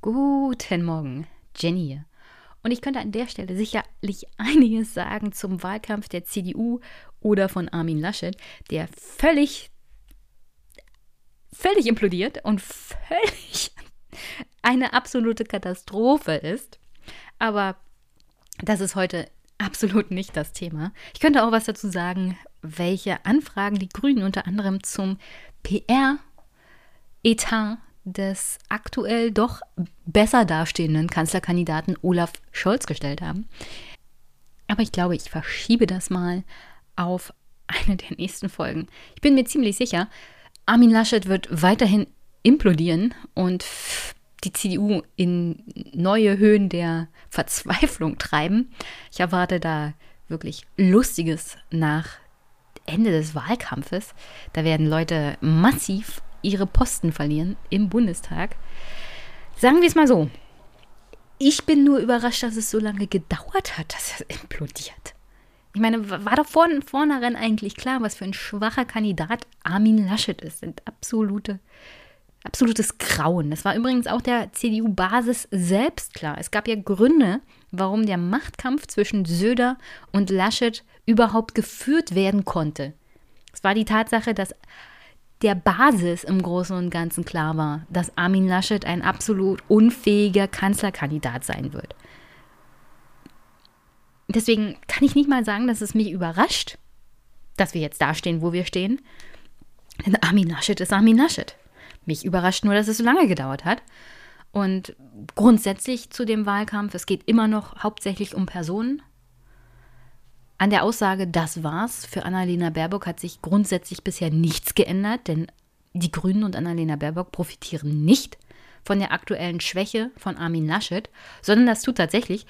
Guten Morgen, Jenny. Und ich könnte an der Stelle sicherlich einiges sagen zum Wahlkampf der CDU oder von Armin Laschet, der völlig, völlig implodiert und völlig eine absolute Katastrophe ist. Aber das ist heute absolut nicht das Thema. Ich könnte auch was dazu sagen, welche Anfragen die Grünen unter anderem zum PR-Etat des aktuell doch besser dastehenden Kanzlerkandidaten Olaf Scholz gestellt haben. Aber ich glaube, ich verschiebe das mal auf eine der nächsten Folgen. Ich bin mir ziemlich sicher, Armin Laschet wird weiterhin implodieren und die CDU in neue Höhen der Verzweiflung treiben. Ich erwarte da wirklich Lustiges nach Ende des Wahlkampfes. Da werden Leute massiv ihre Posten verlieren im Bundestag. Sagen wir es mal so. Ich bin nur überrascht, dass es so lange gedauert hat, dass er implodiert. Ich meine, war doch von vornherein eigentlich klar, was für ein schwacher Kandidat Armin Laschet ist. Sind absolute, absolutes Grauen. Das war übrigens auch der CDU-Basis selbst klar. Es gab ja Gründe, warum der Machtkampf zwischen Söder und Laschet überhaupt geführt werden konnte. Es war die Tatsache, dass der Basis im Großen und Ganzen klar war, dass Armin Laschet ein absolut unfähiger Kanzlerkandidat sein wird. Deswegen kann ich nicht mal sagen, dass es mich überrascht, dass wir jetzt dastehen, wo wir stehen. Denn Armin Laschet ist Armin Laschet. Mich überrascht nur, dass es so lange gedauert hat. Und grundsätzlich zu dem Wahlkampf, es geht immer noch hauptsächlich um Personen. An der Aussage, das war's, für Annalena Baerbock hat sich grundsätzlich bisher nichts geändert, denn die Grünen und Annalena Baerbock profitieren nicht von der aktuellen Schwäche von Armin Laschet, sondern das tut tatsächlich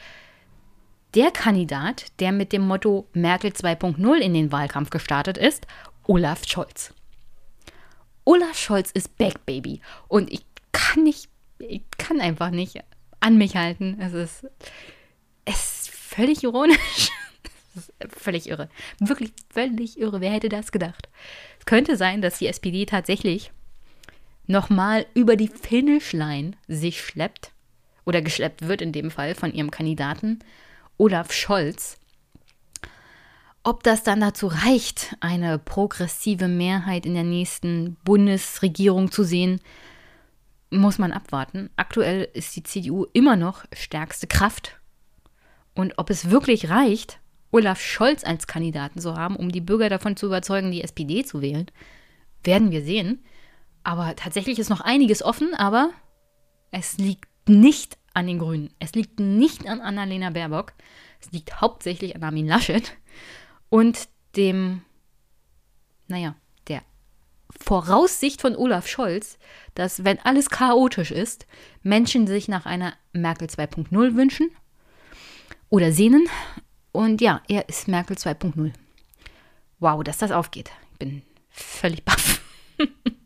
der Kandidat, der mit dem Motto Merkel 2.0 in den Wahlkampf gestartet ist, Olaf Scholz. Olaf Scholz ist Back Baby und ich kann nicht, ich kann einfach nicht an mich halten. Es ist, es ist völlig ironisch. Völlig irre. Wirklich völlig irre. Wer hätte das gedacht? Es könnte sein, dass die SPD tatsächlich nochmal über die Finishline sich schleppt oder geschleppt wird in dem Fall von ihrem Kandidaten Olaf Scholz. Ob das dann dazu reicht, eine progressive Mehrheit in der nächsten Bundesregierung zu sehen, muss man abwarten. Aktuell ist die CDU immer noch stärkste Kraft. Und ob es wirklich reicht, Olaf Scholz als Kandidaten zu haben, um die Bürger davon zu überzeugen, die SPD zu wählen. Werden wir sehen. Aber tatsächlich ist noch einiges offen, aber es liegt nicht an den Grünen. Es liegt nicht an Annalena Baerbock. Es liegt hauptsächlich an Armin Laschet und dem, naja, der Voraussicht von Olaf Scholz, dass, wenn alles chaotisch ist, Menschen sich nach einer Merkel 2.0 wünschen oder sehnen und ja, er ist Merkel 2.0. Wow, dass das aufgeht. Ich bin völlig baff.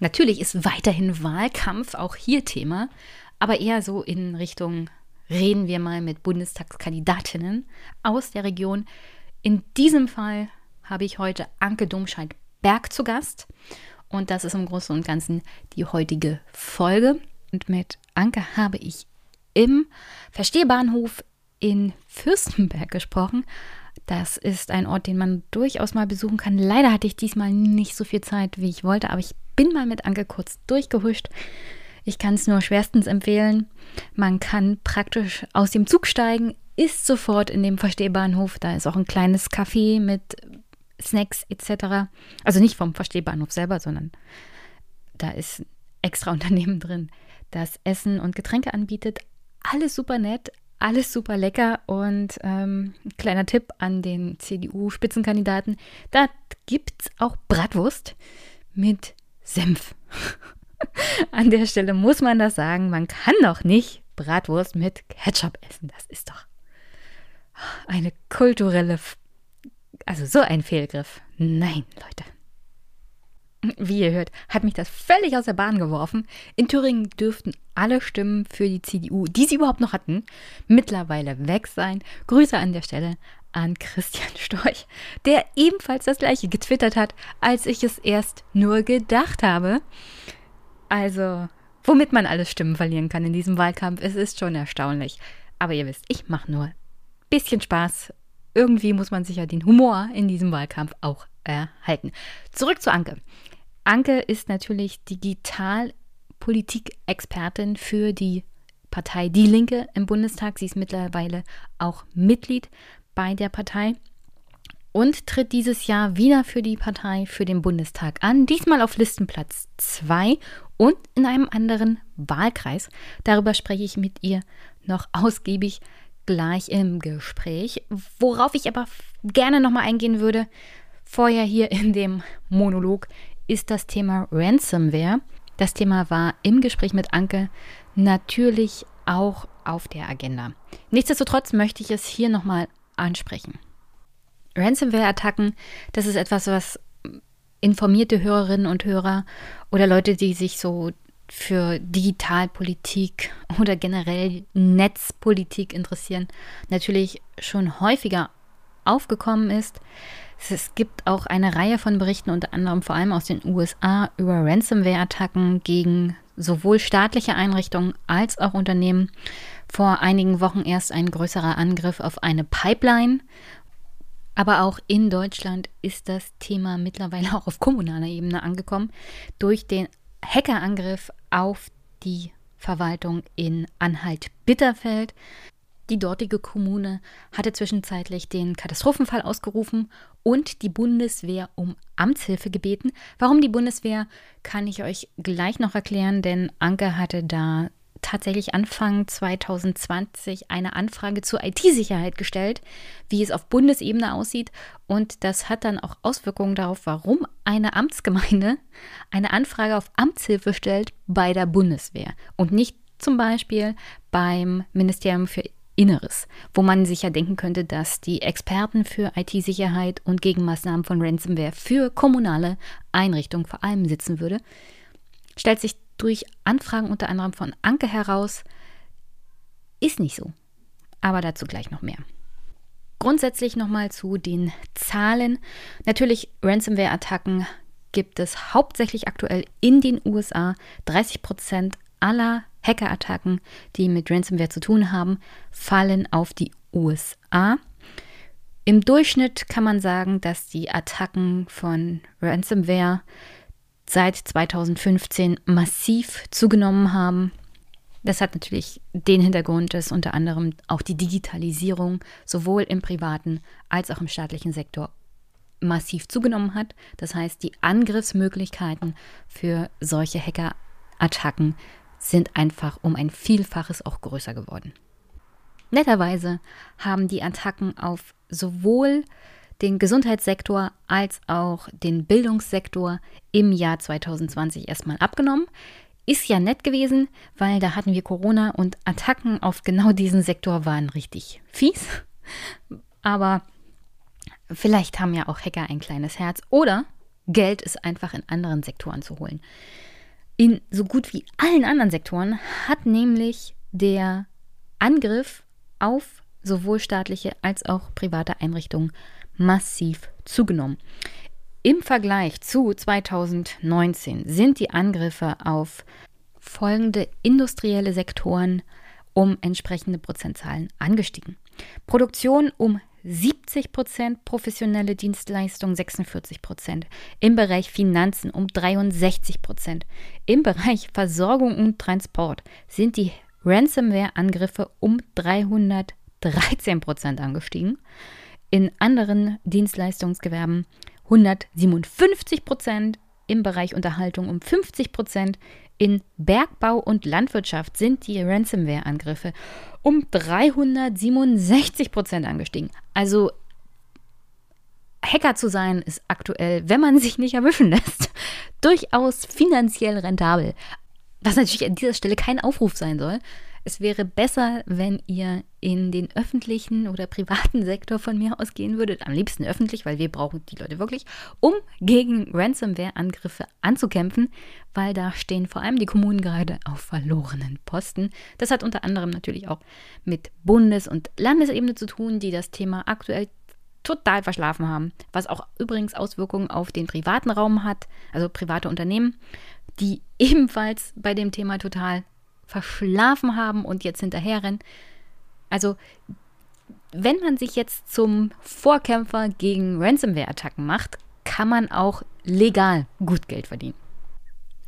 Natürlich ist weiterhin Wahlkampf auch hier Thema, aber eher so in Richtung reden wir mal mit Bundestagskandidatinnen aus der Region. In diesem Fall habe ich heute Anke Domscheit-Berg zu Gast. Und das ist im Großen und Ganzen die heutige Folge. Und mit Anke habe ich im Verstehbahnhof in Fürstenberg gesprochen. Das ist ein Ort, den man durchaus mal besuchen kann. Leider hatte ich diesmal nicht so viel Zeit, wie ich wollte, aber ich bin mal mit Anke kurz durchgehuscht. Ich kann es nur schwerstens empfehlen. Man kann praktisch aus dem Zug steigen, ist sofort in dem Verstehbahnhof. Da ist auch ein kleines Café mit Snacks etc. Also nicht vom Verstehbahnhof selber, sondern da ist extra Unternehmen drin, das Essen und Getränke anbietet. Alles super nett, alles super lecker und ähm, kleiner Tipp an den CDU-Spitzenkandidaten: Da gibt es auch Bratwurst mit Senf. an der Stelle muss man das sagen: Man kann doch nicht Bratwurst mit Ketchup essen. Das ist doch eine kulturelle also so ein Fehlgriff. Nein, Leute. wie ihr hört, hat mich das völlig aus der Bahn geworfen. In Thüringen dürften alle Stimmen für die CDU, die sie überhaupt noch hatten, mittlerweile weg sein. Grüße an der Stelle an Christian Storch, der ebenfalls das gleiche getwittert hat, als ich es erst nur gedacht habe. Also, womit man alles Stimmen verlieren kann in diesem Wahlkampf, es ist schon erstaunlich. Aber ihr wisst, ich mache nur ein bisschen Spaß. Irgendwie muss man sich ja den Humor in diesem Wahlkampf auch erhalten. Zurück zu Anke. Anke ist natürlich Digitalpolitik-Expertin für die Partei Die Linke im Bundestag. Sie ist mittlerweile auch Mitglied bei der Partei und tritt dieses Jahr wieder für die Partei für den Bundestag an, diesmal auf Listenplatz 2 und in einem anderen Wahlkreis. Darüber spreche ich mit ihr noch ausgiebig gleich im Gespräch. Worauf ich aber gerne nochmal eingehen würde, vorher hier in dem Monolog, ist das Thema Ransomware. Das Thema war im Gespräch mit Anke natürlich auch auf der Agenda. Nichtsdestotrotz möchte ich es hier nochmal ansprechen. Ransomware-Attacken, das ist etwas, was informierte Hörerinnen und Hörer oder Leute, die sich so für Digitalpolitik oder generell Netzpolitik interessieren, natürlich schon häufiger aufgekommen ist. Es gibt auch eine Reihe von Berichten, unter anderem vor allem aus den USA, über Ransomware-Attacken gegen sowohl staatliche Einrichtungen als auch Unternehmen. Vor einigen Wochen erst ein größerer Angriff auf eine Pipeline. Aber auch in Deutschland ist das Thema mittlerweile auch auf kommunaler Ebene angekommen durch den Hackerangriff auf die Verwaltung in Anhalt-Bitterfeld. Die dortige Kommune hatte zwischenzeitlich den Katastrophenfall ausgerufen und die Bundeswehr um Amtshilfe gebeten. Warum die Bundeswehr, kann ich euch gleich noch erklären, denn Anke hatte da tatsächlich Anfang 2020 eine Anfrage zur IT-Sicherheit gestellt, wie es auf Bundesebene aussieht. Und das hat dann auch Auswirkungen darauf, warum eine Amtsgemeinde eine Anfrage auf Amtshilfe stellt bei der Bundeswehr und nicht zum Beispiel beim Ministerium für Inneres, wo man sich ja denken könnte, dass die Experten für IT-Sicherheit und Gegenmaßnahmen von Ransomware für kommunale Einrichtungen vor allem sitzen würde, stellt sich durch Anfragen unter anderem von Anke heraus, ist nicht so. Aber dazu gleich noch mehr. Grundsätzlich nochmal zu den Zahlen. Natürlich, Ransomware-Attacken gibt es hauptsächlich aktuell in den USA. 30 Prozent aller Hackerattacken, die mit Ransomware zu tun haben, fallen auf die USA. Im Durchschnitt kann man sagen, dass die Attacken von Ransomware seit 2015 massiv zugenommen haben. Das hat natürlich den Hintergrund, dass unter anderem auch die Digitalisierung sowohl im privaten als auch im staatlichen Sektor massiv zugenommen hat. Das heißt, die Angriffsmöglichkeiten für solche Hackerattacken sind einfach um ein Vielfaches auch größer geworden. Netterweise haben die Attacken auf sowohl den Gesundheitssektor als auch den Bildungssektor im Jahr 2020 erstmal abgenommen. Ist ja nett gewesen, weil da hatten wir Corona und Attacken auf genau diesen Sektor waren richtig fies. Aber vielleicht haben ja auch Hacker ein kleines Herz oder Geld ist einfach in anderen Sektoren zu holen. In so gut wie allen anderen Sektoren hat nämlich der Angriff auf sowohl staatliche als auch private Einrichtungen massiv zugenommen. Im Vergleich zu 2019 sind die Angriffe auf folgende industrielle Sektoren um entsprechende Prozentzahlen angestiegen. Produktion um 70 Prozent, professionelle Dienstleistungen 46 Prozent, im Bereich Finanzen um 63 Prozent, im Bereich Versorgung und Transport sind die Ransomware-Angriffe um 313 Prozent angestiegen, in anderen Dienstleistungsgewerben 157 Prozent, im Bereich Unterhaltung um 50 Prozent, in Bergbau und Landwirtschaft sind die Ransomware-Angriffe um 367 Prozent angestiegen. Also Hacker zu sein ist aktuell, wenn man sich nicht erwischen lässt, durchaus finanziell rentabel. Was natürlich an dieser Stelle kein Aufruf sein soll. Es wäre besser, wenn ihr in den öffentlichen oder privaten Sektor von mir aus gehen würdet. Am liebsten öffentlich, weil wir brauchen die Leute wirklich, um gegen Ransomware-Angriffe anzukämpfen, weil da stehen vor allem die Kommunen gerade auf verlorenen Posten. Das hat unter anderem natürlich auch mit Bundes- und Landesebene zu tun, die das Thema aktuell total verschlafen haben, was auch übrigens Auswirkungen auf den privaten Raum hat, also private Unternehmen, die ebenfalls bei dem Thema total verschlafen haben und jetzt hinterherrennen. Also, wenn man sich jetzt zum Vorkämpfer gegen Ransomware-Attacken macht, kann man auch legal gut Geld verdienen.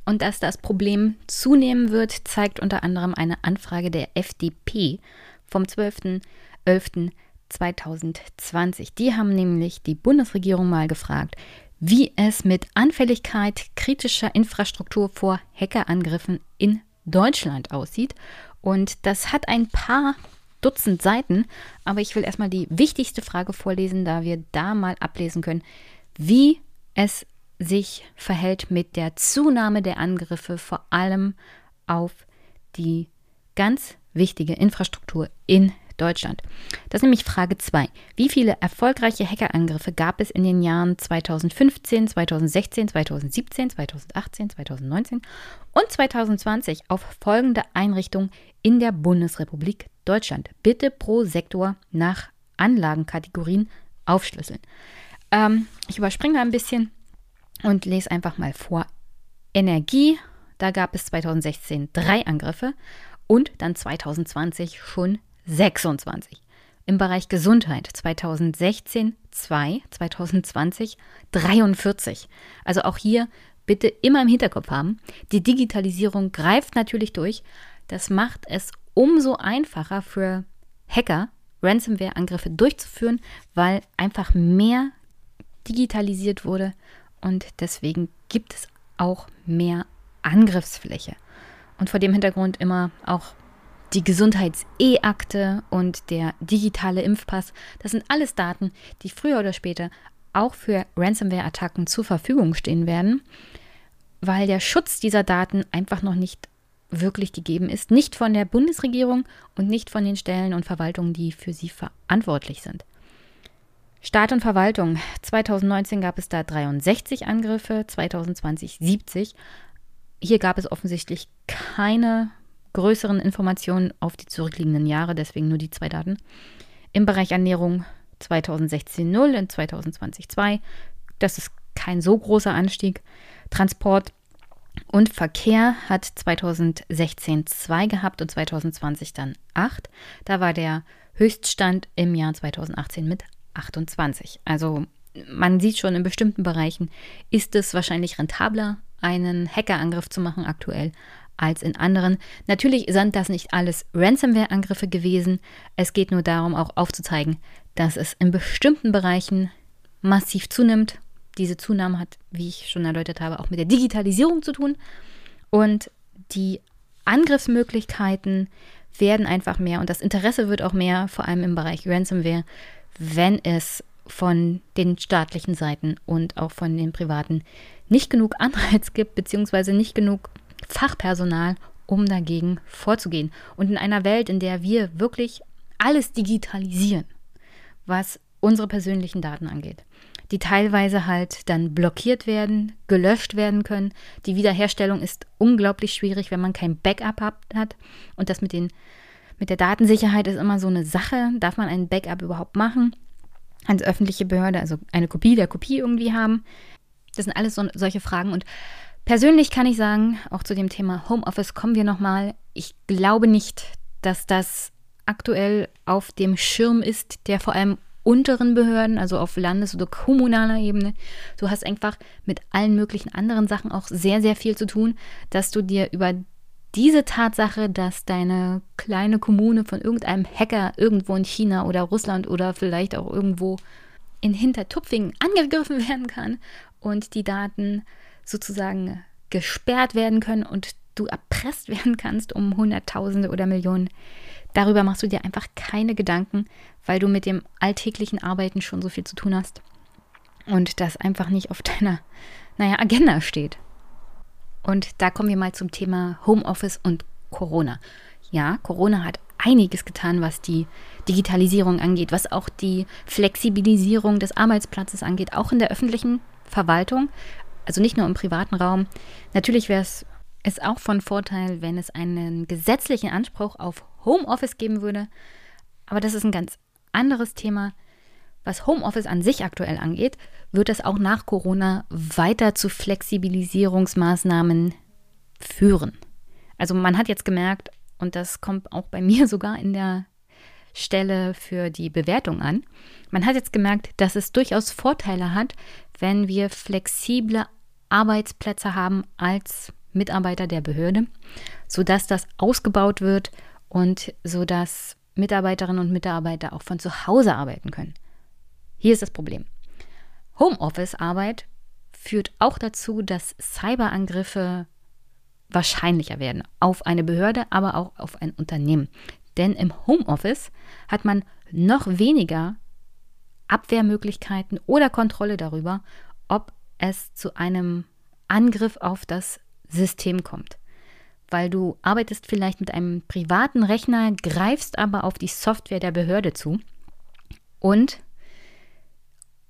Und dass das Problem zunehmen wird, zeigt unter anderem eine Anfrage der FDP vom 12.11.2020. Die haben nämlich die Bundesregierung mal gefragt, wie es mit Anfälligkeit kritischer Infrastruktur vor Hackerangriffen in Deutschland aussieht. Und das hat ein paar Dutzend Seiten, aber ich will erstmal die wichtigste Frage vorlesen, da wir da mal ablesen können, wie es sich verhält mit der Zunahme der Angriffe, vor allem auf die ganz wichtige Infrastruktur in Deutschland. Das ist nämlich Frage 2. Wie viele erfolgreiche Hackerangriffe gab es in den Jahren 2015, 2016, 2017, 2018, 2019 und 2020 auf folgende Einrichtungen in der Bundesrepublik Deutschland? Bitte pro Sektor nach Anlagenkategorien aufschlüsseln. Ähm, ich überspringe ein bisschen und lese einfach mal vor. Energie, da gab es 2016 drei Angriffe und dann 2020 schon 26. Im Bereich Gesundheit 2016 2, 2020 43. Also auch hier bitte immer im Hinterkopf haben. Die Digitalisierung greift natürlich durch. Das macht es umso einfacher für Hacker, Ransomware-Angriffe durchzuführen, weil einfach mehr digitalisiert wurde und deswegen gibt es auch mehr Angriffsfläche. Und vor dem Hintergrund immer auch die Gesundheits-E-Akte und der digitale Impfpass, das sind alles Daten, die früher oder später auch für Ransomware-Attacken zur Verfügung stehen werden, weil der Schutz dieser Daten einfach noch nicht wirklich gegeben ist, nicht von der Bundesregierung und nicht von den Stellen und Verwaltungen, die für sie verantwortlich sind. Staat und Verwaltung. 2019 gab es da 63 Angriffe, 2020 70. Hier gab es offensichtlich keine größeren Informationen auf die zurückliegenden Jahre, deswegen nur die zwei Daten. Im Bereich Ernährung 2016 0 und 2020 2. Das ist kein so großer Anstieg. Transport und Verkehr hat 2016 2 gehabt und 2020 dann 8. Da war der Höchststand im Jahr 2018 mit 28. Also man sieht schon, in bestimmten Bereichen ist es wahrscheinlich rentabler, einen Hackerangriff zu machen aktuell, als in anderen. Natürlich sind das nicht alles Ransomware-Angriffe gewesen. Es geht nur darum, auch aufzuzeigen, dass es in bestimmten Bereichen massiv zunimmt. Diese Zunahme hat, wie ich schon erläutert habe, auch mit der Digitalisierung zu tun. Und die Angriffsmöglichkeiten werden einfach mehr und das Interesse wird auch mehr, vor allem im Bereich Ransomware, wenn es von den staatlichen Seiten und auch von den privaten nicht genug Anreiz gibt, beziehungsweise nicht genug Fachpersonal, um dagegen vorzugehen. Und in einer Welt, in der wir wirklich alles digitalisieren, was unsere persönlichen Daten angeht, die teilweise halt dann blockiert werden, gelöscht werden können. Die Wiederherstellung ist unglaublich schwierig, wenn man kein Backup hat. Und das mit, den, mit der Datensicherheit ist immer so eine Sache. Darf man ein Backup überhaupt machen? Als öffentliche Behörde, also eine Kopie der Kopie irgendwie haben. Das sind alles so, solche Fragen. Und Persönlich kann ich sagen, auch zu dem Thema Homeoffice kommen wir nochmal. Ich glaube nicht, dass das aktuell auf dem Schirm ist, der vor allem unteren Behörden, also auf Landes- oder kommunaler Ebene. Du hast einfach mit allen möglichen anderen Sachen auch sehr, sehr viel zu tun, dass du dir über diese Tatsache, dass deine kleine Kommune von irgendeinem Hacker irgendwo in China oder Russland oder vielleicht auch irgendwo in Hintertupfingen angegriffen werden kann und die Daten sozusagen gesperrt werden können und du erpresst werden kannst um Hunderttausende oder Millionen. Darüber machst du dir einfach keine Gedanken, weil du mit dem alltäglichen Arbeiten schon so viel zu tun hast und das einfach nicht auf deiner, naja, Agenda steht. Und da kommen wir mal zum Thema Homeoffice und Corona. Ja, Corona hat einiges getan, was die Digitalisierung angeht, was auch die Flexibilisierung des Arbeitsplatzes angeht, auch in der öffentlichen Verwaltung, also nicht nur im privaten Raum. Natürlich wäre es auch von Vorteil, wenn es einen gesetzlichen Anspruch auf Homeoffice geben würde. Aber das ist ein ganz anderes Thema. Was Homeoffice an sich aktuell angeht, wird es auch nach Corona weiter zu Flexibilisierungsmaßnahmen führen. Also man hat jetzt gemerkt, und das kommt auch bei mir sogar in der Stelle für die Bewertung an, man hat jetzt gemerkt, dass es durchaus Vorteile hat, wenn wir flexible Arbeitsplätze haben als Mitarbeiter der Behörde, sodass das ausgebaut wird und sodass Mitarbeiterinnen und Mitarbeiter auch von zu Hause arbeiten können. Hier ist das Problem. Homeoffice-Arbeit führt auch dazu, dass Cyberangriffe wahrscheinlicher werden auf eine Behörde, aber auch auf ein Unternehmen. Denn im Homeoffice hat man noch weniger Abwehrmöglichkeiten oder Kontrolle darüber, ob es zu einem Angriff auf das System kommt. Weil du arbeitest vielleicht mit einem privaten Rechner, greifst aber auf die Software der Behörde zu und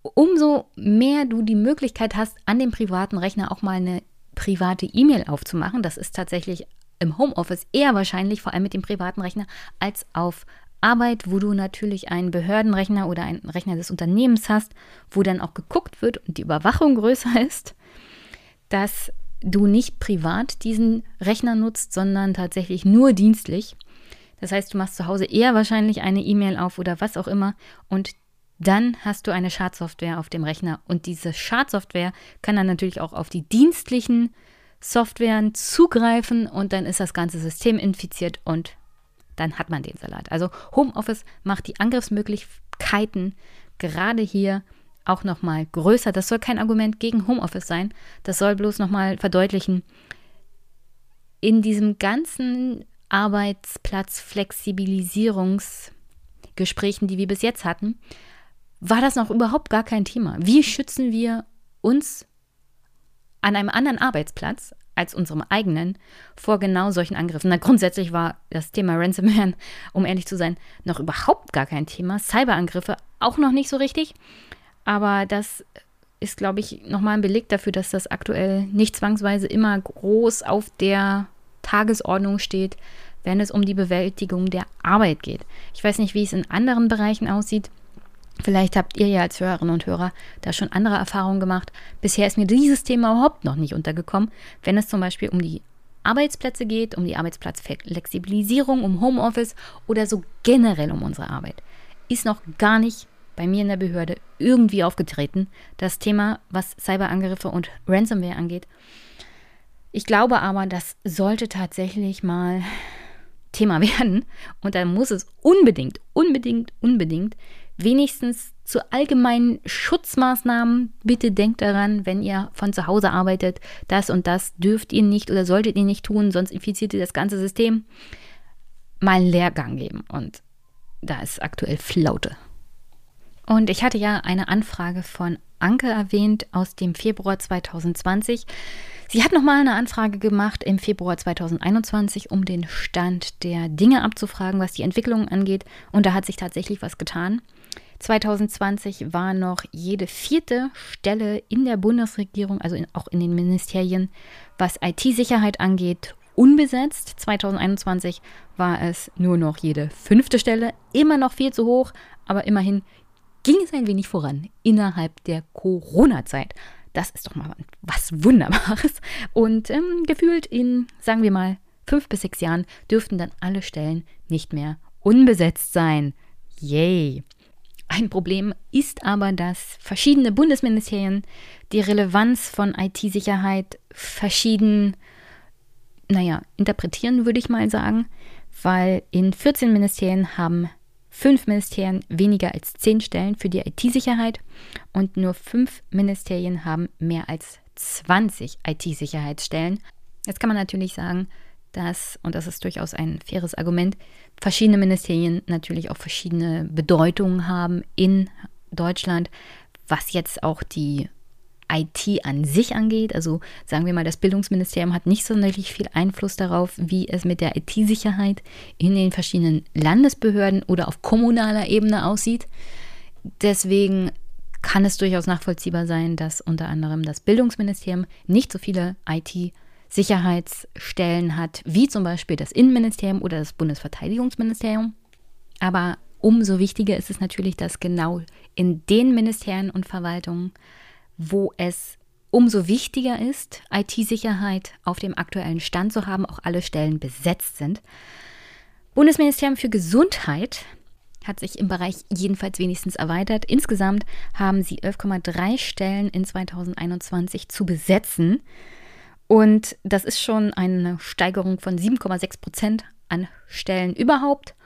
umso mehr du die Möglichkeit hast, an dem privaten Rechner auch mal eine private E-Mail aufzumachen, das ist tatsächlich im Homeoffice eher wahrscheinlich, vor allem mit dem privaten Rechner, als auf Arbeit, wo du natürlich einen Behördenrechner oder einen Rechner des Unternehmens hast, wo dann auch geguckt wird und die Überwachung größer ist, dass du nicht privat diesen Rechner nutzt, sondern tatsächlich nur dienstlich. Das heißt, du machst zu Hause eher wahrscheinlich eine E-Mail auf oder was auch immer und dann hast du eine Schadsoftware auf dem Rechner und diese Schadsoftware kann dann natürlich auch auf die dienstlichen Softwaren zugreifen und dann ist das ganze System infiziert und dann hat man den Salat. Also Homeoffice macht die Angriffsmöglichkeiten gerade hier auch nochmal größer. Das soll kein Argument gegen Homeoffice sein. Das soll bloß nochmal verdeutlichen, in diesem ganzen Arbeitsplatz-Flexibilisierungsgesprächen, die wir bis jetzt hatten, war das noch überhaupt gar kein Thema. Wie schützen wir uns an einem anderen Arbeitsplatz als unserem eigenen vor genau solchen Angriffen? Na, grundsätzlich war das Thema Ransomware, um ehrlich zu sein, noch überhaupt gar kein Thema. Cyberangriffe auch noch nicht so richtig. Aber das ist, glaube ich, nochmal ein Beleg dafür, dass das aktuell nicht zwangsweise immer groß auf der Tagesordnung steht, wenn es um die Bewältigung der Arbeit geht. Ich weiß nicht, wie es in anderen Bereichen aussieht. Vielleicht habt ihr ja als Hörerinnen und Hörer da schon andere Erfahrungen gemacht. Bisher ist mir dieses Thema überhaupt noch nicht untergekommen, wenn es zum Beispiel um die Arbeitsplätze geht, um die Arbeitsplatzflexibilisierung, um Homeoffice oder so generell um unsere Arbeit. Ist noch gar nicht bei mir in der Behörde irgendwie aufgetreten. Das Thema, was Cyberangriffe und Ransomware angeht. Ich glaube aber, das sollte tatsächlich mal Thema werden. Und da muss es unbedingt, unbedingt, unbedingt wenigstens zu allgemeinen Schutzmaßnahmen, bitte denkt daran, wenn ihr von zu Hause arbeitet, das und das dürft ihr nicht oder solltet ihr nicht tun, sonst infiziert ihr das ganze System, mal einen Lehrgang geben. Und da ist aktuell Flaute. Und ich hatte ja eine Anfrage von Anke erwähnt aus dem Februar 2020. Sie hat nochmal eine Anfrage gemacht im Februar 2021, um den Stand der Dinge abzufragen, was die Entwicklung angeht. Und da hat sich tatsächlich was getan. 2020 war noch jede vierte Stelle in der Bundesregierung, also in, auch in den Ministerien, was IT-Sicherheit angeht, unbesetzt. 2021 war es nur noch jede fünfte Stelle, immer noch viel zu hoch, aber immerhin ging es ein wenig voran innerhalb der Corona-Zeit. Das ist doch mal was Wunderbares. Und ähm, gefühlt in, sagen wir mal, fünf bis sechs Jahren dürften dann alle Stellen nicht mehr unbesetzt sein. Yay! Ein Problem ist aber, dass verschiedene Bundesministerien die Relevanz von IT-Sicherheit verschieden, naja, interpretieren, würde ich mal sagen, weil in 14 Ministerien haben fünf Ministerien weniger als zehn Stellen für die IT-Sicherheit und nur fünf Ministerien haben mehr als 20 IT-Sicherheitsstellen. Jetzt kann man natürlich sagen, dass, und das ist durchaus ein faires Argument, verschiedene Ministerien natürlich auch verschiedene Bedeutungen haben in Deutschland, was jetzt auch die IT an sich angeht. Also sagen wir mal, das Bildungsministerium hat nicht sonderlich viel Einfluss darauf, wie es mit der IT-Sicherheit in den verschiedenen Landesbehörden oder auf kommunaler Ebene aussieht. Deswegen kann es durchaus nachvollziehbar sein, dass unter anderem das Bildungsministerium nicht so viele IT-Sicherheitsstellen hat, wie zum Beispiel das Innenministerium oder das Bundesverteidigungsministerium. Aber umso wichtiger ist es natürlich, dass genau in den Ministerien und Verwaltungen, wo es umso wichtiger ist, IT-Sicherheit auf dem aktuellen Stand zu haben, auch alle Stellen besetzt sind. Bundesministerium für Gesundheit hat sich im Bereich jedenfalls wenigstens erweitert. Insgesamt haben sie 11,3 Stellen in 2021 zu besetzen. Und das ist schon eine Steigerung von 7,6 Prozent an Stellen überhaupt.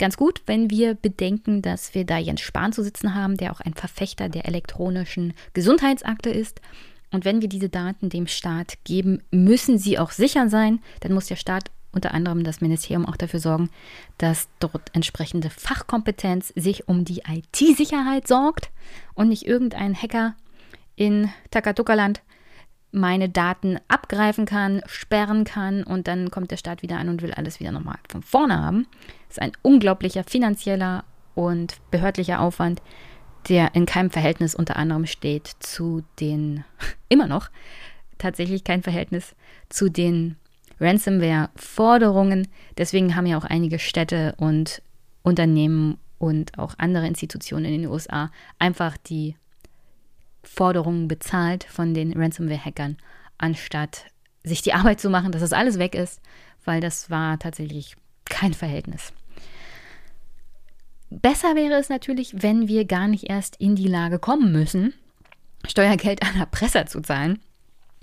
Ganz gut, wenn wir bedenken, dass wir da Jens Spahn zu sitzen haben, der auch ein Verfechter der elektronischen Gesundheitsakte ist. Und wenn wir diese Daten dem Staat geben, müssen sie auch sicher sein. Dann muss der Staat unter anderem das Ministerium auch dafür sorgen, dass dort entsprechende Fachkompetenz sich um die IT-Sicherheit sorgt und nicht irgendein Hacker in Takatuka-Land meine Daten abgreifen kann, sperren kann und dann kommt der Staat wieder an und will alles wieder nochmal von vorne haben. Das ist ein unglaublicher finanzieller und behördlicher Aufwand, der in keinem Verhältnis unter anderem steht zu den, immer noch, tatsächlich kein Verhältnis zu den Ransomware-Forderungen. Deswegen haben ja auch einige Städte und Unternehmen und auch andere Institutionen in den USA einfach die Forderungen bezahlt von den Ransomware-Hackern, anstatt sich die Arbeit zu machen, dass das alles weg ist, weil das war tatsächlich kein Verhältnis. Besser wäre es natürlich, wenn wir gar nicht erst in die Lage kommen müssen, Steuergeld an Erpresser zu zahlen.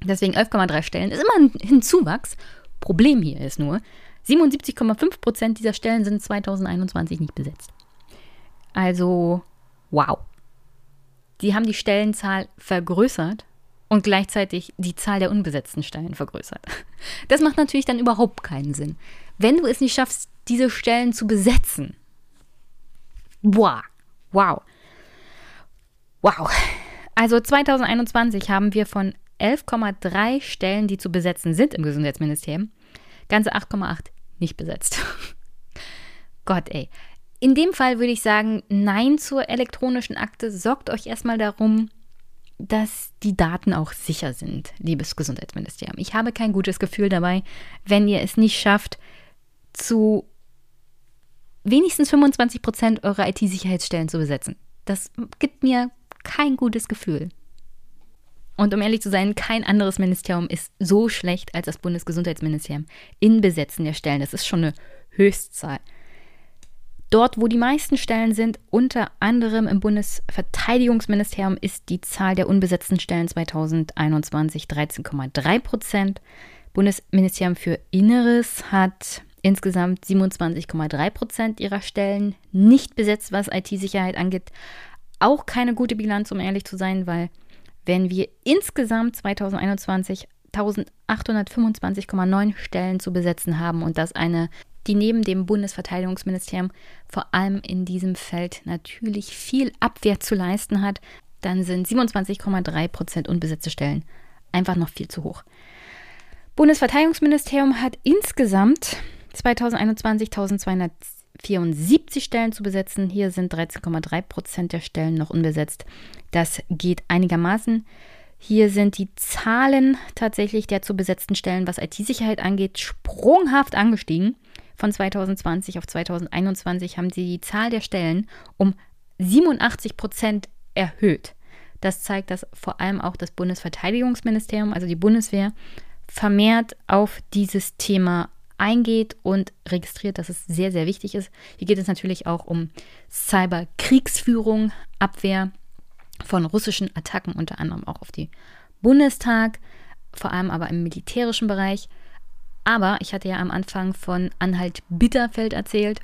Deswegen 11,3 Stellen ist immer ein Zuwachs Problem hier ist nur, 77,5 Prozent dieser Stellen sind 2021 nicht besetzt. Also, wow. Die haben die Stellenzahl vergrößert und gleichzeitig die Zahl der unbesetzten Stellen vergrößert. Das macht natürlich dann überhaupt keinen Sinn. Wenn du es nicht schaffst, diese Stellen zu besetzen, wow, wow, wow. Also 2021 haben wir von 11,3 Stellen, die zu besetzen sind im Gesundheitsministerium, ganze 8,8 nicht besetzt. Gott, ey. In dem Fall würde ich sagen, nein zur elektronischen Akte. Sorgt euch erstmal darum, dass die Daten auch sicher sind, liebes Gesundheitsministerium. Ich habe kein gutes Gefühl dabei, wenn ihr es nicht schafft, zu wenigstens 25 Prozent eurer IT-Sicherheitsstellen zu besetzen. Das gibt mir kein gutes Gefühl. Und um ehrlich zu sein, kein anderes Ministerium ist so schlecht als das Bundesgesundheitsministerium in Besetzen der Stellen. Das ist schon eine Höchstzahl. Dort, wo die meisten Stellen sind, unter anderem im Bundesverteidigungsministerium, ist die Zahl der unbesetzten Stellen 2021 13,3 Prozent. Bundesministerium für Inneres hat insgesamt 27,3 Prozent ihrer Stellen nicht besetzt, was IT-Sicherheit angeht. Auch keine gute Bilanz, um ehrlich zu sein, weil wenn wir insgesamt 2021 1825,9 Stellen zu besetzen haben und das eine, die neben dem Bundesverteidigungsministerium vor allem in diesem Feld natürlich viel Abwehr zu leisten hat, dann sind 27,3 Prozent unbesetzte Stellen einfach noch viel zu hoch. Bundesverteidigungsministerium hat insgesamt 2021 1200 74 Stellen zu besetzen. Hier sind 13,3 Prozent der Stellen noch unbesetzt. Das geht einigermaßen. Hier sind die Zahlen tatsächlich der zu besetzten Stellen, was IT-Sicherheit angeht, sprunghaft angestiegen. Von 2020 auf 2021 haben sie die Zahl der Stellen um 87 Prozent erhöht. Das zeigt, dass vor allem auch das Bundesverteidigungsministerium, also die Bundeswehr, vermehrt auf dieses Thema eingeht und registriert, dass es sehr, sehr wichtig ist. Hier geht es natürlich auch um Cyberkriegsführung, Abwehr von russischen Attacken, unter anderem auch auf die Bundestag, vor allem aber im militärischen Bereich. Aber ich hatte ja am Anfang von Anhalt-Bitterfeld erzählt.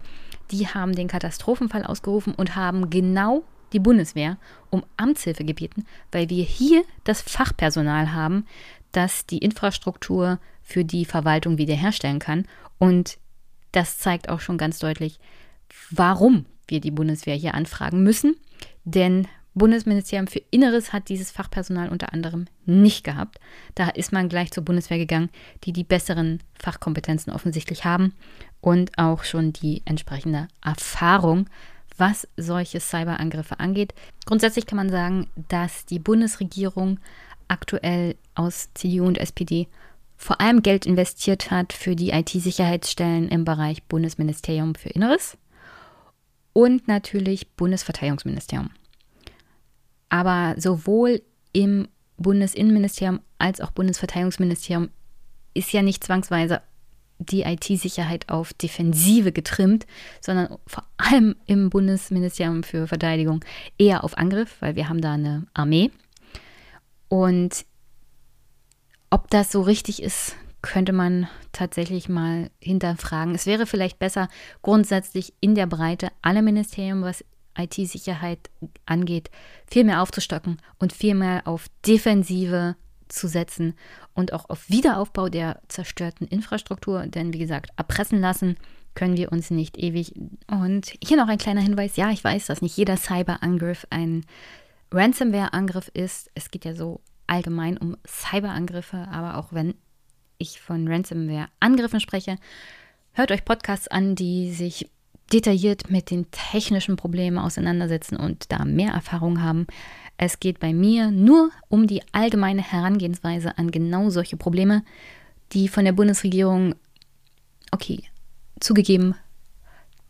Die haben den Katastrophenfall ausgerufen und haben genau die Bundeswehr um Amtshilfe gebeten, weil wir hier das Fachpersonal haben, das die Infrastruktur für die Verwaltung wiederherstellen kann. Und das zeigt auch schon ganz deutlich, warum wir die Bundeswehr hier anfragen müssen. Denn Bundesministerium für Inneres hat dieses Fachpersonal unter anderem nicht gehabt. Da ist man gleich zur Bundeswehr gegangen, die die besseren Fachkompetenzen offensichtlich haben und auch schon die entsprechende Erfahrung, was solche Cyberangriffe angeht. Grundsätzlich kann man sagen, dass die Bundesregierung aktuell aus CDU und SPD vor allem Geld investiert hat für die IT-Sicherheitsstellen im Bereich Bundesministerium für Inneres und natürlich Bundesverteidigungsministerium. Aber sowohl im Bundesinnenministerium als auch Bundesverteidigungsministerium ist ja nicht zwangsweise die IT-Sicherheit auf Defensive getrimmt, sondern vor allem im Bundesministerium für Verteidigung eher auf Angriff, weil wir haben da eine Armee. Und ob das so richtig ist, könnte man tatsächlich mal hinterfragen. Es wäre vielleicht besser, grundsätzlich in der Breite alle Ministerien, was IT-Sicherheit angeht, viel mehr aufzustocken und viel mehr auf Defensive zu setzen und auch auf Wiederaufbau der zerstörten Infrastruktur. Denn wie gesagt, erpressen lassen können wir uns nicht ewig. Und hier noch ein kleiner Hinweis. Ja, ich weiß, dass nicht jeder Cyberangriff ein Ransomware-Angriff ist. Es geht ja so allgemein um Cyberangriffe, aber auch wenn ich von Ransomware-Angriffen spreche, hört euch Podcasts an, die sich detailliert mit den technischen Problemen auseinandersetzen und da mehr Erfahrung haben. Es geht bei mir nur um die allgemeine Herangehensweise an genau solche Probleme, die von der Bundesregierung, okay, zugegeben,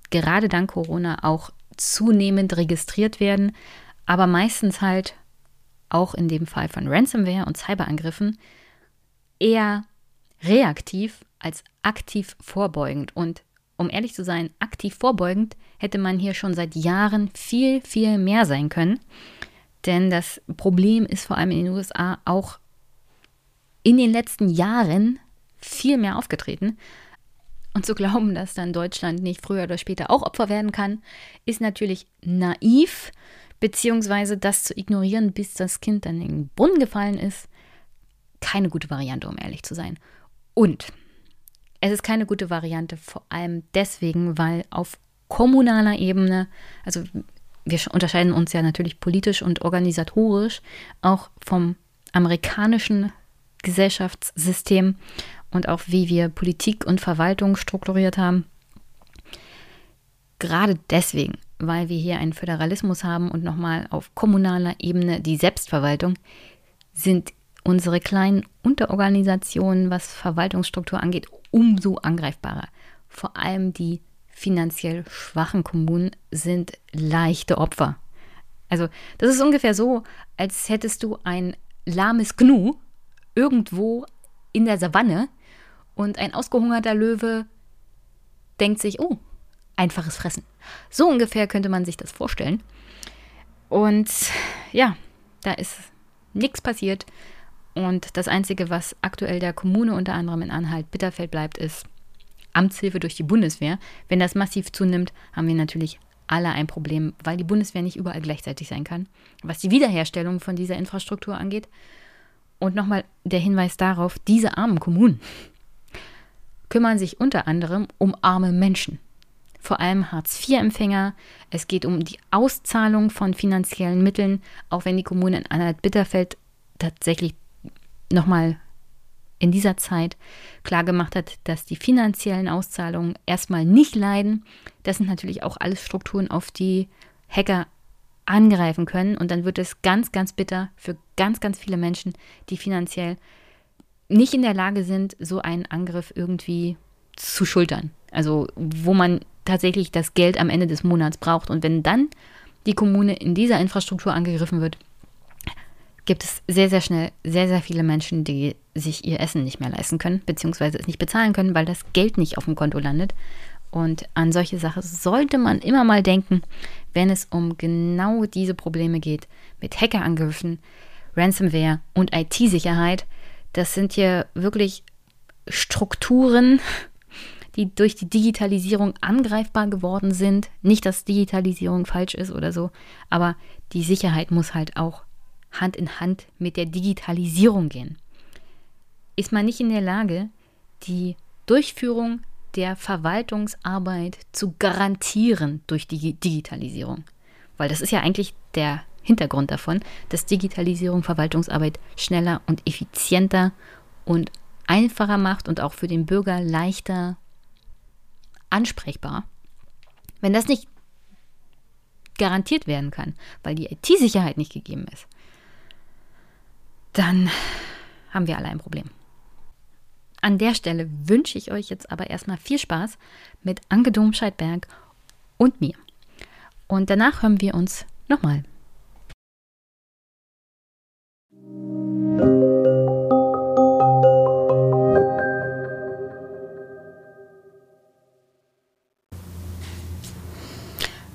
gerade dank Corona auch zunehmend registriert werden, aber meistens halt auch in dem Fall von Ransomware und Cyberangriffen eher reaktiv als aktiv vorbeugend und um ehrlich zu sein, aktiv vorbeugend hätte man hier schon seit Jahren viel, viel mehr sein können. Denn das Problem ist vor allem in den USA auch in den letzten Jahren viel mehr aufgetreten. Und zu glauben, dass dann Deutschland nicht früher oder später auch Opfer werden kann, ist natürlich naiv, beziehungsweise das zu ignorieren, bis das Kind dann in den Brunnen gefallen ist, keine gute Variante, um ehrlich zu sein. Und es ist keine gute Variante, vor allem deswegen, weil auf kommunaler Ebene, also wir unterscheiden uns ja natürlich politisch und organisatorisch auch vom amerikanischen Gesellschaftssystem und auch wie wir Politik und Verwaltung strukturiert haben. Gerade deswegen, weil wir hier einen Föderalismus haben und nochmal auf kommunaler Ebene die Selbstverwaltung, sind unsere kleinen Unterorganisationen, was Verwaltungsstruktur angeht, umso angreifbarer. Vor allem die finanziell schwachen Kommunen sind leichte Opfer. Also das ist ungefähr so, als hättest du ein lahmes Gnu irgendwo in der Savanne und ein ausgehungerter Löwe denkt sich, oh, einfaches Fressen. So ungefähr könnte man sich das vorstellen. Und ja, da ist nichts passiert. Und das Einzige, was aktuell der Kommune unter anderem in Anhalt-Bitterfeld bleibt, ist Amtshilfe durch die Bundeswehr. Wenn das massiv zunimmt, haben wir natürlich alle ein Problem, weil die Bundeswehr nicht überall gleichzeitig sein kann, was die Wiederherstellung von dieser Infrastruktur angeht. Und nochmal der Hinweis darauf, diese armen Kommunen kümmern sich unter anderem um arme Menschen, vor allem Hartz-IV-Empfänger. Es geht um die Auszahlung von finanziellen Mitteln, auch wenn die Kommune in Anhalt-Bitterfeld tatsächlich nochmal in dieser Zeit klargemacht hat, dass die finanziellen Auszahlungen erstmal nicht leiden. Das sind natürlich auch alles Strukturen, auf die Hacker angreifen können. Und dann wird es ganz, ganz bitter für ganz, ganz viele Menschen, die finanziell nicht in der Lage sind, so einen Angriff irgendwie zu schultern. Also wo man tatsächlich das Geld am Ende des Monats braucht. Und wenn dann die Kommune in dieser Infrastruktur angegriffen wird, gibt es sehr, sehr schnell sehr, sehr viele Menschen, die sich ihr Essen nicht mehr leisten können, beziehungsweise es nicht bezahlen können, weil das Geld nicht auf dem Konto landet. Und an solche Sachen sollte man immer mal denken, wenn es um genau diese Probleme geht, mit Hackerangriffen, Ransomware und IT-Sicherheit. Das sind hier wirklich Strukturen, die durch die Digitalisierung angreifbar geworden sind. Nicht, dass Digitalisierung falsch ist oder so, aber die Sicherheit muss halt auch Hand in Hand mit der Digitalisierung gehen. Ist man nicht in der Lage, die Durchführung der Verwaltungsarbeit zu garantieren durch die Digitalisierung? Weil das ist ja eigentlich der Hintergrund davon, dass Digitalisierung Verwaltungsarbeit schneller und effizienter und einfacher macht und auch für den Bürger leichter ansprechbar. Wenn das nicht garantiert werden kann, weil die IT-Sicherheit nicht gegeben ist, dann haben wir alle ein Problem. An der Stelle wünsche ich euch jetzt aber erstmal viel Spaß mit Anke Domscheit-Berg und mir. Und danach hören wir uns nochmal.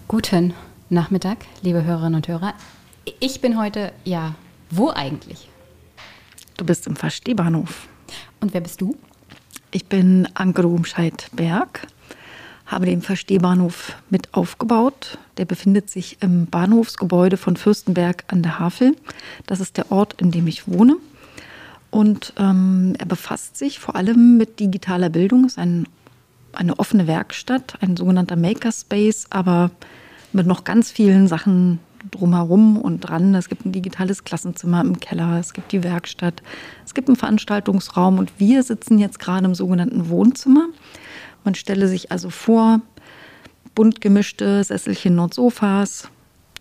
Guten Nachmittag, liebe Hörerinnen und Hörer. Ich bin heute, ja, wo eigentlich? Du bist im Verstehbahnhof. Und wer bist du? Ich bin Anke Rumscheid-Berg, habe den Verstehbahnhof mit aufgebaut. Der befindet sich im Bahnhofsgebäude von Fürstenberg an der Havel. Das ist der Ort, in dem ich wohne. Und ähm, er befasst sich vor allem mit digitaler Bildung. Es ist ein, eine offene Werkstatt, ein sogenannter Makerspace, aber mit noch ganz vielen Sachen drumherum und dran. Es gibt ein digitales Klassenzimmer im Keller, es gibt die Werkstatt, es gibt einen Veranstaltungsraum und wir sitzen jetzt gerade im sogenannten Wohnzimmer. Man stelle sich also vor, bunt gemischte Sesselchen und Sofas,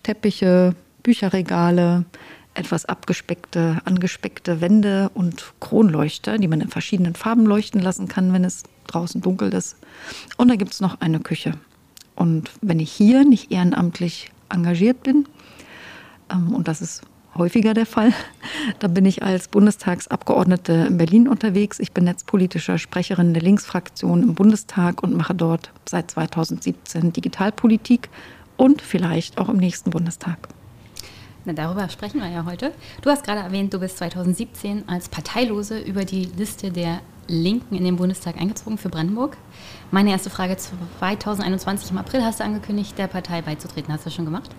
Teppiche, Bücherregale, etwas abgespeckte, angespeckte Wände und Kronleuchter, die man in verschiedenen Farben leuchten lassen kann, wenn es draußen dunkel ist. Und da gibt es noch eine Küche. Und wenn ich hier nicht ehrenamtlich engagiert bin, ähm, und das ist häufiger der Fall, dann bin ich als Bundestagsabgeordnete in Berlin unterwegs. Ich bin netzpolitischer Sprecherin der Linksfraktion im Bundestag und mache dort seit 2017 Digitalpolitik und vielleicht auch im nächsten Bundestag. Na, darüber sprechen wir ja heute. Du hast gerade erwähnt, du bist 2017 als Parteilose über die Liste der Linken in den Bundestag eingezogen für Brandenburg. Meine erste Frage: 2021 im April hast du angekündigt, der Partei beizutreten. Hast du das schon gemacht?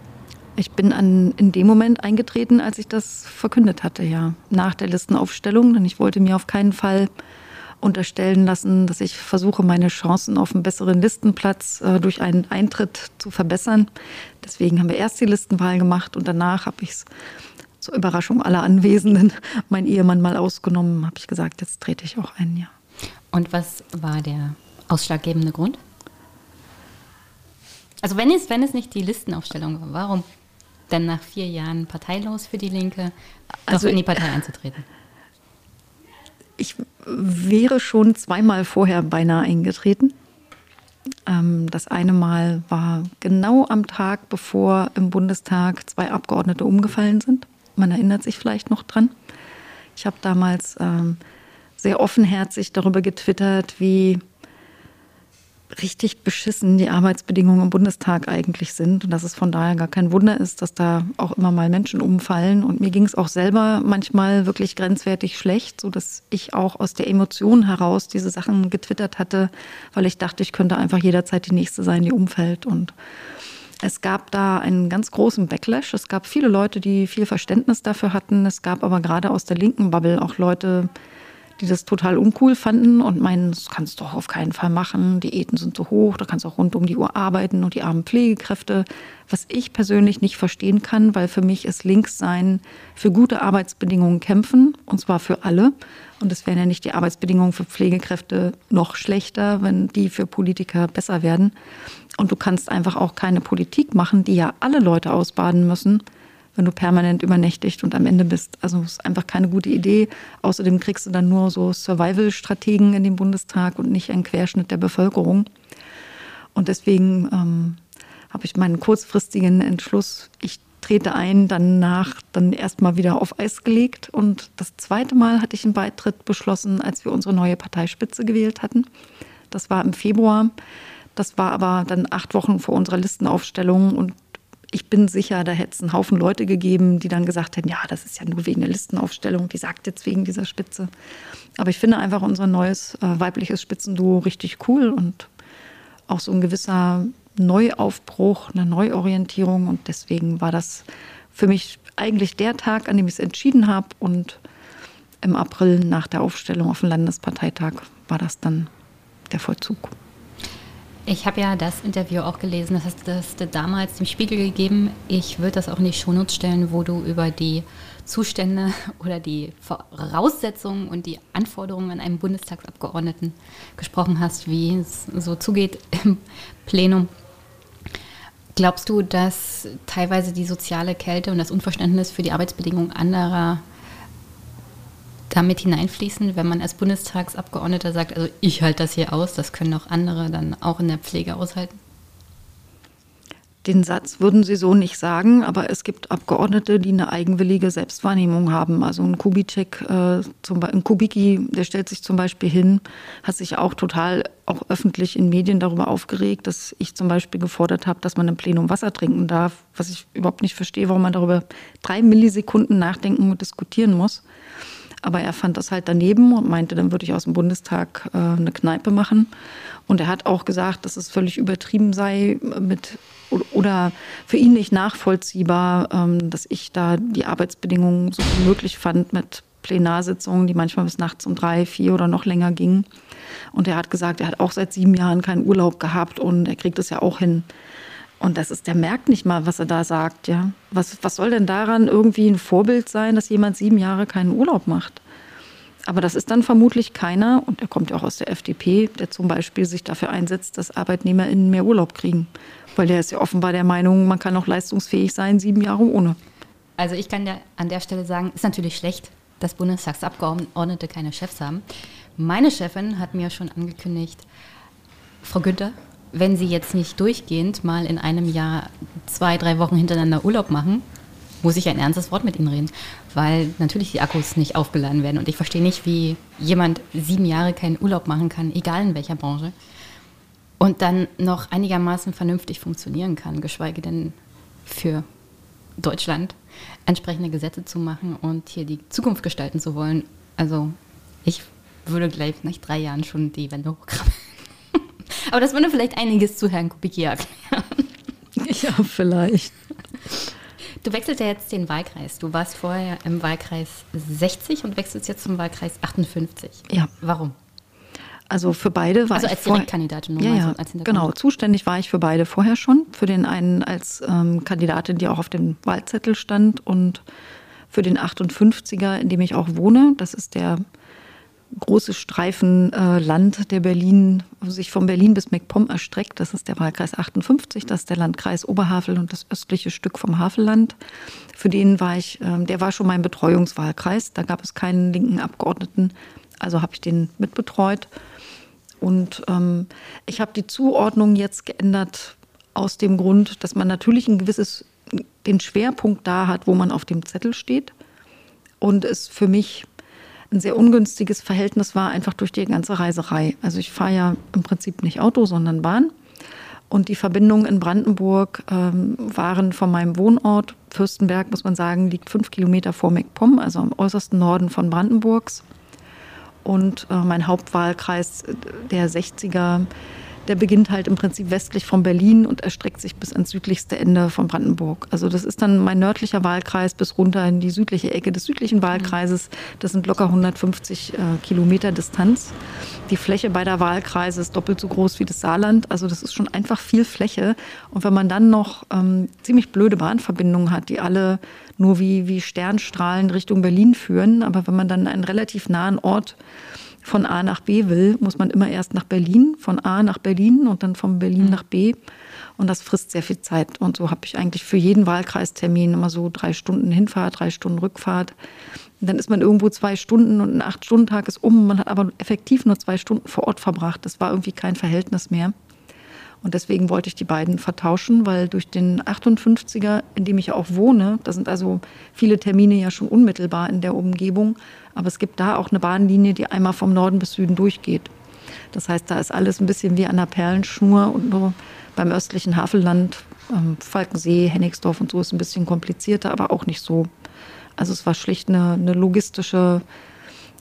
Ich bin an, in dem Moment eingetreten, als ich das verkündet hatte, ja. Nach der Listenaufstellung, denn ich wollte mir auf keinen Fall unterstellen lassen, dass ich versuche, meine Chancen auf einen besseren Listenplatz äh, durch einen Eintritt zu verbessern. Deswegen haben wir erst die Listenwahl gemacht und danach habe ich es zur Überraschung aller Anwesenden, mein Ehemann mal ausgenommen, habe ich gesagt, jetzt trete ich auch ein, ja. Und was war der ausschlaggebende Grund? Also wenn es, wenn es nicht die Listenaufstellung war, warum dann nach vier Jahren parteilos für die Linke also in die Partei einzutreten? Ich wäre schon zweimal vorher beinahe eingetreten. Ähm, das eine Mal war genau am Tag, bevor im Bundestag zwei Abgeordnete umgefallen sind. Man erinnert sich vielleicht noch dran. Ich habe damals ähm, sehr offenherzig darüber getwittert, wie richtig beschissen die Arbeitsbedingungen im Bundestag eigentlich sind und dass es von daher gar kein Wunder ist, dass da auch immer mal Menschen umfallen. Und mir ging es auch selber manchmal wirklich grenzwertig schlecht, so dass ich auch aus der Emotion heraus diese Sachen getwittert hatte, weil ich dachte, ich könnte einfach jederzeit die nächste sein, die umfällt. Und es gab da einen ganz großen Backlash. Es gab viele Leute, die viel Verständnis dafür hatten. Es gab aber gerade aus der linken Bubble auch Leute, die das total uncool fanden und meinen, das kannst du doch auf keinen Fall machen, Diäten sind zu hoch, da kannst du auch rund um die Uhr arbeiten und die armen Pflegekräfte. Was ich persönlich nicht verstehen kann, weil für mich ist Linkssein für gute Arbeitsbedingungen kämpfen und zwar für alle. Und es wären ja nicht die Arbeitsbedingungen für Pflegekräfte noch schlechter, wenn die für Politiker besser werden. Und du kannst einfach auch keine Politik machen, die ja alle Leute ausbaden müssen wenn du permanent übernächtigt und am Ende bist. Also ist einfach keine gute Idee. Außerdem kriegst du dann nur so Survival-Strategen in den Bundestag und nicht einen Querschnitt der Bevölkerung. Und deswegen ähm, habe ich meinen kurzfristigen Entschluss, ich trete ein, danach dann erstmal wieder auf Eis gelegt. Und das zweite Mal hatte ich einen Beitritt beschlossen, als wir unsere neue Parteispitze gewählt hatten. Das war im Februar. Das war aber dann acht Wochen vor unserer Listenaufstellung und ich bin sicher, da hätte es einen Haufen Leute gegeben, die dann gesagt hätten, ja, das ist ja nur wegen der Listenaufstellung, die sagt jetzt wegen dieser Spitze. Aber ich finde einfach unser neues äh, weibliches Spitzenduo richtig cool und auch so ein gewisser Neuaufbruch, eine Neuorientierung. Und deswegen war das für mich eigentlich der Tag, an dem ich es entschieden habe. Und im April nach der Aufstellung auf dem Landesparteitag war das dann der Vollzug. Ich habe ja das Interview auch gelesen, das hast, du damals dem Spiegel gegeben. Ich würde das auch in die Shownotes stellen, wo du über die Zustände oder die Voraussetzungen und die Anforderungen an einen Bundestagsabgeordneten gesprochen hast, wie es so zugeht im Plenum. Glaubst du, dass teilweise die soziale Kälte und das Unverständnis für die Arbeitsbedingungen anderer damit hineinfließen, wenn man als Bundestagsabgeordneter sagt, also ich halte das hier aus, das können auch andere dann auch in der Pflege aushalten? Den Satz würden Sie so nicht sagen, aber es gibt Abgeordnete, die eine eigenwillige Selbstwahrnehmung haben. Also ein Kubitschek, äh, zum, ein Kubicki, der stellt sich zum Beispiel hin, hat sich auch total auch öffentlich in Medien darüber aufgeregt, dass ich zum Beispiel gefordert habe, dass man im Plenum Wasser trinken darf, was ich überhaupt nicht verstehe, warum man darüber drei Millisekunden nachdenken und diskutieren muss. Aber er fand das halt daneben und meinte, dann würde ich aus dem Bundestag äh, eine Kneipe machen. Und er hat auch gesagt, dass es völlig übertrieben sei mit oder für ihn nicht nachvollziehbar, ähm, dass ich da die Arbeitsbedingungen so wie möglich fand mit Plenarsitzungen, die manchmal bis nachts um drei, vier oder noch länger gingen. Und er hat gesagt, er hat auch seit sieben Jahren keinen Urlaub gehabt und er kriegt es ja auch hin. Und das ist, der merkt nicht mal, was er da sagt, ja. Was, was soll denn daran irgendwie ein Vorbild sein, dass jemand sieben Jahre keinen Urlaub macht? Aber das ist dann vermutlich keiner, und er kommt ja auch aus der FDP, der zum Beispiel sich dafür einsetzt, dass ArbeitnehmerInnen mehr Urlaub kriegen. Weil der ist ja offenbar der Meinung, man kann auch leistungsfähig sein, sieben Jahre ohne. Also ich kann ja an der Stelle sagen, ist natürlich schlecht, dass Bundestagsabgeordnete keine Chefs haben. Meine Chefin hat mir schon angekündigt, Frau Günther, wenn Sie jetzt nicht durchgehend mal in einem Jahr zwei, drei Wochen hintereinander Urlaub machen, muss ich ein ernstes Wort mit Ihnen reden, weil natürlich die Akkus nicht aufgeladen werden. Und ich verstehe nicht, wie jemand sieben Jahre keinen Urlaub machen kann, egal in welcher Branche, und dann noch einigermaßen vernünftig funktionieren kann, geschweige denn für Deutschland entsprechende Gesetze zu machen und hier die Zukunft gestalten zu wollen. Also ich würde gleich nach drei Jahren schon die Wende hochkrabbeln. Aber das würde vielleicht einiges zu Herrn Kubicki erklären. Ja, vielleicht. Du wechselst ja jetzt den Wahlkreis. Du warst vorher im Wahlkreis 60 und wechselst jetzt zum Wahlkreis 58. Ja. Warum? Also für beide war also ich als Direktkandidatin nur ja, ja, so als genau. Zuständig war ich für beide vorher schon. Für den einen als ähm, Kandidatin, die auch auf dem Wahlzettel stand und für den 58er, in dem ich auch wohne. Das ist der große Streifen äh, Land, der Berlin, sich von Berlin bis MacPom erstreckt. Das ist der Wahlkreis 58, das ist der Landkreis Oberhavel und das östliche Stück vom Havelland. Für den war ich, äh, der war schon mein Betreuungswahlkreis. Da gab es keinen linken Abgeordneten, also habe ich den mitbetreut. Und ähm, ich habe die Zuordnung jetzt geändert aus dem Grund, dass man natürlich ein gewisses, den Schwerpunkt da hat, wo man auf dem Zettel steht. Und es für mich ein sehr ungünstiges Verhältnis war, einfach durch die ganze Reiserei. Also ich fahre ja im Prinzip nicht Auto, sondern Bahn. Und die Verbindungen in Brandenburg ähm, waren von meinem Wohnort, Fürstenberg, muss man sagen, liegt fünf Kilometer vor MacPom, also am äußersten Norden von Brandenburgs. Und äh, mein Hauptwahlkreis, der 60er, der beginnt halt im Prinzip westlich von Berlin und erstreckt sich bis ans südlichste Ende von Brandenburg. Also das ist dann mein nördlicher Wahlkreis bis runter in die südliche Ecke des südlichen Wahlkreises. Das sind locker 150 äh, Kilometer Distanz. Die Fläche beider Wahlkreise ist doppelt so groß wie das Saarland. Also das ist schon einfach viel Fläche. Und wenn man dann noch ähm, ziemlich blöde Bahnverbindungen hat, die alle nur wie, wie Sternstrahlen Richtung Berlin führen, aber wenn man dann einen relativ nahen Ort von A nach B will, muss man immer erst nach Berlin, von A nach Berlin und dann von Berlin mhm. nach B. Und das frisst sehr viel Zeit. Und so habe ich eigentlich für jeden Wahlkreistermin immer so drei Stunden Hinfahrt, drei Stunden Rückfahrt. Und dann ist man irgendwo zwei Stunden und ein Acht-Stunden-Tag ist um. Man hat aber effektiv nur zwei Stunden vor Ort verbracht. Das war irgendwie kein Verhältnis mehr. Und deswegen wollte ich die beiden vertauschen, weil durch den 58er, in dem ich auch wohne, da sind also viele Termine ja schon unmittelbar in der Umgebung, aber es gibt da auch eine Bahnlinie, die einmal vom Norden bis Süden durchgeht. Das heißt, da ist alles ein bisschen wie an der Perlenschnur und nur beim östlichen Havelland, ähm, Falkensee, Hennigsdorf und so ist ein bisschen komplizierter, aber auch nicht so. Also es war schlicht eine, eine logistische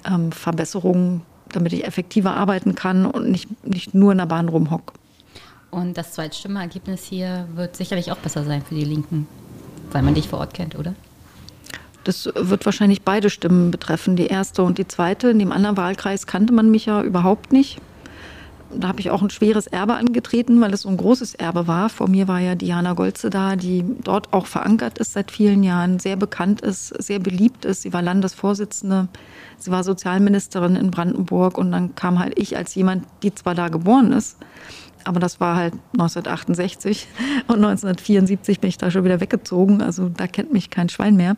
ähm, Verbesserung, damit ich effektiver arbeiten kann und nicht, nicht nur in der Bahn rumhock. Und das Zweitstimmenergebnis hier wird sicherlich auch besser sein für die Linken, weil man dich vor Ort kennt, oder? Das wird wahrscheinlich beide Stimmen betreffen, die erste und die zweite. In dem anderen Wahlkreis kannte man mich ja überhaupt nicht. da habe ich auch ein schweres Erbe angetreten, weil es so ein großes Erbe war. Vor mir war ja Diana Golze da, die dort auch verankert ist seit vielen Jahren, sehr bekannt ist, sehr beliebt ist. Sie war Landesvorsitzende, sie war Sozialministerin in Brandenburg und dann kam halt ich als jemand, die zwar da geboren ist, aber das war halt 1968 und 1974 bin ich da schon wieder weggezogen. Also da kennt mich kein Schwein mehr.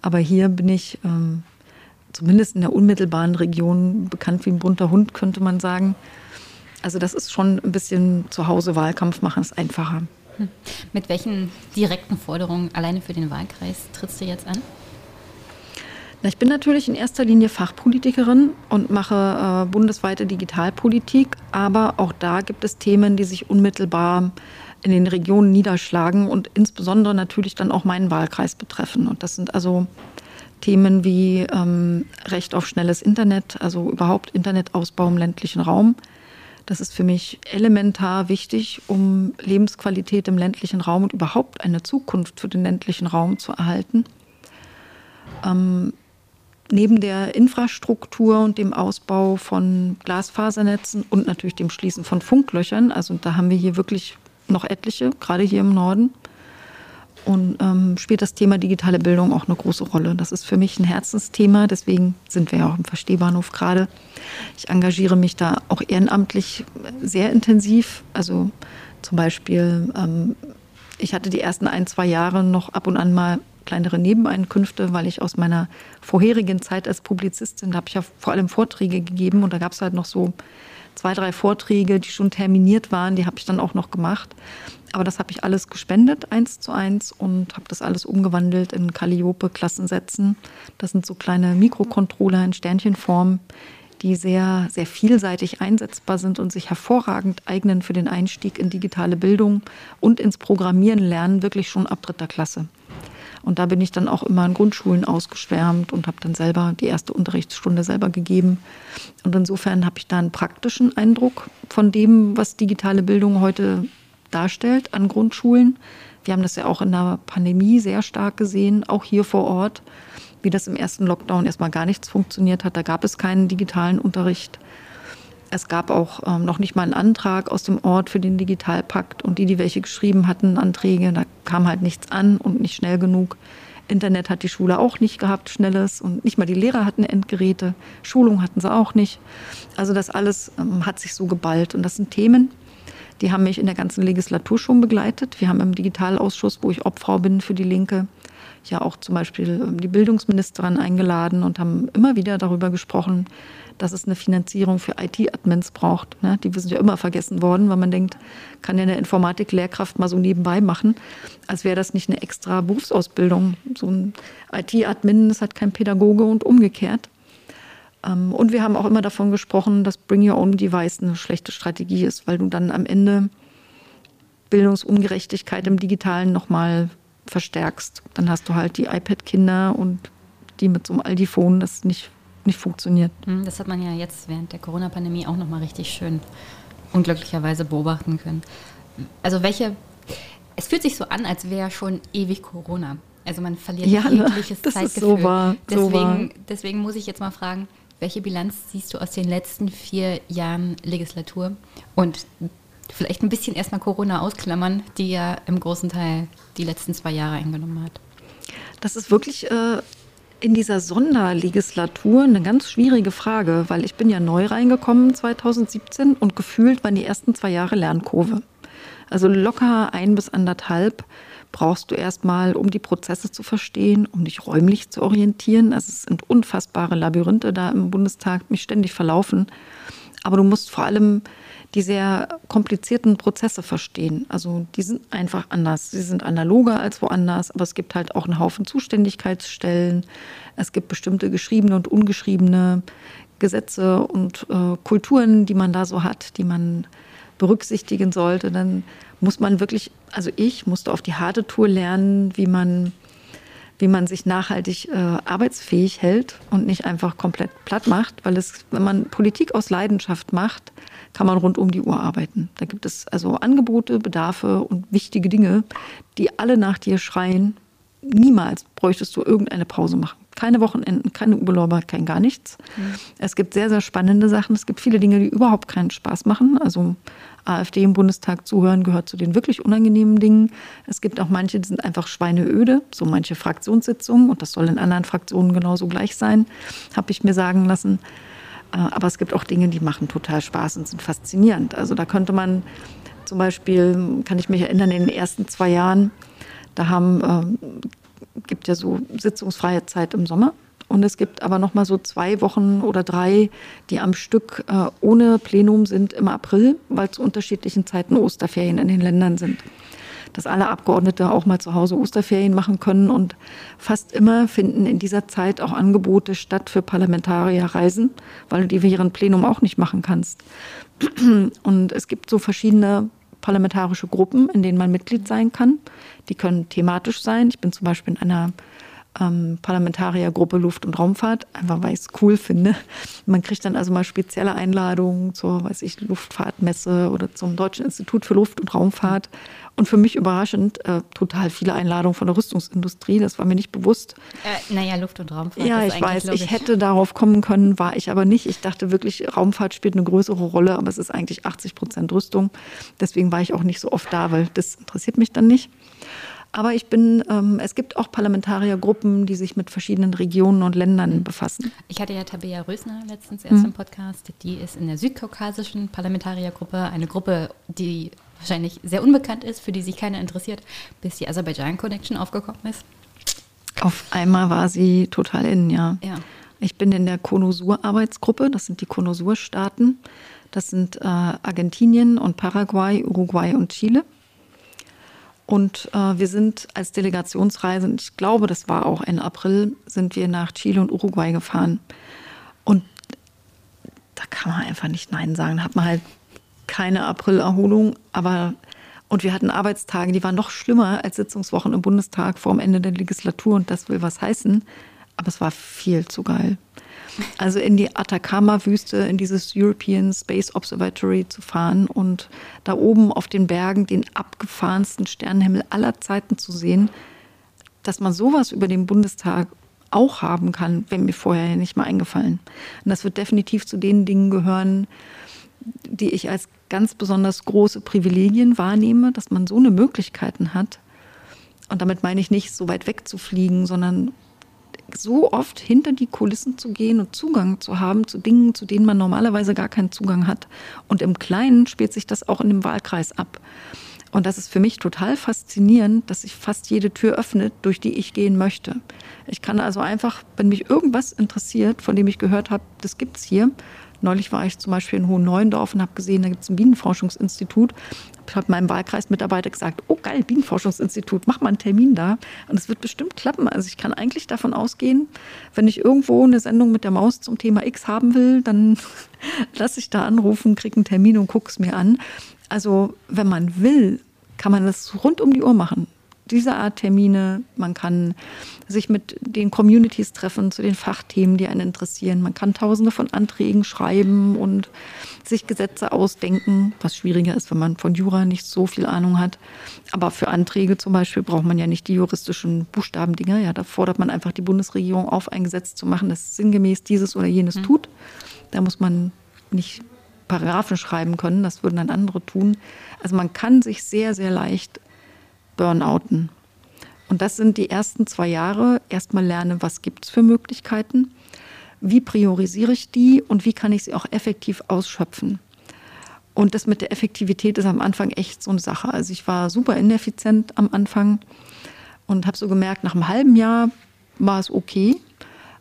Aber hier bin ich ähm, zumindest in der unmittelbaren Region bekannt wie ein bunter Hund, könnte man sagen. Also das ist schon ein bisschen zu Hause Wahlkampf machen, ist einfacher. Hm. Mit welchen direkten Forderungen alleine für den Wahlkreis trittst du jetzt an? Ich bin natürlich in erster Linie Fachpolitikerin und mache äh, bundesweite Digitalpolitik, aber auch da gibt es Themen, die sich unmittelbar in den Regionen niederschlagen und insbesondere natürlich dann auch meinen Wahlkreis betreffen. Und das sind also Themen wie ähm, Recht auf schnelles Internet, also überhaupt Internetausbau im ländlichen Raum. Das ist für mich elementar wichtig, um Lebensqualität im ländlichen Raum und überhaupt eine Zukunft für den ländlichen Raum zu erhalten. Ähm, neben der Infrastruktur und dem Ausbau von Glasfasernetzen und natürlich dem Schließen von Funklöchern, also da haben wir hier wirklich noch etliche, gerade hier im Norden, und ähm, spielt das Thema digitale Bildung auch eine große Rolle. Das ist für mich ein Herzensthema, deswegen sind wir ja auch im Verstehbahnhof gerade. Ich engagiere mich da auch ehrenamtlich sehr intensiv. Also zum Beispiel, ähm, ich hatte die ersten ein, zwei Jahre noch ab und an mal kleinere Nebeneinkünfte, weil ich aus meiner vorherigen Zeit als Publizistin, da habe ich ja vor allem Vorträge gegeben und da gab es halt noch so zwei, drei Vorträge, die schon terminiert waren, die habe ich dann auch noch gemacht. Aber das habe ich alles gespendet, eins zu eins, und habe das alles umgewandelt in Calliope-Klassensätzen. Das sind so kleine Mikrocontroller in Sternchenform, die sehr, sehr vielseitig einsetzbar sind und sich hervorragend eignen für den Einstieg in digitale Bildung und ins Programmieren lernen, wirklich schon ab dritter Klasse. Und da bin ich dann auch immer in Grundschulen ausgeschwärmt und habe dann selber die erste Unterrichtsstunde selber gegeben. Und insofern habe ich da einen praktischen Eindruck von dem, was digitale Bildung heute darstellt an Grundschulen. Wir haben das ja auch in der Pandemie sehr stark gesehen, auch hier vor Ort, wie das im ersten Lockdown erstmal gar nichts funktioniert hat. Da gab es keinen digitalen Unterricht. Es gab auch ähm, noch nicht mal einen Antrag aus dem Ort für den Digitalpakt und die, die welche geschrieben hatten, Anträge, da kam halt nichts an und nicht schnell genug. Internet hat die Schule auch nicht gehabt, schnelles und nicht mal die Lehrer hatten Endgeräte, Schulung hatten sie auch nicht. Also das alles ähm, hat sich so geballt und das sind Themen, die haben mich in der ganzen Legislatur schon begleitet. Wir haben im Digitalausschuss, wo ich Obfrau bin für die Linke, ja auch zum Beispiel ähm, die Bildungsministerin eingeladen und haben immer wieder darüber gesprochen, dass es eine Finanzierung für IT-Admins braucht. Ne? Die sind ja immer vergessen worden, weil man denkt, kann ja eine Informatik-Lehrkraft mal so nebenbei machen, als wäre das nicht eine extra Berufsausbildung. So ein IT-Admin ist halt kein Pädagoge und umgekehrt. Ähm, und wir haben auch immer davon gesprochen, dass Bring Your Own Device eine schlechte Strategie ist, weil du dann am Ende Bildungsungerechtigkeit im Digitalen nochmal verstärkst. Dann hast du halt die iPad-Kinder und die mit so einem Aldi-Phone, das nicht nicht funktioniert. Hm, das hat man ja jetzt während der Corona-Pandemie auch nochmal richtig schön unglücklicherweise beobachten können. Also welche, es fühlt sich so an, als wäre schon ewig Corona. Also man verliert ja, ne? jegliches das Zeitgefühl. Ist so wahr, deswegen, so wahr. deswegen muss ich jetzt mal fragen, welche Bilanz siehst du aus den letzten vier Jahren Legislatur? Und vielleicht ein bisschen erstmal Corona ausklammern, die ja im großen Teil die letzten zwei Jahre eingenommen hat. Das ist wirklich äh, in dieser Sonderlegislatur eine ganz schwierige Frage, weil ich bin ja neu reingekommen 2017 und gefühlt waren die ersten zwei Jahre Lernkurve. Also locker ein bis anderthalb brauchst du erstmal, um die Prozesse zu verstehen, um dich räumlich zu orientieren. Also es sind unfassbare Labyrinthe da im Bundestag, mich ständig verlaufen. Aber du musst vor allem die sehr komplizierten Prozesse verstehen. Also die sind einfach anders. Sie sind analoger als woanders, aber es gibt halt auch einen Haufen Zuständigkeitsstellen. Es gibt bestimmte geschriebene und ungeschriebene Gesetze und äh, Kulturen, die man da so hat, die man berücksichtigen sollte. Dann muss man wirklich, also ich musste auf die harte Tour lernen, wie man wie man sich nachhaltig äh, arbeitsfähig hält und nicht einfach komplett platt macht, weil es, wenn man Politik aus Leidenschaft macht, kann man rund um die Uhr arbeiten. Da gibt es also Angebote, Bedarfe und wichtige Dinge, die alle nach dir schreien. Niemals bräuchtest du irgendeine Pause machen keine Wochenenden, keine Urlaube, kein gar nichts. Mhm. Es gibt sehr, sehr spannende Sachen. Es gibt viele Dinge, die überhaupt keinen Spaß machen. Also AfD im Bundestag zuhören gehört zu den wirklich unangenehmen Dingen. Es gibt auch manche, die sind einfach schweineöde, so manche Fraktionssitzungen. Und das soll in anderen Fraktionen genauso gleich sein, habe ich mir sagen lassen. Äh, aber es gibt auch Dinge, die machen total Spaß und sind faszinierend. Also da könnte man zum Beispiel, kann ich mich erinnern, in den ersten zwei Jahren, da haben, äh, gibt ja so sitzungsfreie Zeit im Sommer. Und es gibt aber noch mal so zwei Wochen oder drei, die am Stück äh, ohne Plenum sind im April, weil zu unterschiedlichen Zeiten Osterferien in den Ländern sind. Dass alle Abgeordnete auch mal zu Hause Osterferien machen können. Und fast immer finden in dieser Zeit auch Angebote statt für Parlamentarierreisen, weil du die während Plenum auch nicht machen kannst. Und es gibt so verschiedene parlamentarische Gruppen, in denen man Mitglied sein kann. Die können thematisch sein. Ich bin zum Beispiel in einer ähm, Parlamentariergruppe Luft- und Raumfahrt, einfach weil ich es cool finde. Man kriegt dann also mal spezielle Einladungen zur, weiß ich, Luftfahrtmesse oder zum Deutschen Institut für Luft- und Raumfahrt. Und für mich überraschend äh, total viele Einladungen von der Rüstungsindustrie. Das war mir nicht bewusst. Äh, naja, Luft- und Raumfahrt. Ja, ich weiß, ich hätte darauf kommen können, war ich aber nicht. Ich dachte wirklich, Raumfahrt spielt eine größere Rolle, aber es ist eigentlich 80 Prozent Rüstung. Deswegen war ich auch nicht so oft da, weil das interessiert mich dann nicht. Aber ich bin, ähm, es gibt auch Parlamentariergruppen, die sich mit verschiedenen Regionen und Ländern befassen. Ich hatte ja Tabea Rösner letztens erst mhm. im Podcast. Die ist in der südkaukasischen Parlamentariergruppe, eine Gruppe, die wahrscheinlich sehr unbekannt ist, für die sich keiner interessiert, bis die Aserbaidschan Connection aufgekommen ist. Auf einmal war sie total in, ja. ja. Ich bin in der Konosur-Arbeitsgruppe, das sind die Konosur-Staaten. Das sind äh, Argentinien und Paraguay, Uruguay und Chile. Und äh, wir sind als Delegationsreise, und ich glaube, das war auch Ende April, sind wir nach Chile und Uruguay gefahren. Und da kann man einfach nicht Nein sagen. Da hat man halt keine Aprilerholung, aber und wir hatten Arbeitstage, die waren noch schlimmer als Sitzungswochen im Bundestag vor dem Ende der Legislatur und das will was heißen. Aber es war viel zu geil. Also in die Atacama-Wüste, in dieses European Space Observatory zu fahren und da oben auf den Bergen den abgefahrensten Sternenhimmel aller Zeiten zu sehen, dass man sowas über den Bundestag auch haben kann, wäre mir vorher nicht mal eingefallen. Und das wird definitiv zu den Dingen gehören, die ich als ganz besonders große Privilegien wahrnehme, dass man so eine Möglichkeiten hat. Und damit meine ich nicht, so weit wegzufliegen, sondern so oft hinter die Kulissen zu gehen und Zugang zu haben zu Dingen, zu denen man normalerweise gar keinen Zugang hat. Und im Kleinen spielt sich das auch in dem Wahlkreis ab. Und das ist für mich total faszinierend, dass sich fast jede Tür öffnet, durch die ich gehen möchte. Ich kann also einfach, wenn mich irgendwas interessiert, von dem ich gehört habe, das gibt es hier, Neulich war ich zum Beispiel in Hohen Neuendorf und habe gesehen, da gibt es ein Bienenforschungsinstitut. Ich habe meinem Wahlkreismitarbeiter gesagt, oh geil, Bienenforschungsinstitut, mach mal einen Termin da. Und es wird bestimmt klappen. Also ich kann eigentlich davon ausgehen, wenn ich irgendwo eine Sendung mit der Maus zum Thema X haben will, dann lasse ich da anrufen, kriege einen Termin und gucke es mir an. Also wenn man will, kann man das rund um die Uhr machen diese Art Termine. Man kann sich mit den Communities treffen zu den Fachthemen, die einen interessieren. Man kann tausende von Anträgen schreiben und sich Gesetze ausdenken, was schwieriger ist, wenn man von Jura nicht so viel Ahnung hat. Aber für Anträge zum Beispiel braucht man ja nicht die juristischen Buchstabendinger. Ja, da fordert man einfach die Bundesregierung auf, ein Gesetz zu machen, das sinngemäß dieses oder jenes mhm. tut. Da muss man nicht Paragraphen schreiben können, das würden dann andere tun. Also man kann sich sehr, sehr leicht burnouten. Und das sind die ersten zwei Jahre. Erstmal lernen, was gibt es für Möglichkeiten, wie priorisiere ich die und wie kann ich sie auch effektiv ausschöpfen. Und das mit der Effektivität ist am Anfang echt so eine Sache. Also ich war super ineffizient am Anfang und habe so gemerkt, nach einem halben Jahr war es okay,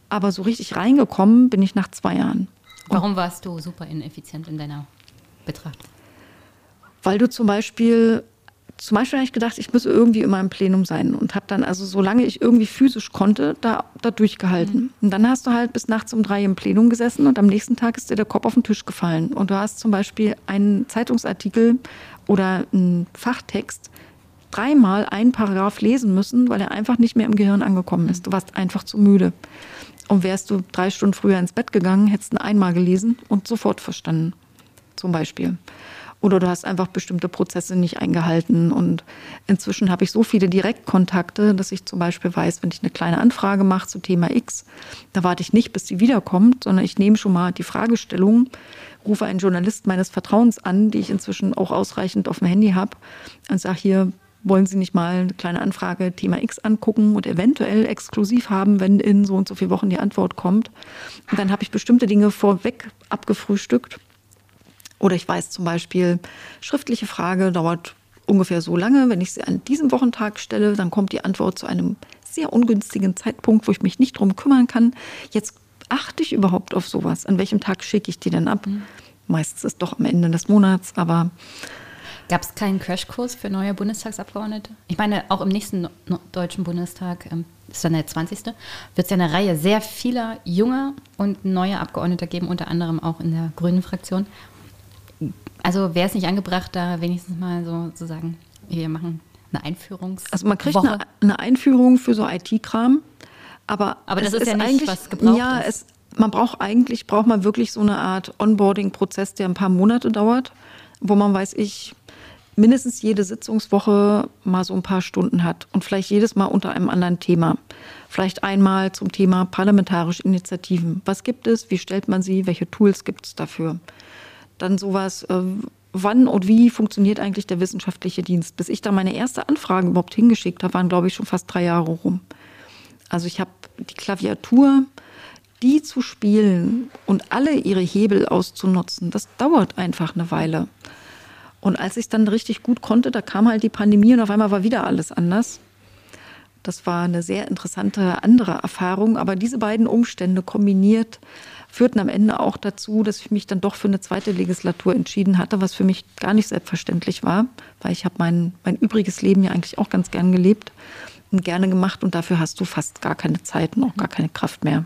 aber so richtig reingekommen bin ich nach zwei Jahren. Und Warum warst du super ineffizient in deiner Betrachtung? Weil du zum Beispiel zum Beispiel habe ich gedacht, ich müsse irgendwie immer im Plenum sein und habe dann also, solange ich irgendwie physisch konnte, da, da durchgehalten. Mhm. Und dann hast du halt bis nachts um drei im Plenum gesessen und am nächsten Tag ist dir der Kopf auf den Tisch gefallen. Und du hast zum Beispiel einen Zeitungsartikel oder einen Fachtext dreimal einen Paragraph lesen müssen, weil er einfach nicht mehr im Gehirn angekommen ist. Du warst einfach zu müde. Und wärst du drei Stunden früher ins Bett gegangen, hättest du ihn einmal gelesen und sofort verstanden. Zum Beispiel. Oder du hast einfach bestimmte Prozesse nicht eingehalten. Und inzwischen habe ich so viele Direktkontakte, dass ich zum Beispiel weiß, wenn ich eine kleine Anfrage mache zu Thema X, da warte ich nicht, bis sie wiederkommt, sondern ich nehme schon mal die Fragestellung, rufe einen Journalist meines Vertrauens an, die ich inzwischen auch ausreichend auf dem Handy habe, und sage hier, wollen Sie nicht mal eine kleine Anfrage Thema X angucken und eventuell exklusiv haben, wenn in so und so vielen Wochen die Antwort kommt. Und dann habe ich bestimmte Dinge vorweg abgefrühstückt. Oder ich weiß zum Beispiel, schriftliche Frage dauert ungefähr so lange. Wenn ich sie an diesem Wochentag stelle, dann kommt die Antwort zu einem sehr ungünstigen Zeitpunkt, wo ich mich nicht drum kümmern kann. Jetzt achte ich überhaupt auf sowas? An welchem Tag schicke ich die denn ab? Mhm. Meistens ist doch am Ende des Monats, aber Gab es keinen Crashkurs für neue Bundestagsabgeordnete? Ich meine, auch im nächsten Deutschen Bundestag, ähm, ist dann der 20., wird es ja eine Reihe sehr vieler junger und neuer Abgeordneter geben, unter anderem auch in der Grünen Fraktion. Also wäre es nicht angebracht, da wenigstens mal so zu sagen, wir machen eine Einführungs. Also man kriegt eine, eine, Einführung für so IT-Kram, aber, aber das ist, ist ja nicht, was gebraucht ja, ist. Es, man braucht eigentlich, braucht man wirklich so eine Art Onboarding-Prozess, der ein paar Monate dauert, wo man weiß, ich, mindestens jede Sitzungswoche mal so ein paar Stunden hat und vielleicht jedes Mal unter einem anderen Thema. Vielleicht einmal zum Thema parlamentarische Initiativen. Was gibt es? Wie stellt man sie? Welche Tools gibt es dafür? Dann sowas, äh, wann und wie funktioniert eigentlich der wissenschaftliche Dienst? Bis ich da meine erste Anfrage überhaupt hingeschickt habe, waren, glaube ich, schon fast drei Jahre rum. Also ich habe die Klaviatur, die zu spielen und alle ihre Hebel auszunutzen, das dauert einfach eine Weile. Und als ich dann richtig gut konnte, da kam halt die Pandemie und auf einmal war wieder alles anders. Das war eine sehr interessante andere Erfahrung. Aber diese beiden Umstände kombiniert führten am Ende auch dazu, dass ich mich dann doch für eine zweite Legislatur entschieden hatte, was für mich gar nicht selbstverständlich war, weil ich habe mein, mein übriges Leben ja eigentlich auch ganz gern gelebt und gerne gemacht und dafür hast du fast gar keine Zeit und auch gar keine Kraft mehr.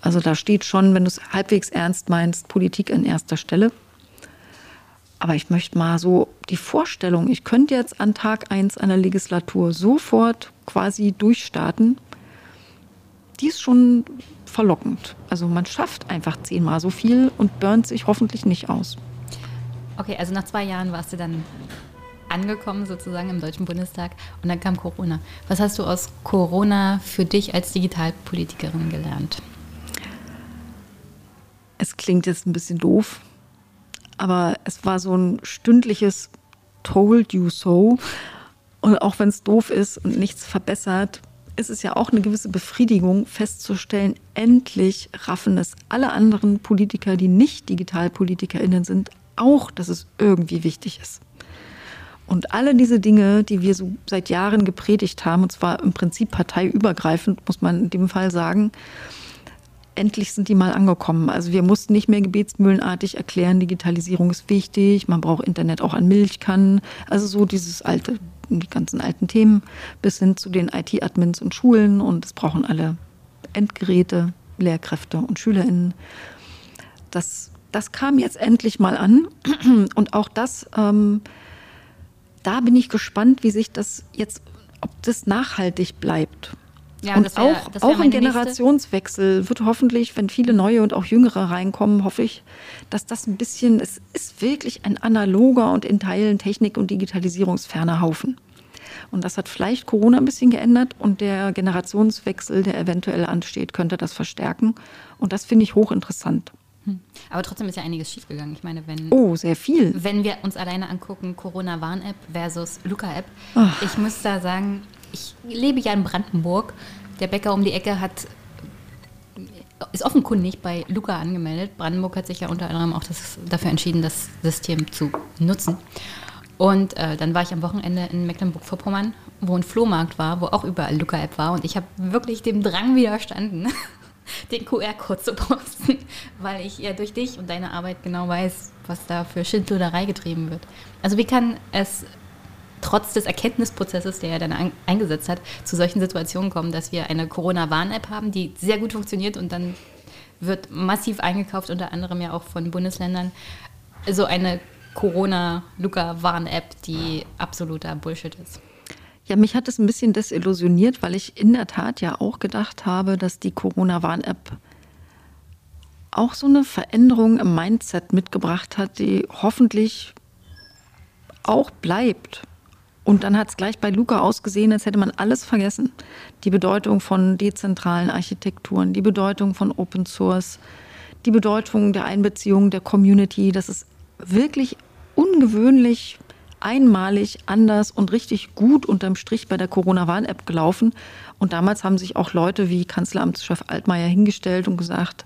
Also da steht schon, wenn du es halbwegs ernst meinst, Politik an erster Stelle. Aber ich möchte mal so die Vorstellung, ich könnte jetzt an Tag 1 einer Legislatur sofort quasi durchstarten, die ist schon verlockend. Also man schafft einfach zehnmal so viel und burnt sich hoffentlich nicht aus. Okay, also nach zwei Jahren warst du dann angekommen sozusagen im Deutschen Bundestag und dann kam Corona. Was hast du aus Corona für dich als Digitalpolitikerin gelernt? Es klingt jetzt ein bisschen doof, aber es war so ein stündliches Told you so. Und auch wenn es doof ist und nichts verbessert, ist es ja auch eine gewisse Befriedigung festzustellen, endlich raffen es alle anderen Politiker, die nicht DigitalpolitikerInnen sind, auch, dass es irgendwie wichtig ist. Und alle diese Dinge, die wir so seit Jahren gepredigt haben, und zwar im Prinzip parteiübergreifend, muss man in dem Fall sagen, endlich sind die mal angekommen. Also wir mussten nicht mehr gebetsmühlenartig erklären, Digitalisierung ist wichtig, man braucht Internet auch an Milchkannen. Also so dieses alte, die ganzen alten Themen bis hin zu den IT-Admins und Schulen und es brauchen alle Endgeräte, Lehrkräfte und SchülerInnen. Das, das kam jetzt endlich mal an und auch das, ähm, da bin ich gespannt, wie sich das jetzt, ob das nachhaltig bleibt. Ja, und wär, auch, auch ein Generationswechsel nächste. wird hoffentlich, wenn viele neue und auch jüngere reinkommen, hoffe ich, dass das ein bisschen, es ist wirklich ein analoger und in Teilen Technik- und Digitalisierungsferner Haufen. Und das hat vielleicht Corona ein bisschen geändert und der Generationswechsel, der eventuell ansteht, könnte das verstärken. Und das finde ich hochinteressant. Hm. Aber trotzdem ist ja einiges schiefgegangen. Ich meine, wenn. Oh, sehr viel. Wenn wir uns alleine angucken, Corona-Warn-App versus Luca-App, ich muss da sagen, ich lebe ja in Brandenburg. Der Bäcker um die Ecke hat ist offenkundig bei Luca angemeldet. Brandenburg hat sich ja unter anderem auch das, dafür entschieden, das System zu nutzen. Und äh, dann war ich am Wochenende in Mecklenburg-Vorpommern, wo ein Flohmarkt war, wo auch überall Luca-App war. Und ich habe wirklich dem Drang widerstanden, den QR-Code zu posten, weil ich ja durch dich und deine Arbeit genau weiß, was da für Schindluderei getrieben wird. Also wie kann es trotz des Erkenntnisprozesses, der er dann ein, eingesetzt hat, zu solchen Situationen kommen, dass wir eine Corona-Warn-App haben, die sehr gut funktioniert und dann wird massiv eingekauft, unter anderem ja auch von Bundesländern. So eine Corona-Luca-Warn-App, die absoluter Bullshit ist. Ja, mich hat es ein bisschen desillusioniert, weil ich in der Tat ja auch gedacht habe, dass die Corona-Warn-App auch so eine Veränderung im Mindset mitgebracht hat, die hoffentlich auch bleibt. Und dann hat es gleich bei Luca ausgesehen, als hätte man alles vergessen. Die Bedeutung von dezentralen Architekturen, die Bedeutung von Open Source, die Bedeutung der Einbeziehung der Community. Das ist wirklich ungewöhnlich, einmalig, anders und richtig gut unterm Strich bei der Corona-Warn-App gelaufen. Und damals haben sich auch Leute wie Kanzleramtschef Altmaier hingestellt und gesagt,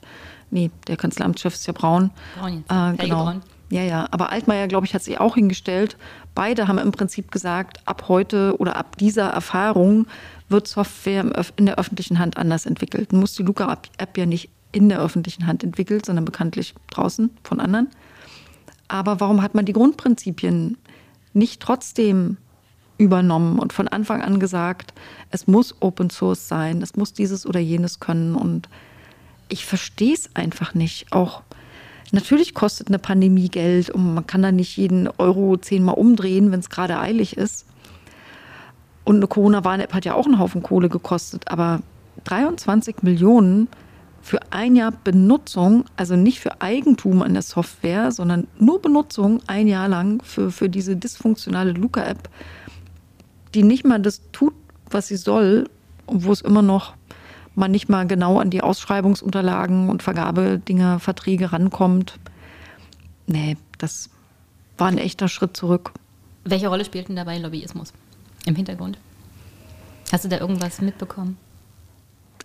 nee, der Kanzleramtschef ist ja Braun. Braun äh, genau. Braun. Ja, ja. Aber Altmaier, glaube ich, hat sich auch hingestellt. Beide haben im Prinzip gesagt, ab heute oder ab dieser Erfahrung wird Software in der öffentlichen Hand anders entwickelt. Man muss die Luca-App ja nicht in der öffentlichen Hand entwickelt, sondern bekanntlich draußen von anderen. Aber warum hat man die Grundprinzipien nicht trotzdem übernommen und von Anfang an gesagt, es muss Open Source sein, es muss dieses oder jenes können und ich verstehe es einfach nicht. Auch natürlich kostet eine Pandemie Geld und man kann da nicht jeden Euro zehnmal umdrehen, wenn es gerade eilig ist. Und eine Corona-Warn-App hat ja auch einen Haufen Kohle gekostet, aber 23 Millionen für ein Jahr Benutzung, also nicht für Eigentum an der Software, sondern nur Benutzung ein Jahr lang für, für diese dysfunktionale Luca-App, die nicht mal das tut, was sie soll und wo es immer noch man nicht mal genau an die Ausschreibungsunterlagen und Vergabedinger, Verträge rankommt. Nee, das war ein echter Schritt zurück. Welche Rolle spielt denn dabei Lobbyismus im Hintergrund? Hast du da irgendwas mitbekommen?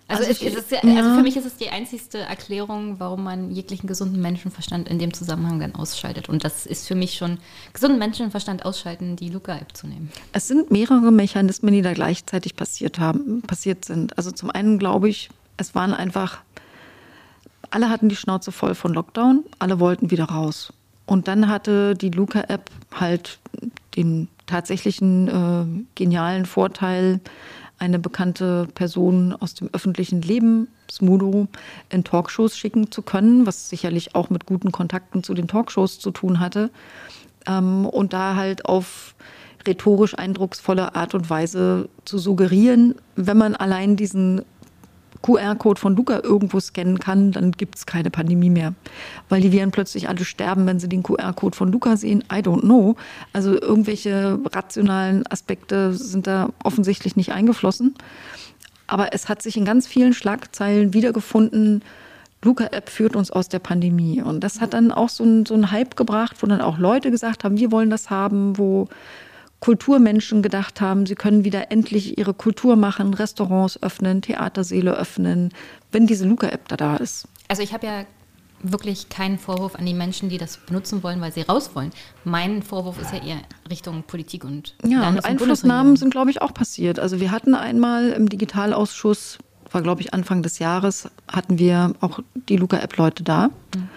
Also, also, ich, ja, also, für mich ist es die einzigste Erklärung, warum man jeglichen gesunden Menschenverstand in dem Zusammenhang dann ausschaltet. Und das ist für mich schon gesunden Menschenverstand ausschalten, die Luca-App zu nehmen. Es sind mehrere Mechanismen, die da gleichzeitig passiert haben, passiert sind. Also zum einen glaube ich, es waren einfach, alle hatten die Schnauze voll von Lockdown, alle wollten wieder raus. Und dann hatte die Luca-App halt den tatsächlichen äh, genialen Vorteil, eine bekannte Person aus dem öffentlichen Leben, Smudo, in Talkshows schicken zu können, was sicherlich auch mit guten Kontakten zu den Talkshows zu tun hatte. Ähm, und da halt auf rhetorisch eindrucksvolle Art und Weise zu suggerieren, wenn man allein diesen QR-Code von Luca irgendwo scannen kann, dann gibt es keine Pandemie mehr. Weil die Viren plötzlich alle sterben, wenn sie den QR-Code von Luca sehen. I don't know. Also irgendwelche rationalen Aspekte sind da offensichtlich nicht eingeflossen. Aber es hat sich in ganz vielen Schlagzeilen wiedergefunden, Luca-App führt uns aus der Pandemie. Und das hat dann auch so einen, so einen Hype gebracht, wo dann auch Leute gesagt haben, wir wollen das haben, wo Kulturmenschen gedacht haben, sie können wieder endlich ihre Kultur machen, Restaurants öffnen, Theatersäle öffnen, wenn diese Luca-App da, da ist. Also ich habe ja wirklich keinen Vorwurf an die Menschen, die das benutzen wollen, weil sie raus wollen. Mein Vorwurf ist ja eher Richtung Politik und ja, und Einflussnahmen sind, glaube ich, auch passiert. Also wir hatten einmal im Digitalausschuss, war glaube ich Anfang des Jahres, hatten wir auch die Luca-App-Leute da. Mhm.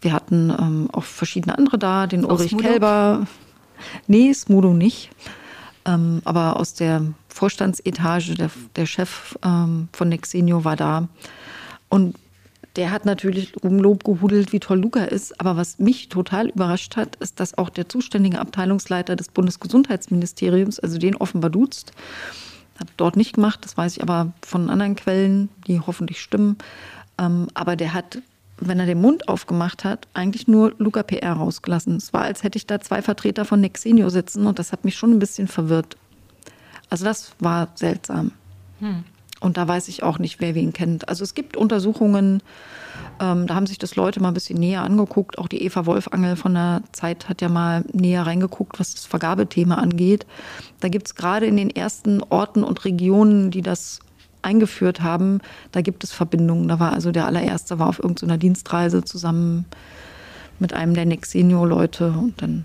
Wir hatten ähm, auch verschiedene andere da, den Ulrich Smudo? Nee, Smudo nicht. Ähm, aber aus der Vorstandsetage, der, der Chef ähm, von Nexenio war da. Und der hat natürlich um Lob gehudelt, wie toll Luca ist. Aber was mich total überrascht hat, ist, dass auch der zuständige Abteilungsleiter des Bundesgesundheitsministeriums, also den offenbar duzt, hat dort nicht gemacht, das weiß ich aber von anderen Quellen, die hoffentlich stimmen. Ähm, aber der hat wenn er den Mund aufgemacht hat, eigentlich nur Luca PR rausgelassen. Es war, als hätte ich da zwei Vertreter von Nexenio sitzen und das hat mich schon ein bisschen verwirrt. Also das war seltsam. Hm. Und da weiß ich auch nicht, wer wen kennt. Also es gibt Untersuchungen, ähm, da haben sich das Leute mal ein bisschen näher angeguckt. Auch die Eva Wolfangel von der Zeit hat ja mal näher reingeguckt, was das Vergabethema angeht. Da gibt es gerade in den ersten Orten und Regionen, die das eingeführt haben, da gibt es Verbindungen. Da war also der allererste war auf irgendeiner Dienstreise zusammen mit einem der Nexenio-Leute und dann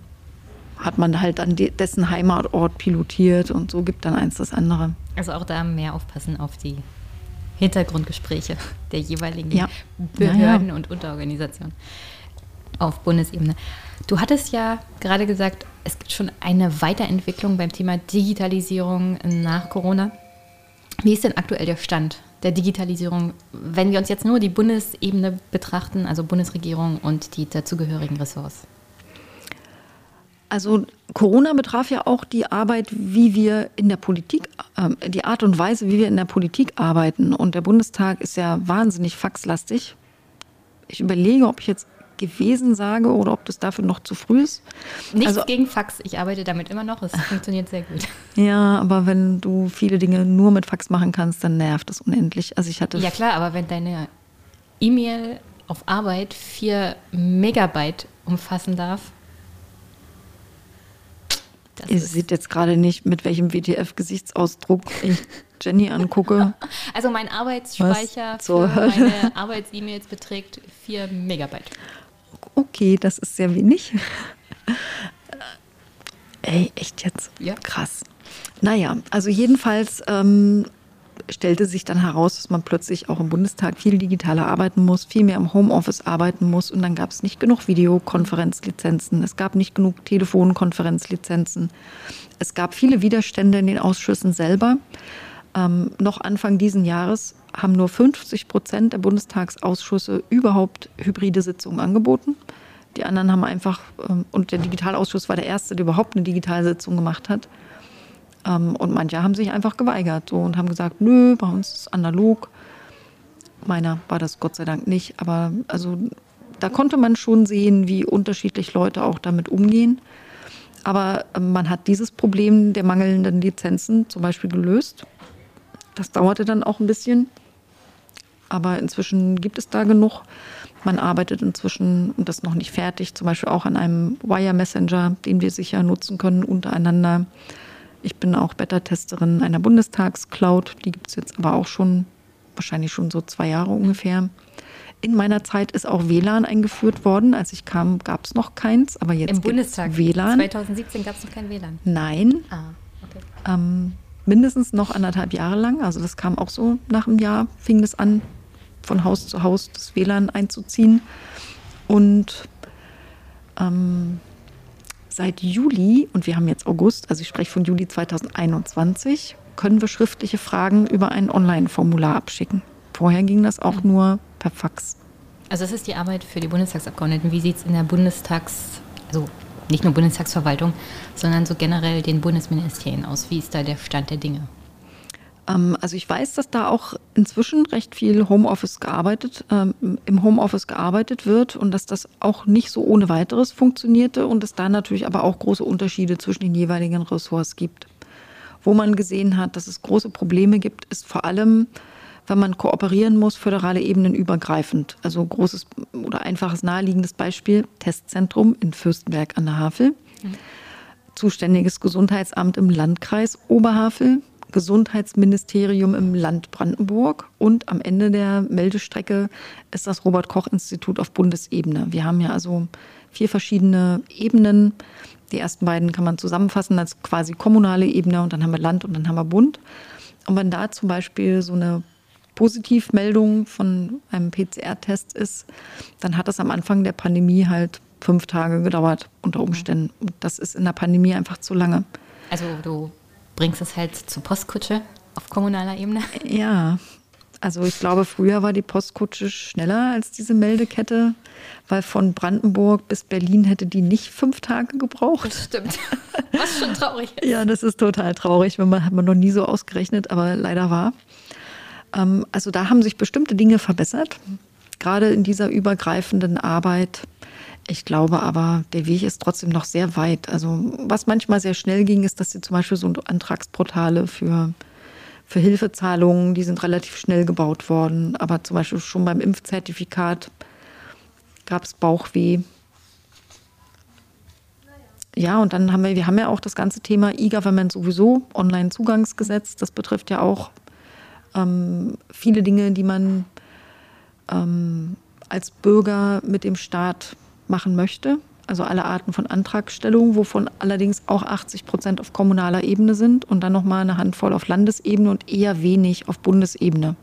hat man halt an dessen Heimatort pilotiert und so gibt dann eins das andere. Also auch da mehr aufpassen auf die Hintergrundgespräche der jeweiligen ja. Behörden ja, ja. und Unterorganisationen auf Bundesebene. Du hattest ja gerade gesagt, es gibt schon eine Weiterentwicklung beim Thema Digitalisierung nach Corona. Wie ist denn aktuell der Stand der Digitalisierung, wenn wir uns jetzt nur die Bundesebene betrachten, also Bundesregierung und die dazugehörigen Ressorts? Also Corona betraf ja auch die Arbeit, wie wir in der Politik, äh, die Art und Weise, wie wir in der Politik arbeiten. Und der Bundestag ist ja wahnsinnig faxlastig. Ich überlege, ob ich jetzt gewesen sage oder ob das dafür noch zu früh ist. Nichts also, gegen Fax, ich arbeite damit immer noch, es funktioniert sehr gut. Ja, aber wenn du viele Dinge nur mit Fax machen kannst, dann nervt das unendlich. Also ich hatte ja klar, aber wenn deine E-Mail auf Arbeit 4 Megabyte umfassen darf, Ihr seht jetzt gerade nicht, mit welchem WTF-Gesichtsausdruck ich Jenny angucke. Also mein Arbeitsspeicher für meine Arbeits-E-Mails beträgt 4 Megabyte. Okay, das ist sehr wenig. Ey, echt jetzt? Ja. Krass. Naja, also jedenfalls ähm, stellte sich dann heraus, dass man plötzlich auch im Bundestag viel digitaler arbeiten muss, viel mehr im Homeoffice arbeiten muss. Und dann gab es nicht genug Videokonferenzlizenzen, es gab nicht genug Telefonkonferenzlizenzen. Es gab viele Widerstände in den Ausschüssen selber. Ähm, noch Anfang diesen Jahres haben nur 50 Prozent der Bundestagsausschüsse überhaupt hybride Sitzungen angeboten. Die anderen haben einfach, ähm, und der Digitalausschuss war der erste, der überhaupt eine Digitalsitzung gemacht hat. Ähm, und manche haben sich einfach geweigert so, und haben gesagt, nö, bei uns ist es analog. Meiner war das Gott sei Dank nicht. Aber also da konnte man schon sehen, wie unterschiedlich Leute auch damit umgehen. Aber ähm, man hat dieses Problem der mangelnden Lizenzen zum Beispiel gelöst. Das dauerte dann auch ein bisschen. Aber inzwischen gibt es da genug. Man arbeitet inzwischen, und das ist noch nicht fertig, zum Beispiel auch an einem Wire Messenger, den wir sicher nutzen können untereinander. Ich bin auch Beta-Testerin einer Bundestagscloud. Die gibt es jetzt aber auch schon, wahrscheinlich schon so zwei Jahre ungefähr. In meiner Zeit ist auch WLAN eingeführt worden. Als ich kam, gab es noch keins, aber jetzt Im Bundestag WLAN. 2017 gab es noch kein WLAN. Nein. Ah, okay. Ähm, mindestens noch anderthalb Jahre lang. Also das kam auch so nach einem Jahr, fing das an, von Haus zu Haus das WLAN einzuziehen. Und ähm, seit Juli, und wir haben jetzt August, also ich spreche von Juli 2021, können wir schriftliche Fragen über ein Online-Formular abschicken. Vorher ging das auch nur per Fax. Also das ist die Arbeit für die Bundestagsabgeordneten. Wie sieht es in der Bundestags, also nicht nur Bundestagsverwaltung, sondern so generell den Bundesministerien aus? Wie ist da der Stand der Dinge? Ähm, also ich weiß, dass da auch inzwischen recht viel Homeoffice gearbeitet, ähm, im Homeoffice gearbeitet wird und dass das auch nicht so ohne weiteres funktionierte und es da natürlich aber auch große Unterschiede zwischen den jeweiligen Ressorts gibt. Wo man gesehen hat, dass es große Probleme gibt, ist vor allem, wenn man kooperieren muss, föderale Ebenen übergreifend. Also großes oder einfaches naheliegendes Beispiel, Testzentrum in Fürstenberg an der Havel. Mhm. Zuständiges Gesundheitsamt im Landkreis Oberhavel, Gesundheitsministerium im Land Brandenburg und am Ende der Meldestrecke ist das Robert Koch Institut auf Bundesebene. Wir haben ja also vier verschiedene Ebenen. Die ersten beiden kann man zusammenfassen als quasi kommunale Ebene und dann haben wir Land und dann haben wir Bund. Und wenn da zum Beispiel so eine Positivmeldung von einem PCR-Test ist, dann hat das am Anfang der Pandemie halt fünf Tage gedauert unter Umständen. Und das ist in der Pandemie einfach zu lange. Also du bringst es halt zur Postkutsche auf kommunaler Ebene? Ja, also ich glaube, früher war die Postkutsche schneller als diese Meldekette, weil von Brandenburg bis Berlin hätte die nicht fünf Tage gebraucht. Das stimmt. Was schon traurig ist. ja, das ist total traurig, wenn man hat man noch nie so ausgerechnet, aber leider war. Ähm, also da haben sich bestimmte Dinge verbessert, gerade in dieser übergreifenden Arbeit. Ich glaube aber, der Weg ist trotzdem noch sehr weit. Also was manchmal sehr schnell ging, ist, dass sie zum Beispiel so Antragsportale für, für Hilfezahlungen, die sind relativ schnell gebaut worden. Aber zum Beispiel schon beim Impfzertifikat gab es Bauchweh. Ja, und dann haben wir, wir haben ja auch das ganze Thema E-Government sowieso, Online-Zugangsgesetz. Das betrifft ja auch ähm, viele Dinge, die man ähm, als Bürger mit dem Staat machen möchte. Also alle Arten von Antragstellungen, wovon allerdings auch 80 Prozent auf kommunaler Ebene sind und dann nochmal eine Handvoll auf Landesebene und eher wenig auf Bundesebene.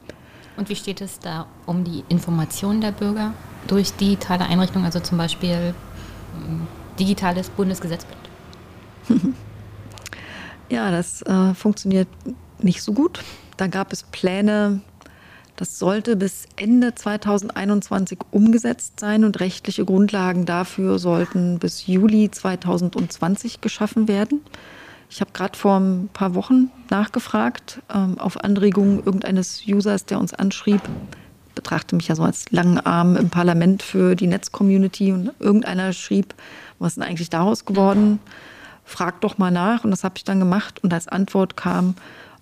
Und wie steht es da um die Information der Bürger durch digitale Einrichtungen, also zum Beispiel hm, digitales Bundesgesetzblatt? ja, das äh, funktioniert nicht so gut. Da gab es Pläne, das sollte bis Ende 2021 umgesetzt sein und rechtliche Grundlagen dafür sollten bis Juli 2020 geschaffen werden. Ich habe gerade vor ein paar Wochen nachgefragt, ähm, auf Anregung irgendeines Users, der uns anschrieb, betrachte mich ja so als langen Arm im Parlament für die Netzcommunity und irgendeiner schrieb, was ist denn eigentlich daraus geworden? Frag doch mal nach und das habe ich dann gemacht und als Antwort kam,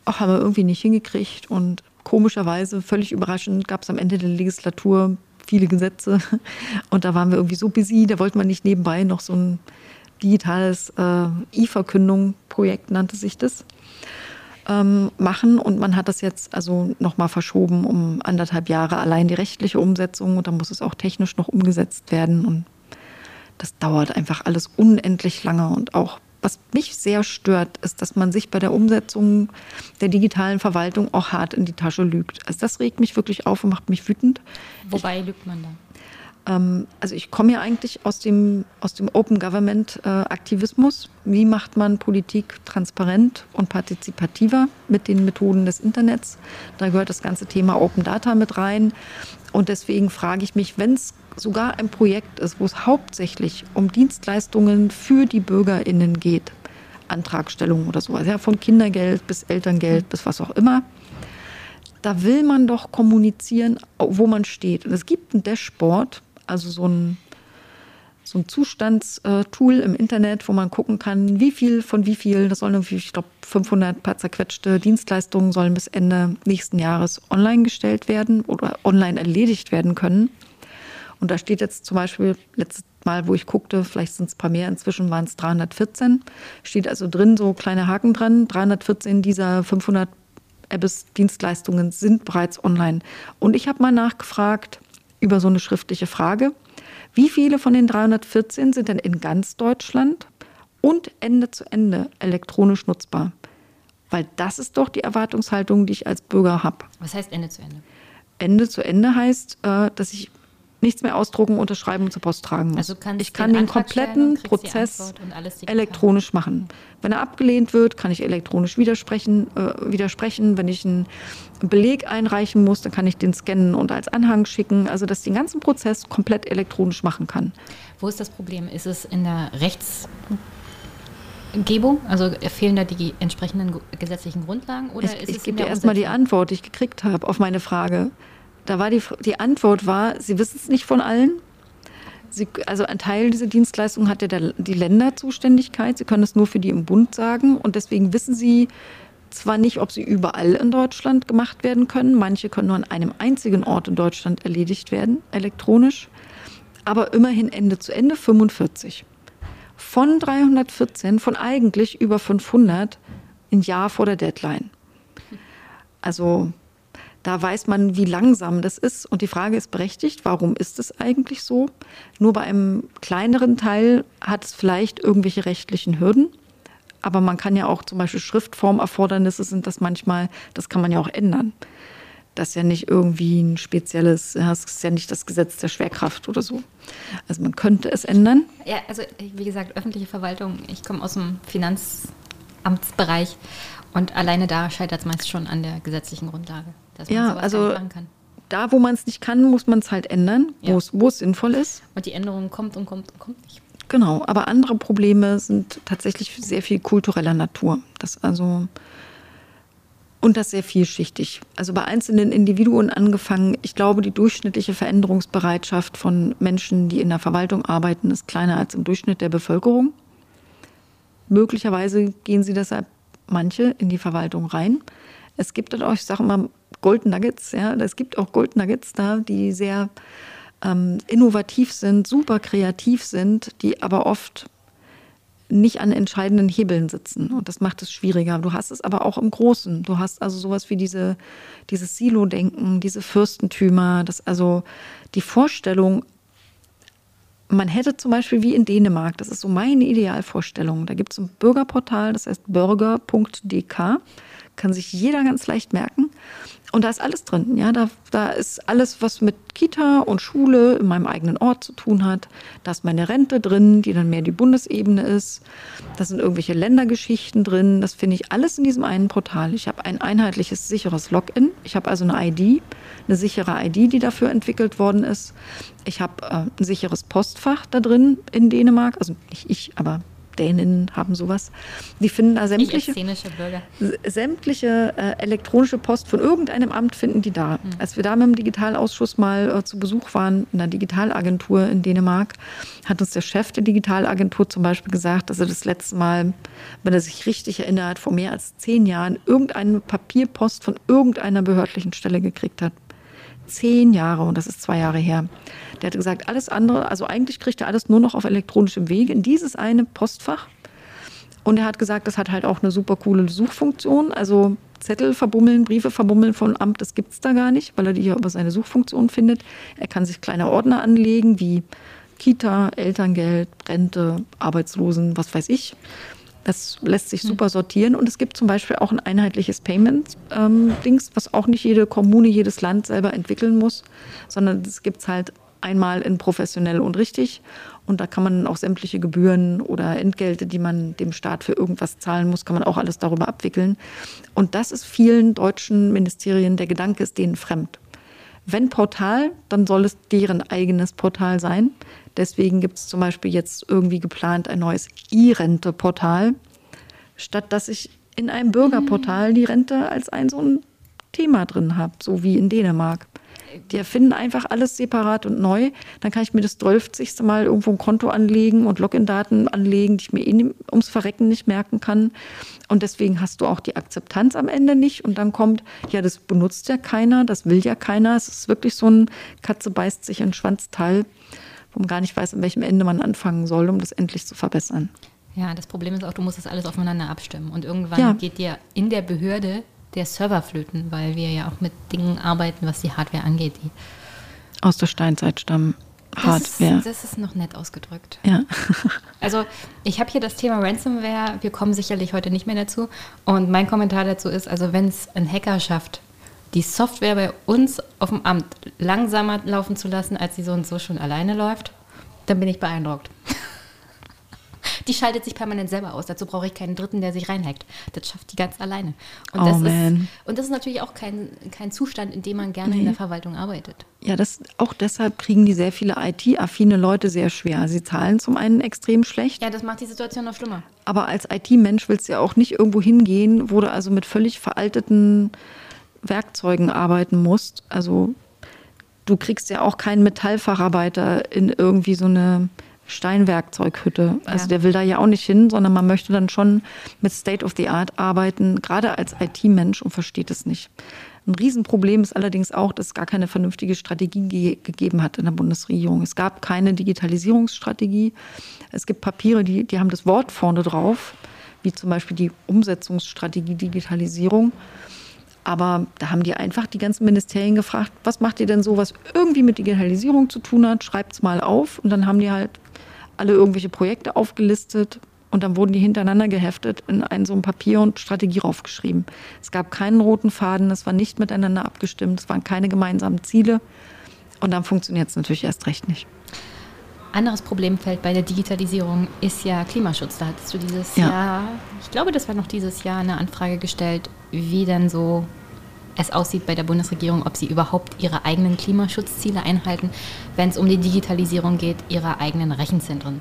ach, haben wir irgendwie nicht hingekriegt und komischerweise, völlig überraschend, gab es am Ende der Legislatur viele Gesetze und da waren wir irgendwie so busy, da wollte man nicht nebenbei noch so ein digitales äh, E-Verkündung-Projekt nannte sich das ähm, machen. Und man hat das jetzt also nochmal verschoben um anderthalb Jahre allein die rechtliche Umsetzung und dann muss es auch technisch noch umgesetzt werden. Und das dauert einfach alles unendlich lange und auch was mich sehr stört, ist, dass man sich bei der Umsetzung der digitalen Verwaltung auch hart in die Tasche lügt. Also das regt mich wirklich auf und macht mich wütend. Wobei lügt man da? Ähm, also ich komme ja eigentlich aus dem, aus dem Open Government äh, Aktivismus. Wie macht man Politik transparent und partizipativer mit den Methoden des Internets? Da gehört das ganze Thema Open Data mit rein. Und deswegen frage ich mich, wenn es sogar ein Projekt ist, wo es hauptsächlich um Dienstleistungen für die BürgerInnen geht, Antragstellung oder sowas, ja, von Kindergeld bis Elterngeld bis was auch immer, da will man doch kommunizieren, wo man steht. Und es gibt ein Dashboard, also so ein, so ein Zustandstool im Internet, wo man gucken kann, wie viel von wie viel, das sollen irgendwie, ich glaube, 500 paar zerquetschte Dienstleistungen sollen bis Ende nächsten Jahres online gestellt werden oder online erledigt werden können. Und da steht jetzt zum Beispiel, letztes Mal, wo ich guckte, vielleicht sind es ein paar mehr, inzwischen waren es 314, steht also drin so kleine Haken dran, 314 dieser 500 Abyss-Dienstleistungen sind bereits online. Und ich habe mal nachgefragt, über so eine schriftliche Frage. Wie viele von den 314 sind denn in ganz Deutschland und Ende zu Ende elektronisch nutzbar? Weil das ist doch die Erwartungshaltung, die ich als Bürger habe. Was heißt Ende zu Ende? Ende zu Ende heißt, äh, dass ich nichts mehr ausdrucken, unterschreiben und zur Post tragen muss. Also ich kann den, den kompletten Prozess elektronisch machen. Wenn er abgelehnt wird, kann ich elektronisch widersprechen, äh, widersprechen. Wenn ich einen Beleg einreichen muss, dann kann ich den scannen und als Anhang schicken. Also dass ich den ganzen Prozess komplett elektronisch machen kann. Wo ist das Problem? Ist es in der Rechtsgebung? Also fehlen da die entsprechenden gesetzlichen Grundlagen? Oder ich, ich gebe dir erstmal die Antwort, die ich gekriegt habe auf meine Frage. Da war die, die Antwort war, sie wissen es nicht von allen. Sie, also ein Teil dieser Dienstleistung hat ja der, die Länderzuständigkeit. Sie können es nur für die im Bund sagen. Und deswegen wissen sie zwar nicht, ob sie überall in Deutschland gemacht werden können. Manche können nur an einem einzigen Ort in Deutschland erledigt werden, elektronisch. Aber immerhin Ende zu Ende 45. Von 314, von eigentlich über 500 ein Jahr vor der Deadline. Also da weiß man, wie langsam das ist. Und die Frage ist berechtigt, warum ist es eigentlich so? Nur bei einem kleineren Teil hat es vielleicht irgendwelche rechtlichen Hürden. Aber man kann ja auch zum Beispiel Schriftformerfordernisse sind das manchmal, das kann man ja auch ändern. Das ist ja nicht irgendwie ein spezielles, das ist ja nicht das Gesetz der Schwerkraft oder so. Also man könnte es ändern. Ja, also wie gesagt, öffentliche Verwaltung, ich komme aus dem Finanzamtsbereich und alleine da scheitert es meist schon an der gesetzlichen Grundlage dass man ja, also da, wo man es nicht kann, muss man es halt ändern, ja. wo es sinnvoll ist. Und die Änderung kommt und kommt und kommt nicht. Genau, aber andere Probleme sind tatsächlich sehr viel kultureller Natur. Das also und das sehr vielschichtig. Also bei einzelnen Individuen angefangen, ich glaube, die durchschnittliche Veränderungsbereitschaft von Menschen, die in der Verwaltung arbeiten, ist kleiner als im Durchschnitt der Bevölkerung. Möglicherweise gehen sie deshalb manche in die Verwaltung rein. Es gibt auch, ich sage mal, Gold Nuggets, ja, es gibt auch Gold Nuggets da, die sehr ähm, innovativ sind, super kreativ sind, die aber oft nicht an entscheidenden Hebeln sitzen. Und das macht es schwieriger. Du hast es aber auch im Großen. Du hast also sowas wie diese, dieses Silo-Denken, diese Fürstentümer, das also die Vorstellung, man hätte zum Beispiel wie in Dänemark, das ist so meine Idealvorstellung, da gibt es ein Bürgerportal, das heißt bürger.dk kann sich jeder ganz leicht merken. Und da ist alles drin. Ja, da, da ist alles, was mit Kita und Schule in meinem eigenen Ort zu tun hat. Da ist meine Rente drin, die dann mehr die Bundesebene ist. Da sind irgendwelche Ländergeschichten drin. Das finde ich alles in diesem einen Portal. Ich habe ein einheitliches, sicheres Login. Ich habe also eine ID, eine sichere ID, die dafür entwickelt worden ist. Ich habe äh, ein sicheres Postfach da drin in Dänemark. Also nicht ich, aber Däninnen haben sowas. Die finden da sämtliche, sämtliche äh, elektronische Post von irgendeinem Amt finden die da. Mhm. Als wir da mit dem Digitalausschuss mal äh, zu Besuch waren in der Digitalagentur in Dänemark, hat uns der Chef der Digitalagentur zum Beispiel gesagt, dass er das letzte Mal, wenn er sich richtig erinnert, vor mehr als zehn Jahren irgendeine Papierpost von irgendeiner behördlichen Stelle gekriegt hat. Zehn Jahre und das ist zwei Jahre her. Der hat gesagt, alles andere, also eigentlich kriegt er alles nur noch auf elektronischem Wege in dieses eine Postfach. Und er hat gesagt, das hat halt auch eine super coole Suchfunktion. Also Zettel verbummeln, Briefe verbummeln von Amt, das gibt es da gar nicht, weil er die ja über seine Suchfunktion findet. Er kann sich kleine Ordner anlegen, wie Kita, Elterngeld, Rente, Arbeitslosen, was weiß ich. Das lässt sich hm. super sortieren und es gibt zum Beispiel auch ein einheitliches Payment-Dings, ähm, was auch nicht jede Kommune, jedes Land selber entwickeln muss, sondern es gibt halt einmal in professionell und richtig und da kann man auch sämtliche Gebühren oder Entgelte, die man dem Staat für irgendwas zahlen muss, kann man auch alles darüber abwickeln. Und das ist vielen deutschen Ministerien, der Gedanke ist denen fremd. Wenn Portal, dann soll es deren eigenes Portal sein. Deswegen gibt es zum Beispiel jetzt irgendwie geplant ein neues E-Rente-Portal, statt dass ich in einem Bürgerportal die Rente als ein so ein Thema drin habe, so wie in Dänemark. Die erfinden einfach alles separat und neu. Dann kann ich mir das 12. Mal irgendwo ein Konto anlegen und Login-Daten anlegen, die ich mir eh ums Verrecken nicht merken kann. Und deswegen hast du auch die Akzeptanz am Ende nicht. Und dann kommt, ja, das benutzt ja keiner, das will ja keiner. Es ist wirklich so ein Katze beißt sich in Schwanzteil wo man gar nicht weiß, an welchem Ende man anfangen soll, um das endlich zu verbessern. Ja, das Problem ist auch, du musst das alles aufeinander abstimmen. Und irgendwann ja. geht dir in der Behörde der Server flöten, weil wir ja auch mit Dingen arbeiten, was die Hardware angeht, die aus der Steinzeit stammen. Hardware. Das ist, das ist noch nett ausgedrückt. Ja. also ich habe hier das Thema Ransomware. Wir kommen sicherlich heute nicht mehr dazu. Und mein Kommentar dazu ist, also wenn es ein Hacker schafft, die Software bei uns auf dem Amt langsamer laufen zu lassen, als sie so und so schon alleine läuft, dann bin ich beeindruckt. Die schaltet sich permanent selber aus. Dazu brauche ich keinen Dritten, der sich reinhackt. Das schafft die ganz alleine. Und, oh, das, man. Ist, und das ist natürlich auch kein, kein Zustand, in dem man gerne nee. in der Verwaltung arbeitet. Ja, das, auch deshalb kriegen die sehr viele IT-affine Leute sehr schwer. Sie zahlen zum einen extrem schlecht. Ja, das macht die Situation noch schlimmer. Aber als IT-Mensch willst du ja auch nicht irgendwo hingehen, wo du also mit völlig veralteten Werkzeugen arbeiten musst. Also du kriegst ja auch keinen Metallfacharbeiter in irgendwie so eine Steinwerkzeughütte. Also ja. der will da ja auch nicht hin, sondern man möchte dann schon mit State of the Art arbeiten, gerade als IT-Mensch und versteht es nicht. Ein Riesenproblem ist allerdings auch, dass es gar keine vernünftige Strategie ge gegeben hat in der Bundesregierung. Es gab keine Digitalisierungsstrategie. Es gibt Papiere, die, die haben das Wort vorne drauf, wie zum Beispiel die Umsetzungsstrategie Digitalisierung. Aber da haben die einfach die ganzen Ministerien gefragt, was macht ihr denn so, was irgendwie mit Digitalisierung zu tun hat? Schreibt es mal auf. Und dann haben die halt alle irgendwelche Projekte aufgelistet und dann wurden die hintereinander geheftet in ein so ein Papier und Strategie raufgeschrieben. Es gab keinen roten Faden, es war nicht miteinander abgestimmt, es waren keine gemeinsamen Ziele. Und dann funktioniert es natürlich erst recht nicht. Anderes Problemfeld bei der Digitalisierung ist ja Klimaschutz. Da hattest du dieses ja. Jahr, ich glaube, das war noch dieses Jahr, eine Anfrage gestellt, wie denn so es aussieht bei der Bundesregierung, ob sie überhaupt ihre eigenen Klimaschutzziele einhalten, wenn es um die Digitalisierung geht, ihrer eigenen Rechenzentren.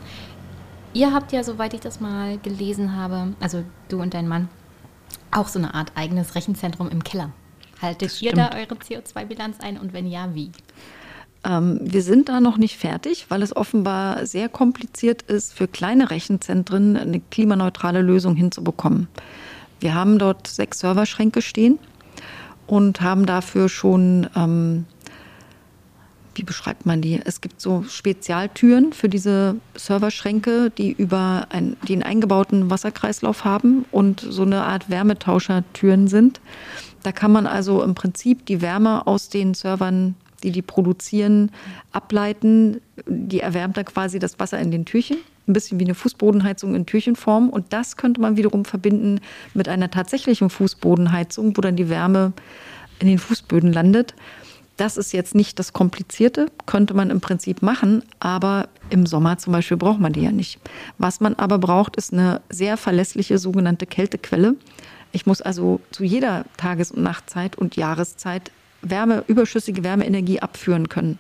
Ihr habt ja, soweit ich das mal gelesen habe, also du und dein Mann, auch so eine Art eigenes Rechenzentrum im Keller. Haltet ihr da eure CO2-Bilanz ein und wenn ja, wie? Ähm, wir sind da noch nicht fertig, weil es offenbar sehr kompliziert ist, für kleine Rechenzentren eine klimaneutrale Lösung hinzubekommen. Wir haben dort sechs Serverschränke stehen und haben dafür schon, ähm, wie beschreibt man die? Es gibt so Spezialtüren für diese Serverschränke, die über ein, die einen eingebauten Wasserkreislauf haben und so eine Art Wärmetauschertüren sind. Da kann man also im Prinzip die Wärme aus den Servern die die produzieren, ableiten. Die erwärmt dann quasi das Wasser in den Türchen. Ein bisschen wie eine Fußbodenheizung in Türchenform. Und das könnte man wiederum verbinden mit einer tatsächlichen Fußbodenheizung, wo dann die Wärme in den Fußböden landet. Das ist jetzt nicht das Komplizierte, könnte man im Prinzip machen, aber im Sommer zum Beispiel braucht man die ja nicht. Was man aber braucht, ist eine sehr verlässliche sogenannte Kältequelle. Ich muss also zu jeder Tages- und Nachtzeit und Jahreszeit Wärme, überschüssige Wärmeenergie abführen können.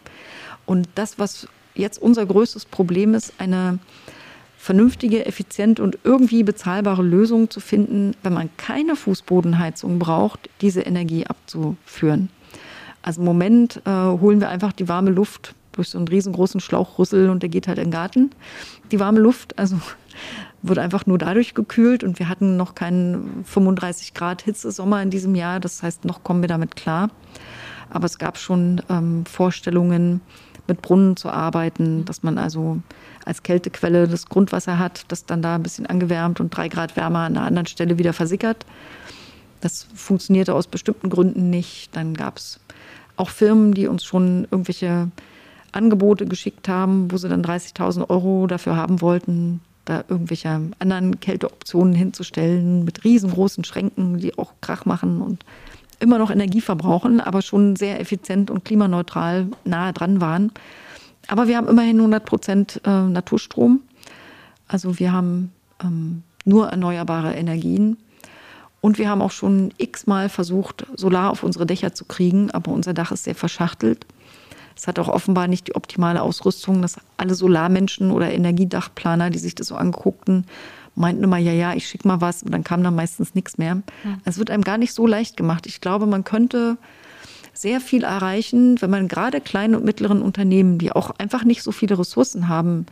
Und das, was jetzt unser größtes Problem ist, eine vernünftige, effiziente und irgendwie bezahlbare Lösungen zu finden, wenn man keine Fußbodenheizung braucht, diese Energie abzuführen. Also im Moment äh, holen wir einfach die warme Luft durch so einen riesengroßen Schlauchrüssel und der geht halt in den Garten. Die warme Luft, also wird einfach nur dadurch gekühlt und wir hatten noch keinen 35 Grad Hitzesommer in diesem Jahr. Das heißt, noch kommen wir damit klar. Aber es gab schon ähm, Vorstellungen, mit Brunnen zu arbeiten, dass man also als Kältequelle das Grundwasser hat, das dann da ein bisschen angewärmt und drei Grad wärmer an einer anderen Stelle wieder versickert. Das funktionierte aus bestimmten Gründen nicht. Dann gab es auch Firmen, die uns schon irgendwelche Angebote geschickt haben, wo sie dann 30.000 Euro dafür haben wollten, da irgendwelche anderen Kälteoptionen hinzustellen mit riesengroßen Schränken, die auch Krach machen und immer noch Energie verbrauchen, aber schon sehr effizient und klimaneutral nahe dran waren. Aber wir haben immerhin 100 Prozent äh, Naturstrom. Also wir haben ähm, nur erneuerbare Energien. Und wir haben auch schon x-mal versucht, Solar auf unsere Dächer zu kriegen, aber unser Dach ist sehr verschachtelt. Es hat auch offenbar nicht die optimale Ausrüstung, dass alle Solarmenschen oder Energiedachplaner, die sich das so anguckten, meinten immer, ja, ja, ich schicke mal was und dann kam dann meistens nichts mehr. Hm. Es wird einem gar nicht so leicht gemacht. Ich glaube, man könnte sehr viel erreichen, wenn man gerade kleinen und mittleren Unternehmen, die auch einfach nicht so viele Ressourcen haben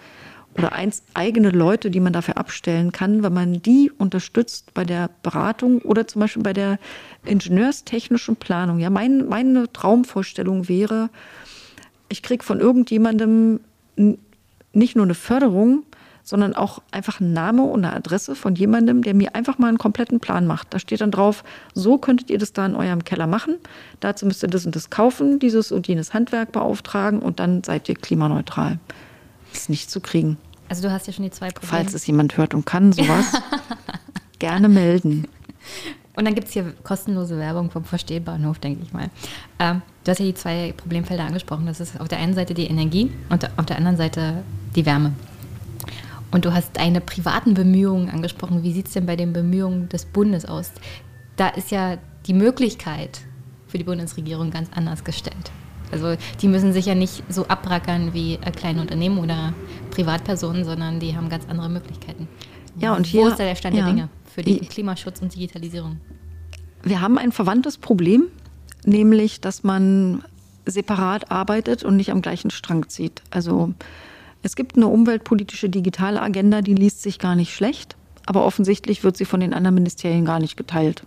oder eins, eigene Leute, die man dafür abstellen kann, wenn man die unterstützt bei der Beratung oder zum Beispiel bei der ingenieurstechnischen Planung. Ja, mein, meine Traumvorstellung wäre, ich kriege von irgendjemandem nicht nur eine Förderung, sondern auch einfach ein Name und eine Adresse von jemandem, der mir einfach mal einen kompletten Plan macht. Da steht dann drauf, so könntet ihr das da in eurem Keller machen. Dazu müsst ihr das und das kaufen, dieses und jenes Handwerk beauftragen und dann seid ihr klimaneutral. Das ist nicht zu kriegen. Also du hast ja schon die zwei Probleme. Falls es jemand hört und kann sowas, gerne melden. Und dann gibt es hier kostenlose Werbung vom Verstehbahnhof, denke ich mal. Ähm, du hast ja die zwei Problemfelder angesprochen. Das ist auf der einen Seite die Energie und auf der anderen Seite die Wärme. Und du hast deine privaten Bemühungen angesprochen. Wie sieht es denn bei den Bemühungen des Bundes aus? Da ist ja die Möglichkeit für die Bundesregierung ganz anders gestellt. Also die müssen sich ja nicht so abrackern wie kleine Unternehmen oder Privatpersonen, sondern die haben ganz andere Möglichkeiten. Ja, und hier, Wo ist da der Stand ja, der Dinge für den Klimaschutz und Digitalisierung? Wir haben ein verwandtes Problem, nämlich, dass man separat arbeitet und nicht am gleichen Strang zieht. Also es gibt eine umweltpolitische digitale Agenda, die liest sich gar nicht schlecht, aber offensichtlich wird sie von den anderen Ministerien gar nicht geteilt.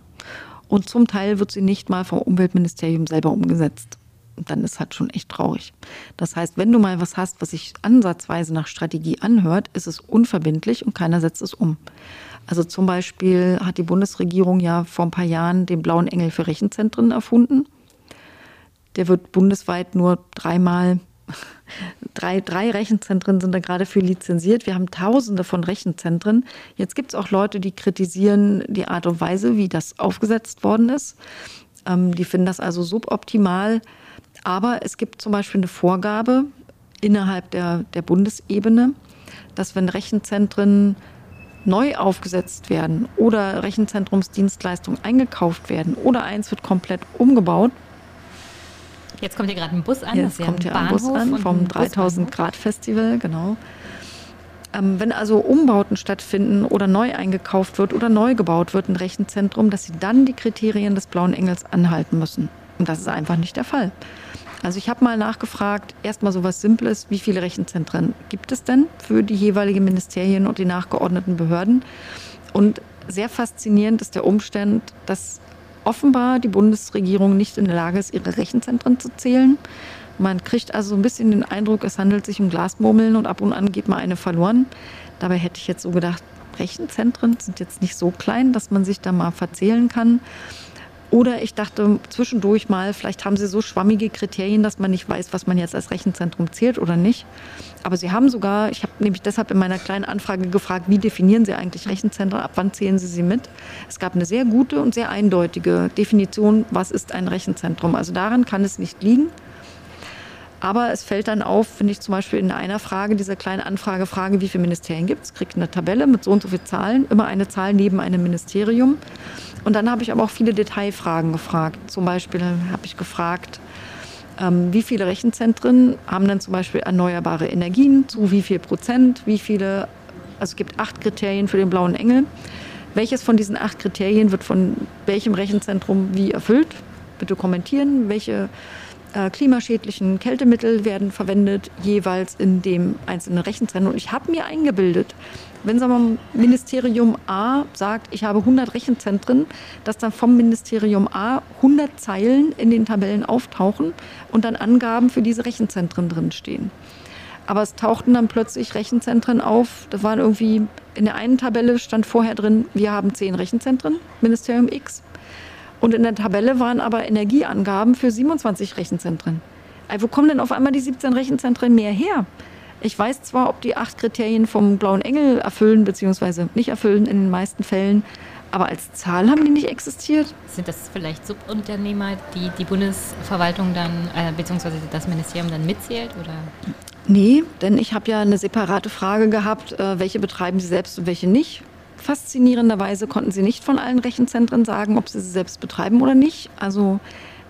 Und zum Teil wird sie nicht mal vom Umweltministerium selber umgesetzt. Und dann ist halt schon echt traurig. Das heißt, wenn du mal was hast, was sich ansatzweise nach Strategie anhört, ist es unverbindlich und keiner setzt es um. Also zum Beispiel hat die Bundesregierung ja vor ein paar Jahren den blauen Engel für Rechenzentren erfunden. Der wird bundesweit nur dreimal, drei, drei Rechenzentren sind da gerade für lizenziert. Wir haben tausende von Rechenzentren. Jetzt gibt es auch Leute, die kritisieren die Art und Weise, wie das aufgesetzt worden ist. Ähm, die finden das also suboptimal. Aber es gibt zum Beispiel eine Vorgabe innerhalb der, der Bundesebene, dass wenn Rechenzentren neu aufgesetzt werden oder Rechenzentrumsdienstleistungen eingekauft werden oder eins wird komplett umgebaut. Jetzt kommt hier gerade ein Bus an. Jetzt kommt hier ein Bus an vom 3000 Grad Festival, genau. Ähm, wenn also Umbauten stattfinden oder neu eingekauft wird oder neu gebaut wird ein Rechenzentrum, dass sie dann die Kriterien des Blauen Engels anhalten müssen. Und das ist einfach nicht der Fall. Also ich habe mal nachgefragt, erstmal so was Simples, wie viele Rechenzentren gibt es denn für die jeweiligen Ministerien und die nachgeordneten Behörden? Und sehr faszinierend ist der Umstand, dass offenbar die Bundesregierung nicht in der Lage ist, ihre Rechenzentren zu zählen. Man kriegt also ein bisschen den Eindruck, es handelt sich um Glasmurmeln und ab und an geht mal eine verloren. Dabei hätte ich jetzt so gedacht, Rechenzentren sind jetzt nicht so klein, dass man sich da mal verzählen kann. Oder ich dachte zwischendurch mal, vielleicht haben sie so schwammige Kriterien, dass man nicht weiß, was man jetzt als Rechenzentrum zählt oder nicht. Aber sie haben sogar, ich habe nämlich deshalb in meiner kleinen Anfrage gefragt, wie definieren Sie eigentlich Rechenzentren, ab wann zählen Sie sie mit? Es gab eine sehr gute und sehr eindeutige Definition, was ist ein Rechenzentrum. Also daran kann es nicht liegen. Aber es fällt dann auf, finde ich zum Beispiel in einer Frage, dieser kleinen Anfrage, Frage, wie viele Ministerien gibt es, kriegt eine Tabelle mit so und so vielen Zahlen, immer eine Zahl neben einem Ministerium. Und dann habe ich aber auch viele Detailfragen gefragt. Zum Beispiel habe ich gefragt, ähm, wie viele Rechenzentren haben denn zum Beispiel erneuerbare Energien, zu wie viel Prozent, wie viele Also es gibt acht Kriterien für den blauen Engel. Welches von diesen acht Kriterien wird von welchem Rechenzentrum wie erfüllt? Bitte kommentieren. Welche äh, klimaschädlichen Kältemittel werden verwendet, jeweils in dem einzelnen Rechenzentrum. Und ich habe mir eingebildet, wenn sagen Ministerium A sagt, ich habe 100 Rechenzentren, dass dann vom Ministerium A 100 Zeilen in den Tabellen auftauchen und dann Angaben für diese Rechenzentren drinstehen. Aber es tauchten dann plötzlich Rechenzentren auf. Das waren irgendwie, in der einen Tabelle stand vorher drin, wir haben zehn Rechenzentren, Ministerium X. Und in der Tabelle waren aber Energieangaben für 27 Rechenzentren. Also wo kommen denn auf einmal die 17 Rechenzentren mehr her? Ich weiß zwar, ob die acht Kriterien vom Blauen Engel erfüllen, beziehungsweise nicht erfüllen in den meisten Fällen, aber als Zahl haben die nicht existiert. Sind das vielleicht Subunternehmer, die die Bundesverwaltung dann, äh, beziehungsweise das Ministerium dann mitzählt? Oder? Nee, denn ich habe ja eine separate Frage gehabt, äh, welche betreiben sie selbst und welche nicht. Faszinierenderweise konnten sie nicht von allen Rechenzentren sagen, ob sie sie selbst betreiben oder nicht. Also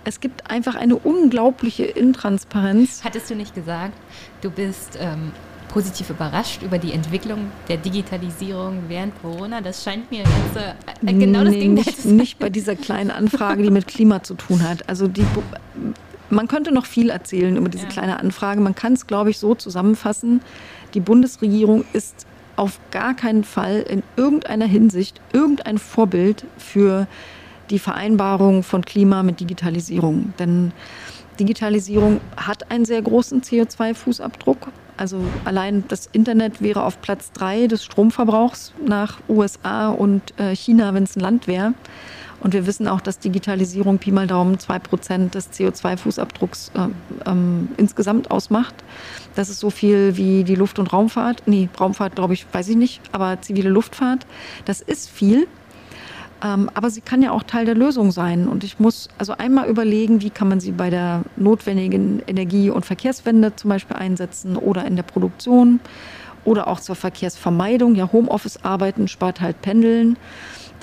es gibt einfach eine unglaubliche Intransparenz. Hattest du nicht gesagt, du bist ähm, positiv überrascht über die Entwicklung der Digitalisierung während Corona? Das scheint mir jetzt äh, genau das Ding nicht, nicht bei dieser kleinen Anfrage, die mit Klima zu tun hat. Also die, man könnte noch viel erzählen über diese ja. kleine Anfrage. Man kann es, glaube ich, so zusammenfassen. Die Bundesregierung ist auf gar keinen Fall in irgendeiner Hinsicht irgendein Vorbild für die Vereinbarung von Klima mit Digitalisierung. Denn Digitalisierung hat einen sehr großen CO2-Fußabdruck. Also allein das Internet wäre auf Platz drei des Stromverbrauchs nach USA und äh, China, wenn es ein Land wäre. Und wir wissen auch, dass Digitalisierung Pi mal Daumen zwei Prozent des CO2-Fußabdrucks äh, ähm, insgesamt ausmacht. Das ist so viel wie die Luft- und Raumfahrt. Nee, Raumfahrt glaube ich, weiß ich nicht, aber zivile Luftfahrt. Das ist viel. Ähm, aber sie kann ja auch Teil der Lösung sein. Und ich muss also einmal überlegen, wie kann man sie bei der notwendigen Energie- und Verkehrswende zum Beispiel einsetzen oder in der Produktion oder auch zur Verkehrsvermeidung. Ja, Homeoffice arbeiten spart halt Pendeln.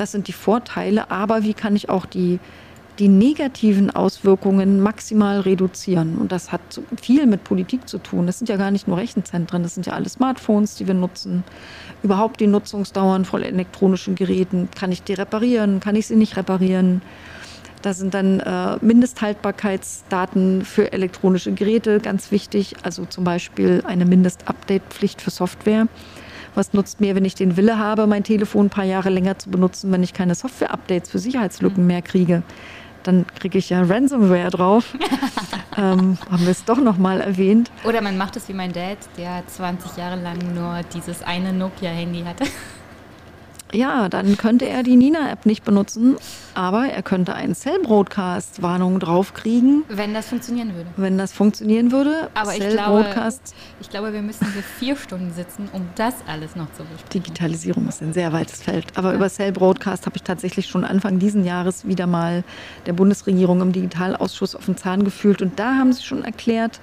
Das sind die Vorteile. Aber wie kann ich auch die die negativen Auswirkungen maximal reduzieren. Und das hat viel mit Politik zu tun. Das sind ja gar nicht nur Rechenzentren, das sind ja alle Smartphones, die wir nutzen. Überhaupt die Nutzungsdauern von elektronischen Geräten. Kann ich die reparieren? Kann ich sie nicht reparieren? Da sind dann äh, Mindesthaltbarkeitsdaten für elektronische Geräte ganz wichtig. Also zum Beispiel eine Mindestupdate-Pflicht für Software. Was nutzt mir, wenn ich den Wille habe, mein Telefon ein paar Jahre länger zu benutzen, wenn ich keine Software-Updates für Sicherheitslücken mehr kriege? dann kriege ich ja Ransomware drauf. ähm, haben wir es doch nochmal erwähnt. Oder man macht es wie mein Dad, der 20 Jahre lang nur dieses eine Nokia-Handy hatte. Ja, dann könnte er die Nina-App nicht benutzen, aber er könnte einen Cell-Broadcast-Warnung draufkriegen. Wenn das funktionieren würde. Wenn das funktionieren würde. Aber ich glaube, ich glaube, wir müssen hier vier Stunden sitzen, um das alles noch zu besprechen. Digitalisierung ist ein sehr weites Feld. Aber ja. über Cell-Broadcast habe ich tatsächlich schon Anfang diesen Jahres wieder mal der Bundesregierung im Digitalausschuss auf den Zahn gefühlt. Und da haben sie schon erklärt,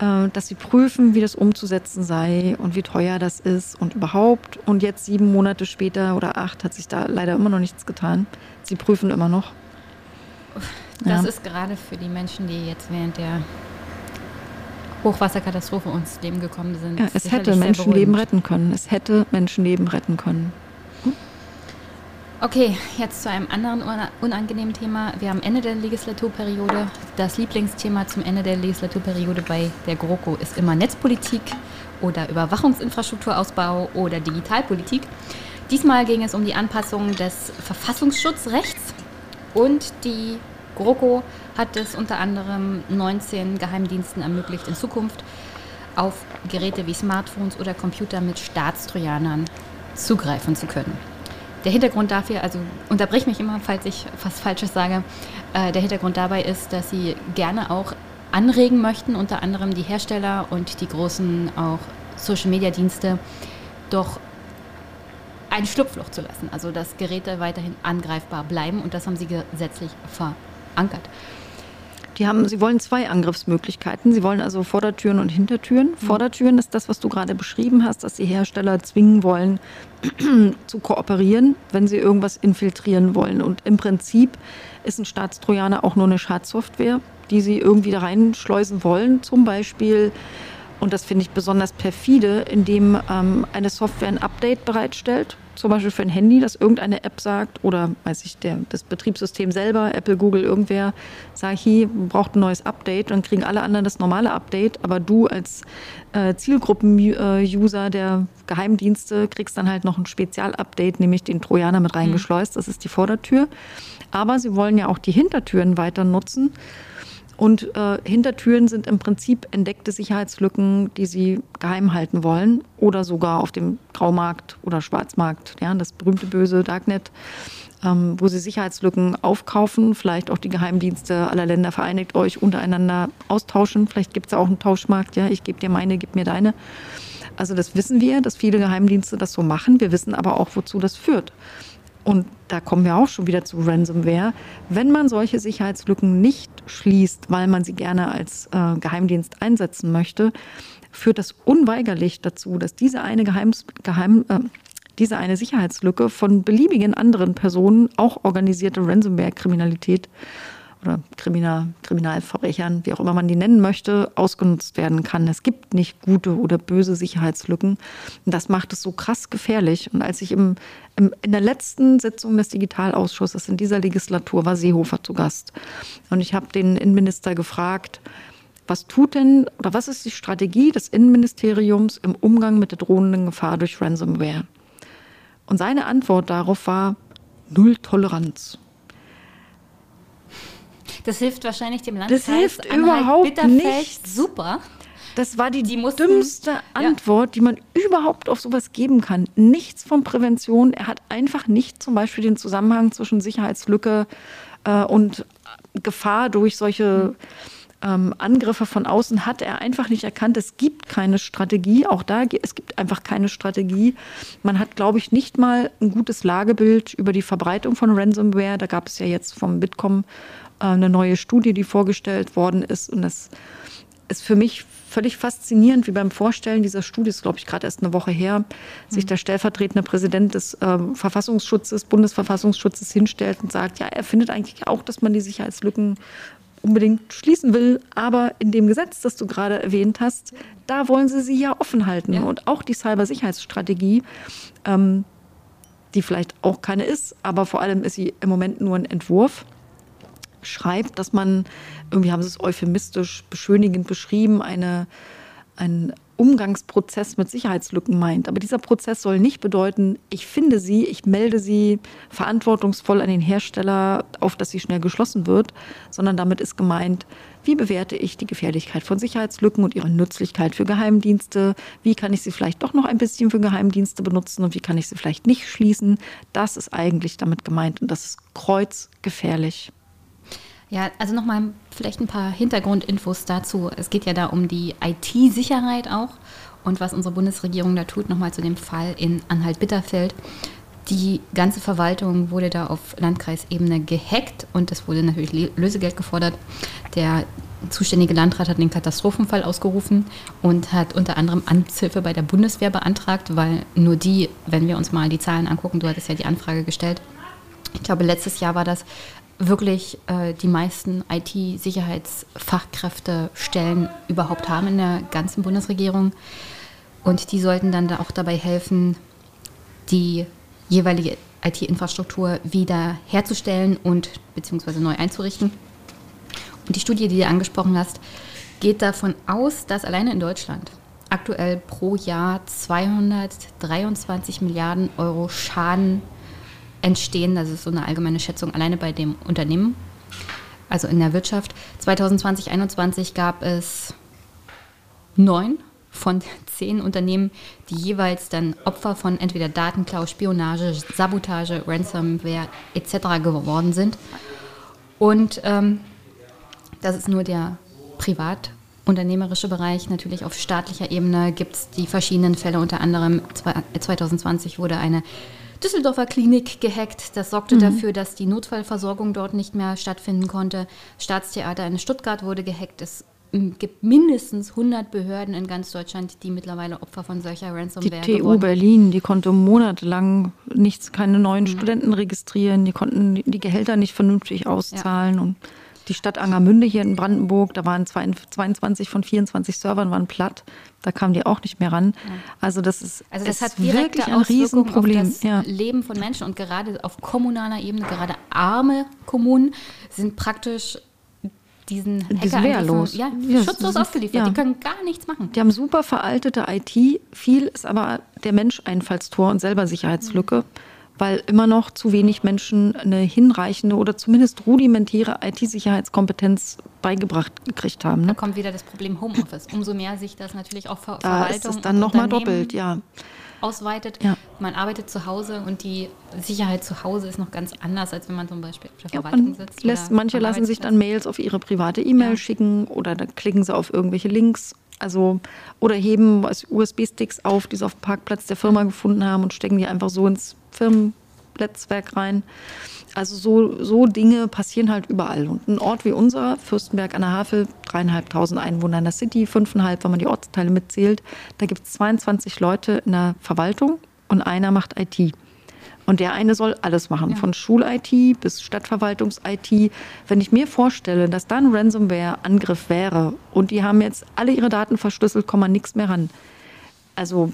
dass sie prüfen, wie das umzusetzen sei und wie teuer das ist und überhaupt. Und jetzt sieben Monate später oder acht hat sich da leider immer noch nichts getan. Sie prüfen immer noch. Das ja. ist gerade für die Menschen, die jetzt während der Hochwasserkatastrophe uns Leben gekommen sind. Ja, es hätte Menschenleben retten können. Es hätte Menschenleben retten können. Okay, jetzt zu einem anderen unangenehmen Thema. Wir haben Ende der Legislaturperiode. Das Lieblingsthema zum Ende der Legislaturperiode bei der GroKo ist immer Netzpolitik oder Überwachungsinfrastrukturausbau oder Digitalpolitik. Diesmal ging es um die Anpassung des Verfassungsschutzrechts und die GroKo hat es unter anderem 19 Geheimdiensten ermöglicht, in Zukunft auf Geräte wie Smartphones oder Computer mit Staatstrojanern zugreifen zu können. Der Hintergrund dafür, also unterbrich mich immer, falls ich was Falsches sage, äh, der Hintergrund dabei ist, dass sie gerne auch anregen möchten, unter anderem die Hersteller und die großen auch Social-Media-Dienste, doch ein Schlupfloch zu lassen, also dass Geräte weiterhin angreifbar bleiben und das haben sie gesetzlich verankert. Die haben, sie wollen zwei Angriffsmöglichkeiten. Sie wollen also Vordertüren und Hintertüren. Mhm. Vordertüren ist das, was du gerade beschrieben hast, dass die Hersteller zwingen wollen, zu kooperieren, wenn sie irgendwas infiltrieren wollen. Und im Prinzip ist ein Staatstrojaner auch nur eine Schadsoftware, die sie irgendwie da reinschleusen wollen. Zum Beispiel und das finde ich besonders perfide, indem ähm, eine Software ein Update bereitstellt, zum Beispiel für ein Handy, dass irgendeine App sagt oder weiß ich, der, das Betriebssystem selber, Apple, Google, irgendwer, sagt, hier braucht ein neues Update und kriegen alle anderen das normale Update, aber du als äh, Zielgruppen-User der Geheimdienste kriegst dann halt noch ein Spezial-Update, nämlich den Trojaner mit reingeschleust, das ist die Vordertür. Aber sie wollen ja auch die Hintertüren weiter nutzen. Und äh, Hintertüren sind im Prinzip entdeckte Sicherheitslücken, die sie geheim halten wollen oder sogar auf dem Graumarkt oder Schwarzmarkt, ja, das berühmte böse Darknet, ähm, wo sie Sicherheitslücken aufkaufen, vielleicht auch die Geheimdienste aller Länder vereinigt euch untereinander austauschen. Vielleicht gibt es auch einen Tauschmarkt, ja, ich gebe dir meine, gib mir deine. Also das wissen wir, dass viele Geheimdienste das so machen. Wir wissen aber auch, wozu das führt. Und da kommen wir auch schon wieder zu Ransomware. Wenn man solche Sicherheitslücken nicht schließt, weil man sie gerne als äh, Geheimdienst einsetzen möchte, führt das unweigerlich dazu, dass diese eine, Geheims, Geheim, äh, diese eine Sicherheitslücke von beliebigen anderen Personen, auch organisierte Ransomware-Kriminalität, oder Kriminal, Kriminalverbrechern, wie auch immer man die nennen möchte, ausgenutzt werden kann. Es gibt nicht gute oder böse Sicherheitslücken. Und das macht es so krass gefährlich. Und als ich im, im, in der letzten Sitzung des Digitalausschusses in dieser Legislatur war Seehofer zu Gast. Und ich habe den Innenminister gefragt, was tut denn oder was ist die Strategie des Innenministeriums im Umgang mit der drohenden Gefahr durch Ransomware? Und seine Antwort darauf war Null Toleranz. Das hilft wahrscheinlich dem Landkreis. Das hilft überhaupt nicht. Super. Das war die, die mussten, dümmste Antwort, ja. die man überhaupt auf sowas geben kann. Nichts von Prävention. Er hat einfach nicht zum Beispiel den Zusammenhang zwischen Sicherheitslücke äh, und Gefahr durch solche ähm, Angriffe von außen hat er einfach nicht erkannt. Es gibt keine Strategie. Auch da, es gibt einfach keine Strategie. Man hat, glaube ich, nicht mal ein gutes Lagebild über die Verbreitung von Ransomware. Da gab es ja jetzt vom Bitkom eine neue Studie, die vorgestellt worden ist. Und das ist für mich völlig faszinierend, wie beim Vorstellen dieser Studie, ist glaube ich gerade erst eine Woche her, sich der stellvertretende Präsident des äh, Verfassungsschutzes, Bundesverfassungsschutzes hinstellt und sagt, ja, er findet eigentlich auch, dass man die Sicherheitslücken unbedingt schließen will. Aber in dem Gesetz, das du gerade erwähnt hast, da wollen sie sie ja offen halten. Ja. Und auch die Cybersicherheitsstrategie, ähm, die vielleicht auch keine ist, aber vor allem ist sie im Moment nur ein Entwurf schreibt, dass man, irgendwie haben sie es euphemistisch beschönigend beschrieben, eine, ein Umgangsprozess mit Sicherheitslücken meint. Aber dieser Prozess soll nicht bedeuten, ich finde sie, ich melde sie verantwortungsvoll an den Hersteller, auf dass sie schnell geschlossen wird, sondern damit ist gemeint, wie bewerte ich die Gefährlichkeit von Sicherheitslücken und ihre Nützlichkeit für Geheimdienste? Wie kann ich sie vielleicht doch noch ein bisschen für Geheimdienste benutzen und wie kann ich sie vielleicht nicht schließen? Das ist eigentlich damit gemeint und das ist kreuzgefährlich. Ja, also nochmal vielleicht ein paar Hintergrundinfos dazu. Es geht ja da um die IT-Sicherheit auch und was unsere Bundesregierung da tut, nochmal zu dem Fall in Anhalt-Bitterfeld. Die ganze Verwaltung wurde da auf Landkreisebene gehackt und es wurde natürlich Lösegeld gefordert. Der zuständige Landrat hat den Katastrophenfall ausgerufen und hat unter anderem Amtshilfe bei der Bundeswehr beantragt, weil nur die, wenn wir uns mal die Zahlen angucken, du hattest ja die Anfrage gestellt, ich glaube, letztes Jahr war das, wirklich äh, die meisten IT-Sicherheitsfachkräfte Stellen überhaupt haben in der ganzen Bundesregierung. Und die sollten dann da auch dabei helfen, die jeweilige IT-Infrastruktur wieder herzustellen und beziehungsweise neu einzurichten. Und die Studie, die du angesprochen hast, geht davon aus, dass alleine in Deutschland aktuell pro Jahr 223 Milliarden Euro Schaden entstehen. Das ist so eine allgemeine Schätzung alleine bei dem Unternehmen, also in der Wirtschaft. 2020, 2021 gab es neun von zehn Unternehmen, die jeweils dann Opfer von entweder Datenklau, Spionage, Sabotage, Ransomware etc. geworden sind. Und ähm, das ist nur der privatunternehmerische Bereich. Natürlich auf staatlicher Ebene gibt es die verschiedenen Fälle. Unter anderem 2020 wurde eine Düsseldorfer Klinik gehackt. Das sorgte mhm. dafür, dass die Notfallversorgung dort nicht mehr stattfinden konnte. Staatstheater in Stuttgart wurde gehackt. Es gibt mindestens 100 Behörden in ganz Deutschland, die mittlerweile Opfer von solcher Ransomware Die TU Berlin, die konnte monatelang nichts, keine neuen mhm. Studenten registrieren, die konnten die Gehälter nicht vernünftig auszahlen. Ja. Und Die Stadt Angermünde hier in Brandenburg, da waren 22 von 24 Servern waren platt. Da kamen die auch nicht mehr ran. Ja. Also das ist, also das hat wirklich ein Riesenproblem. Auf das ja. Leben von Menschen und gerade auf kommunaler Ebene, gerade arme Kommunen sind praktisch diesen Hacker wehrlos. Ja, ja, schutzlos ausgeliefert. Ja. Die können gar nichts machen. Die haben super veraltete IT. Viel ist aber der Mensch Einfallstor und selber Sicherheitslücke. Mhm weil immer noch zu wenig Menschen eine hinreichende oder zumindest rudimentäre IT-Sicherheitskompetenz beigebracht gekriegt haben. Ne? Da kommt wieder das Problem Homeoffice. Umso mehr sich das natürlich auch Ver da Verwaltung ist es dann nochmal doppelt, ja. ausweitet. Ja. Man arbeitet zu Hause und die Sicherheit zu Hause ist noch ganz anders, als wenn man zum Beispiel auf der Verwaltung ja, sitzt. Lässt, manche lassen sich dann Mails auf ihre private E-Mail ja. schicken oder dann klicken sie auf irgendwelche Links also, oder heben USB-Sticks auf, die sie auf dem Parkplatz der Firma gefunden haben und stecken die einfach so ins Firmennetzwerk rein. Also so, so Dinge passieren halt überall. Und ein Ort wie unser, Fürstenberg an der Havel, dreieinhalbtausend Einwohner in der City, fünfeinhalb, wenn man die Ortsteile mitzählt. Da gibt es 22 Leute in der Verwaltung und einer macht IT. Und der eine soll alles machen, ja. von Schul-IT bis Stadtverwaltungs-IT. Wenn ich mir vorstelle, dass da ein Ransomware-Angriff wäre und die haben jetzt alle ihre Daten verschlüsselt, kommt man nichts mehr ran. Also,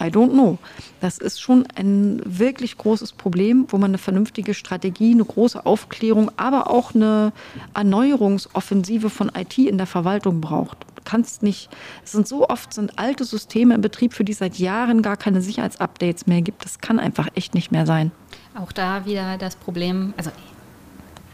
I don't know. Das ist schon ein wirklich großes Problem, wo man eine vernünftige Strategie, eine große Aufklärung, aber auch eine Erneuerungsoffensive von IT in der Verwaltung braucht kannst nicht, es sind so oft sind alte Systeme im Betrieb, für die seit Jahren gar keine Sicherheitsupdates mehr gibt. Das kann einfach echt nicht mehr sein. Auch da wieder das Problem, also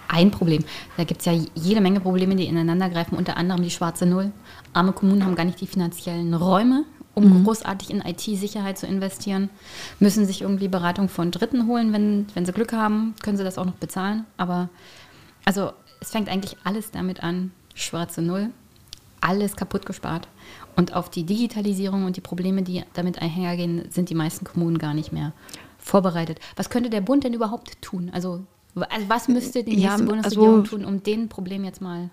ein Problem. Da gibt es ja jede Menge Probleme, die ineinandergreifen, unter anderem die schwarze Null. Arme Kommunen haben gar nicht die finanziellen Räume, um mhm. großartig in IT-Sicherheit zu investieren, müssen sich irgendwie Beratung von Dritten holen. Wenn, wenn sie Glück haben, können sie das auch noch bezahlen. Aber also es fängt eigentlich alles damit an, schwarze Null alles kaputt gespart. Und auf die Digitalisierung und die Probleme, die damit einhergehen, sind die meisten Kommunen gar nicht mehr vorbereitet. Was könnte der Bund denn überhaupt tun? Also, also was müsste die nächste ja, Bundesregierung also, tun, um den Problem jetzt mal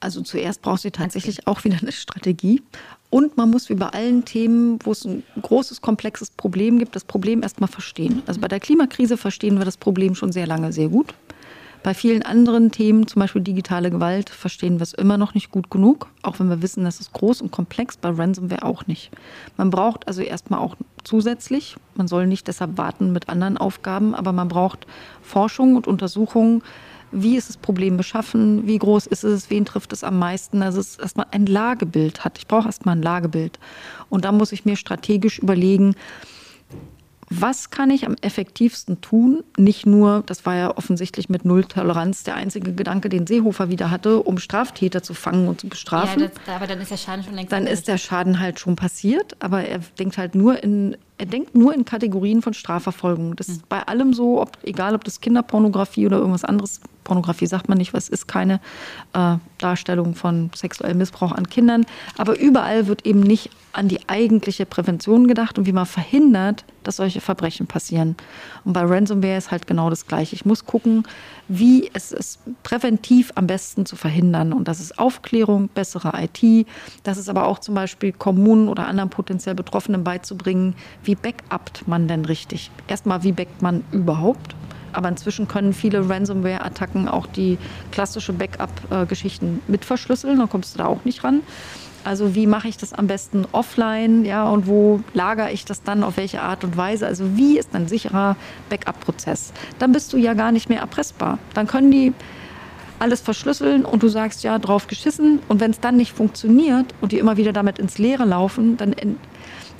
also zuerst braucht sie tatsächlich auch wieder eine Strategie. Und man muss wie bei allen Themen, wo es ein großes, komplexes Problem gibt, das Problem erstmal verstehen. Also bei der Klimakrise verstehen wir das Problem schon sehr lange sehr gut. Bei vielen anderen Themen, zum Beispiel digitale Gewalt, verstehen wir es immer noch nicht gut genug, auch wenn wir wissen, das ist groß und komplex, bei Ransomware auch nicht. Man braucht also erstmal auch zusätzlich, man soll nicht deshalb warten mit anderen Aufgaben, aber man braucht Forschung und Untersuchungen, wie ist das Problem beschaffen, wie groß ist es, wen trifft es am meisten. Also es erstmal ein Lagebild hat. Ich brauche erstmal ein Lagebild. Und da muss ich mir strategisch überlegen, was kann ich am effektivsten tun? Nicht nur, das war ja offensichtlich mit Nulltoleranz der einzige Gedanke, den Seehofer wieder hatte, um Straftäter zu fangen und zu bestrafen. Ja, das, aber dann ist der Schaden schon längst Dann ist der Schaden halt schon passiert, aber er denkt halt nur in, er denkt nur in Kategorien von Strafverfolgung. Das ist hm. bei allem so, ob, egal ob das Kinderpornografie oder irgendwas anderes, Pornografie sagt man nicht, was ist keine äh, Darstellung von sexuellem Missbrauch an Kindern, aber überall wird eben nicht an die eigentliche Prävention gedacht und wie man verhindert, dass solche Verbrechen passieren. Und bei Ransomware ist halt genau das Gleiche. Ich muss gucken, wie es ist präventiv am besten zu verhindern. Und das ist Aufklärung, bessere IT. Das ist aber auch zum Beispiel Kommunen oder anderen potenziell Betroffenen beizubringen, wie backupt man denn richtig? Erstmal, wie backt man überhaupt? Aber inzwischen können viele Ransomware-Attacken auch die klassische Backup-Geschichten mit verschlüsseln. Dann kommst du da auch nicht ran. Also wie mache ich das am besten offline, ja, und wo lagere ich das dann, auf welche Art und Weise? Also wie ist ein sicherer Backup-Prozess? Dann bist du ja gar nicht mehr erpressbar. Dann können die alles verschlüsseln und du sagst ja drauf geschissen. Und wenn es dann nicht funktioniert und die immer wieder damit ins Leere laufen, dann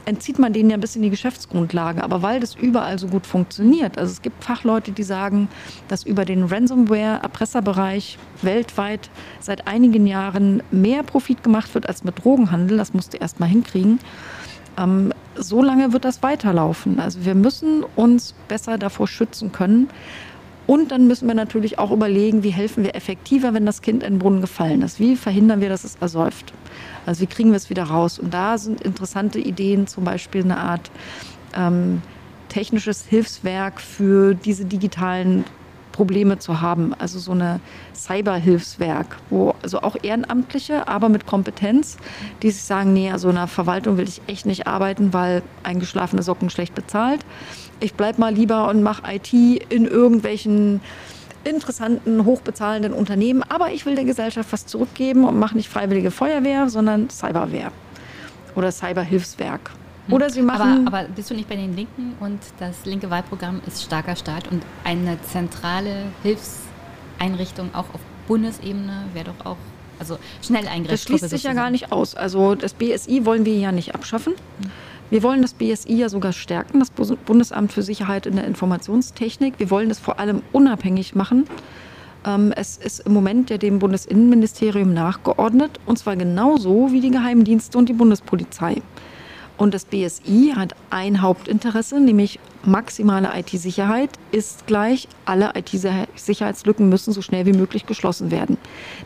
entzieht man denen ja ein bisschen die Geschäftsgrundlage. Aber weil das überall so gut funktioniert, also es gibt Fachleute, die sagen, dass über den Ransomware-Erpresserbereich weltweit seit einigen Jahren mehr Profit gemacht wird als mit Drogenhandel. Das musst du erst mal hinkriegen. Ähm, so lange wird das weiterlaufen. Also wir müssen uns besser davor schützen können. Und dann müssen wir natürlich auch überlegen, wie helfen wir effektiver, wenn das Kind in den Brunnen gefallen ist. Wie verhindern wir, dass es ersäuft? Also wie kriegen wir es wieder raus? Und da sind interessante Ideen, zum Beispiel eine Art ähm, technisches Hilfswerk für diese digitalen Probleme zu haben. Also so eine Cyberhilfswerk, wo also auch Ehrenamtliche, aber mit Kompetenz, die sich sagen, nee, also in einer Verwaltung will ich echt nicht arbeiten, weil eingeschlafene Socken schlecht bezahlt. Ich bleib mal lieber und mache IT in irgendwelchen interessanten, hochbezahlenden Unternehmen, aber ich will der Gesellschaft was zurückgeben und mache nicht freiwillige Feuerwehr, sondern Cyberwehr oder Cyberhilfswerk. Hm. Oder sie machen. Aber, aber, bist du nicht bei den Linken und das linke Wahlprogramm ist starker Staat und eine zentrale Hilfseinrichtung auch auf Bundesebene wäre doch auch also schnell eingreifen. Das schließt sich ja gar nicht aus. Also das BSI wollen wir ja nicht abschaffen. Wir wollen das BSI ja sogar stärken, das Bundesamt für Sicherheit in der Informationstechnik. Wir wollen es vor allem unabhängig machen. Ähm, es ist im Moment ja dem Bundesinnenministerium nachgeordnet, und zwar genauso wie die Geheimdienste und die Bundespolizei. Und das BSI hat ein Hauptinteresse, nämlich maximale IT-Sicherheit ist gleich, alle IT-Sicherheitslücken müssen so schnell wie möglich geschlossen werden.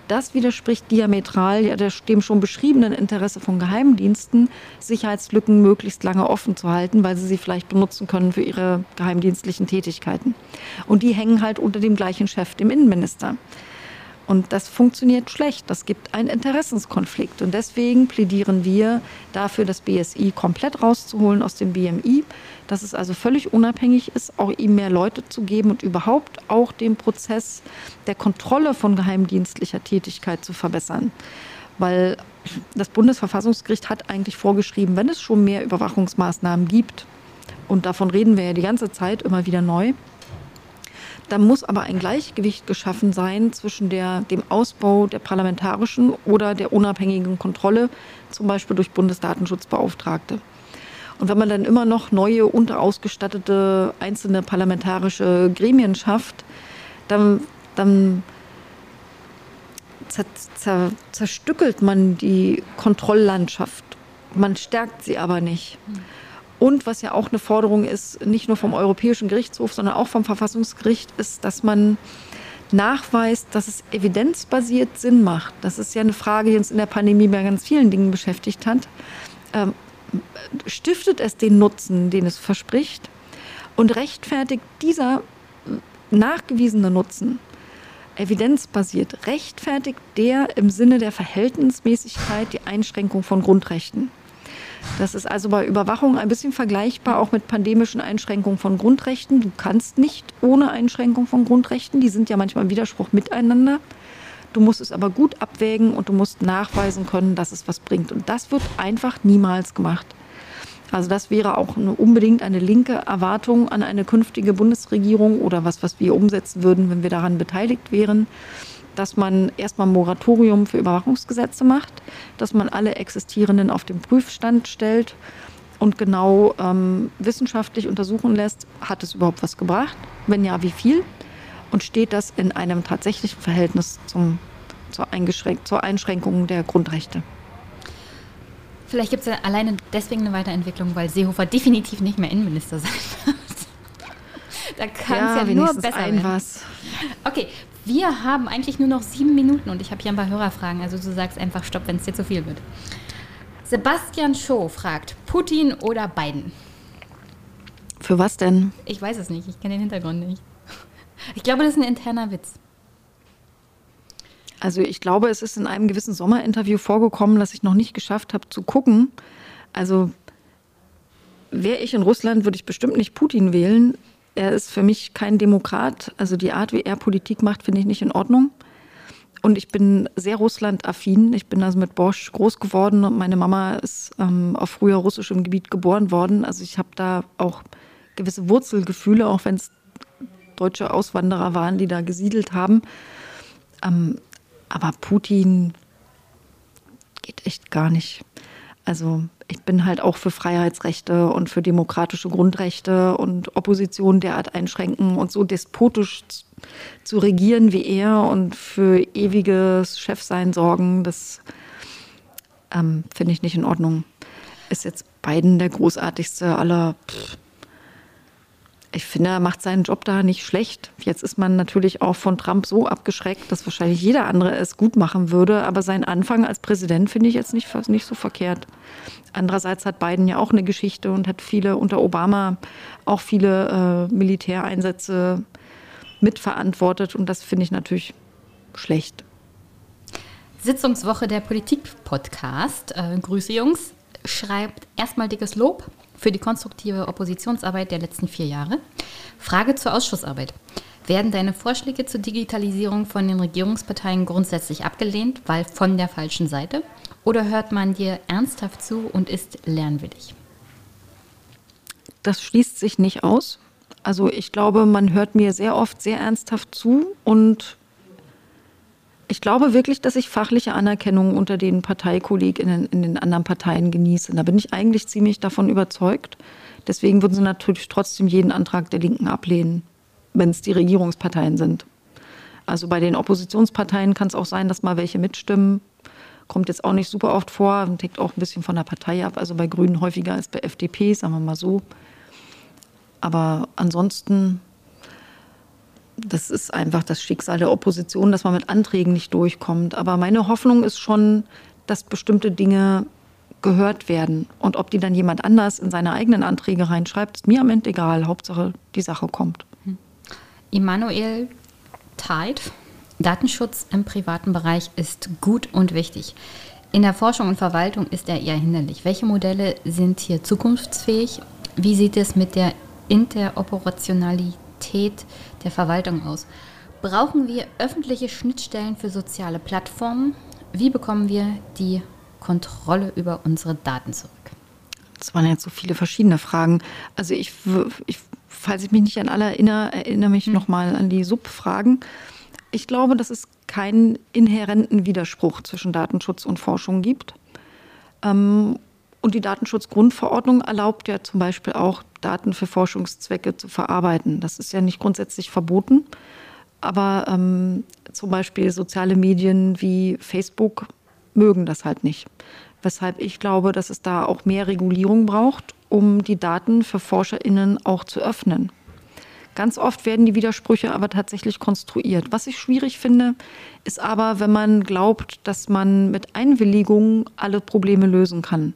Das widerspricht diametral ja dem schon beschriebenen Interesse von Geheimdiensten, Sicherheitslücken möglichst lange offen zu halten, weil sie sie vielleicht benutzen können für ihre geheimdienstlichen Tätigkeiten. Und die hängen halt unter dem gleichen Chef, dem Innenminister. Und das funktioniert schlecht. Das gibt einen Interessenskonflikt. Und deswegen plädieren wir dafür, das BSI komplett rauszuholen aus dem BMI, dass es also völlig unabhängig ist, auch ihm mehr Leute zu geben und überhaupt auch den Prozess der Kontrolle von geheimdienstlicher Tätigkeit zu verbessern. Weil das Bundesverfassungsgericht hat eigentlich vorgeschrieben, wenn es schon mehr Überwachungsmaßnahmen gibt, und davon reden wir ja die ganze Zeit immer wieder neu, da muss aber ein Gleichgewicht geschaffen sein zwischen der, dem Ausbau der parlamentarischen oder der unabhängigen Kontrolle, zum Beispiel durch Bundesdatenschutzbeauftragte. Und wenn man dann immer noch neue, unterausgestattete einzelne parlamentarische Gremien schafft, dann, dann zer, zer, zerstückelt man die Kontrolllandschaft. Man stärkt sie aber nicht. Und was ja auch eine Forderung ist, nicht nur vom Europäischen Gerichtshof, sondern auch vom Verfassungsgericht, ist, dass man nachweist, dass es evidenzbasiert Sinn macht. Das ist ja eine Frage, die uns in der Pandemie bei ganz vielen Dingen beschäftigt hat. Ähm, stiftet es den Nutzen, den es verspricht? Und rechtfertigt dieser nachgewiesene Nutzen, evidenzbasiert, rechtfertigt der im Sinne der Verhältnismäßigkeit die Einschränkung von Grundrechten? Das ist also bei Überwachung ein bisschen vergleichbar auch mit pandemischen Einschränkungen von Grundrechten. Du kannst nicht ohne Einschränkung von Grundrechten, die sind ja manchmal im Widerspruch miteinander. Du musst es aber gut abwägen und du musst nachweisen können, dass es was bringt. Und das wird einfach niemals gemacht. Also das wäre auch eine, unbedingt eine linke Erwartung an eine künftige Bundesregierung oder was, was wir umsetzen würden, wenn wir daran beteiligt wären dass man erstmal ein Moratorium für Überwachungsgesetze macht, dass man alle existierenden auf den Prüfstand stellt und genau ähm, wissenschaftlich untersuchen lässt, hat es überhaupt was gebracht? Wenn ja, wie viel? Und steht das in einem tatsächlichen Verhältnis zum, zur, zur Einschränkung der Grundrechte? Vielleicht gibt es ja alleine deswegen eine Weiterentwicklung, weil Seehofer definitiv nicht mehr Innenminister sein wird. da kann es ja, ja nur besser ein werden. Was. Okay, wir haben eigentlich nur noch sieben Minuten und ich habe hier ein paar Hörerfragen. Also du sagst einfach Stopp, wenn es dir zu viel wird. Sebastian Schoh fragt, Putin oder Biden? Für was denn? Ich weiß es nicht, ich kenne den Hintergrund nicht. Ich glaube, das ist ein interner Witz. Also ich glaube, es ist in einem gewissen Sommerinterview vorgekommen, das ich noch nicht geschafft habe zu gucken. Also wäre ich in Russland, würde ich bestimmt nicht Putin wählen, er ist für mich kein Demokrat. Also die Art, wie er Politik macht, finde ich nicht in Ordnung. Und ich bin sehr Russland-affin. Ich bin also mit Bosch groß geworden und meine Mama ist ähm, auf früher russischem Gebiet geboren worden. Also ich habe da auch gewisse Wurzelgefühle, auch wenn es deutsche Auswanderer waren, die da gesiedelt haben. Ähm, aber Putin geht echt gar nicht. Also ich bin halt auch für Freiheitsrechte und für demokratische Grundrechte und Opposition derart einschränken und so despotisch zu regieren wie er und für ewiges Chefsein sorgen, das ähm, finde ich nicht in Ordnung. Ist jetzt Biden der großartigste aller pff, ich finde, er macht seinen Job da nicht schlecht. Jetzt ist man natürlich auch von Trump so abgeschreckt, dass wahrscheinlich jeder andere es gut machen würde. Aber sein Anfang als Präsident finde ich jetzt nicht, nicht so verkehrt. Andererseits hat Biden ja auch eine Geschichte und hat viele unter Obama auch viele äh, Militäreinsätze mitverantwortet. Und das finde ich natürlich schlecht. Sitzungswoche der Politik-Podcast. Äh, Grüße, Jungs. Schreibt erstmal dickes Lob für die konstruktive Oppositionsarbeit der letzten vier Jahre. Frage zur Ausschussarbeit. Werden deine Vorschläge zur Digitalisierung von den Regierungsparteien grundsätzlich abgelehnt, weil von der falschen Seite? Oder hört man dir ernsthaft zu und ist lernwillig? Das schließt sich nicht aus. Also ich glaube, man hört mir sehr oft sehr ernsthaft zu und ich glaube wirklich, dass ich fachliche Anerkennung unter den Parteikolleginnen in den anderen Parteien genieße. Da bin ich eigentlich ziemlich davon überzeugt. Deswegen würden sie natürlich trotzdem jeden Antrag der Linken ablehnen, wenn es die Regierungsparteien sind. Also bei den Oppositionsparteien kann es auch sein, dass mal welche mitstimmen. Kommt jetzt auch nicht super oft vor und hängt auch ein bisschen von der Partei ab. Also bei Grünen häufiger als bei FDP, sagen wir mal so. Aber ansonsten, das ist einfach das Schicksal der Opposition, dass man mit Anträgen nicht durchkommt. Aber meine Hoffnung ist schon, dass bestimmte Dinge gehört werden. Und ob die dann jemand anders in seine eigenen Anträge reinschreibt, ist mir am Ende egal. Hauptsache, die Sache kommt. Immanuel Teit, Datenschutz im privaten Bereich ist gut und wichtig. In der Forschung und Verwaltung ist er eher hinderlich. Welche Modelle sind hier zukunftsfähig? Wie sieht es mit der Interoperationalität der Verwaltung aus? Brauchen wir öffentliche Schnittstellen für soziale Plattformen? Wie bekommen wir die Kontrolle über unsere Daten zurück? Das waren jetzt so viele verschiedene Fragen. Also ich, ich falls ich mich nicht an alle erinnere, erinnere mich hm. nochmal an die Subfragen. Ich glaube, dass es keinen inhärenten Widerspruch zwischen Datenschutz und Forschung gibt. Ähm, und die Datenschutzgrundverordnung erlaubt ja zum Beispiel auch, Daten für Forschungszwecke zu verarbeiten. Das ist ja nicht grundsätzlich verboten. Aber ähm, zum Beispiel soziale Medien wie Facebook mögen das halt nicht. Weshalb ich glaube, dass es da auch mehr Regulierung braucht, um die Daten für ForscherInnen auch zu öffnen. Ganz oft werden die Widersprüche aber tatsächlich konstruiert. Was ich schwierig finde, ist aber, wenn man glaubt, dass man mit Einwilligung alle Probleme lösen kann.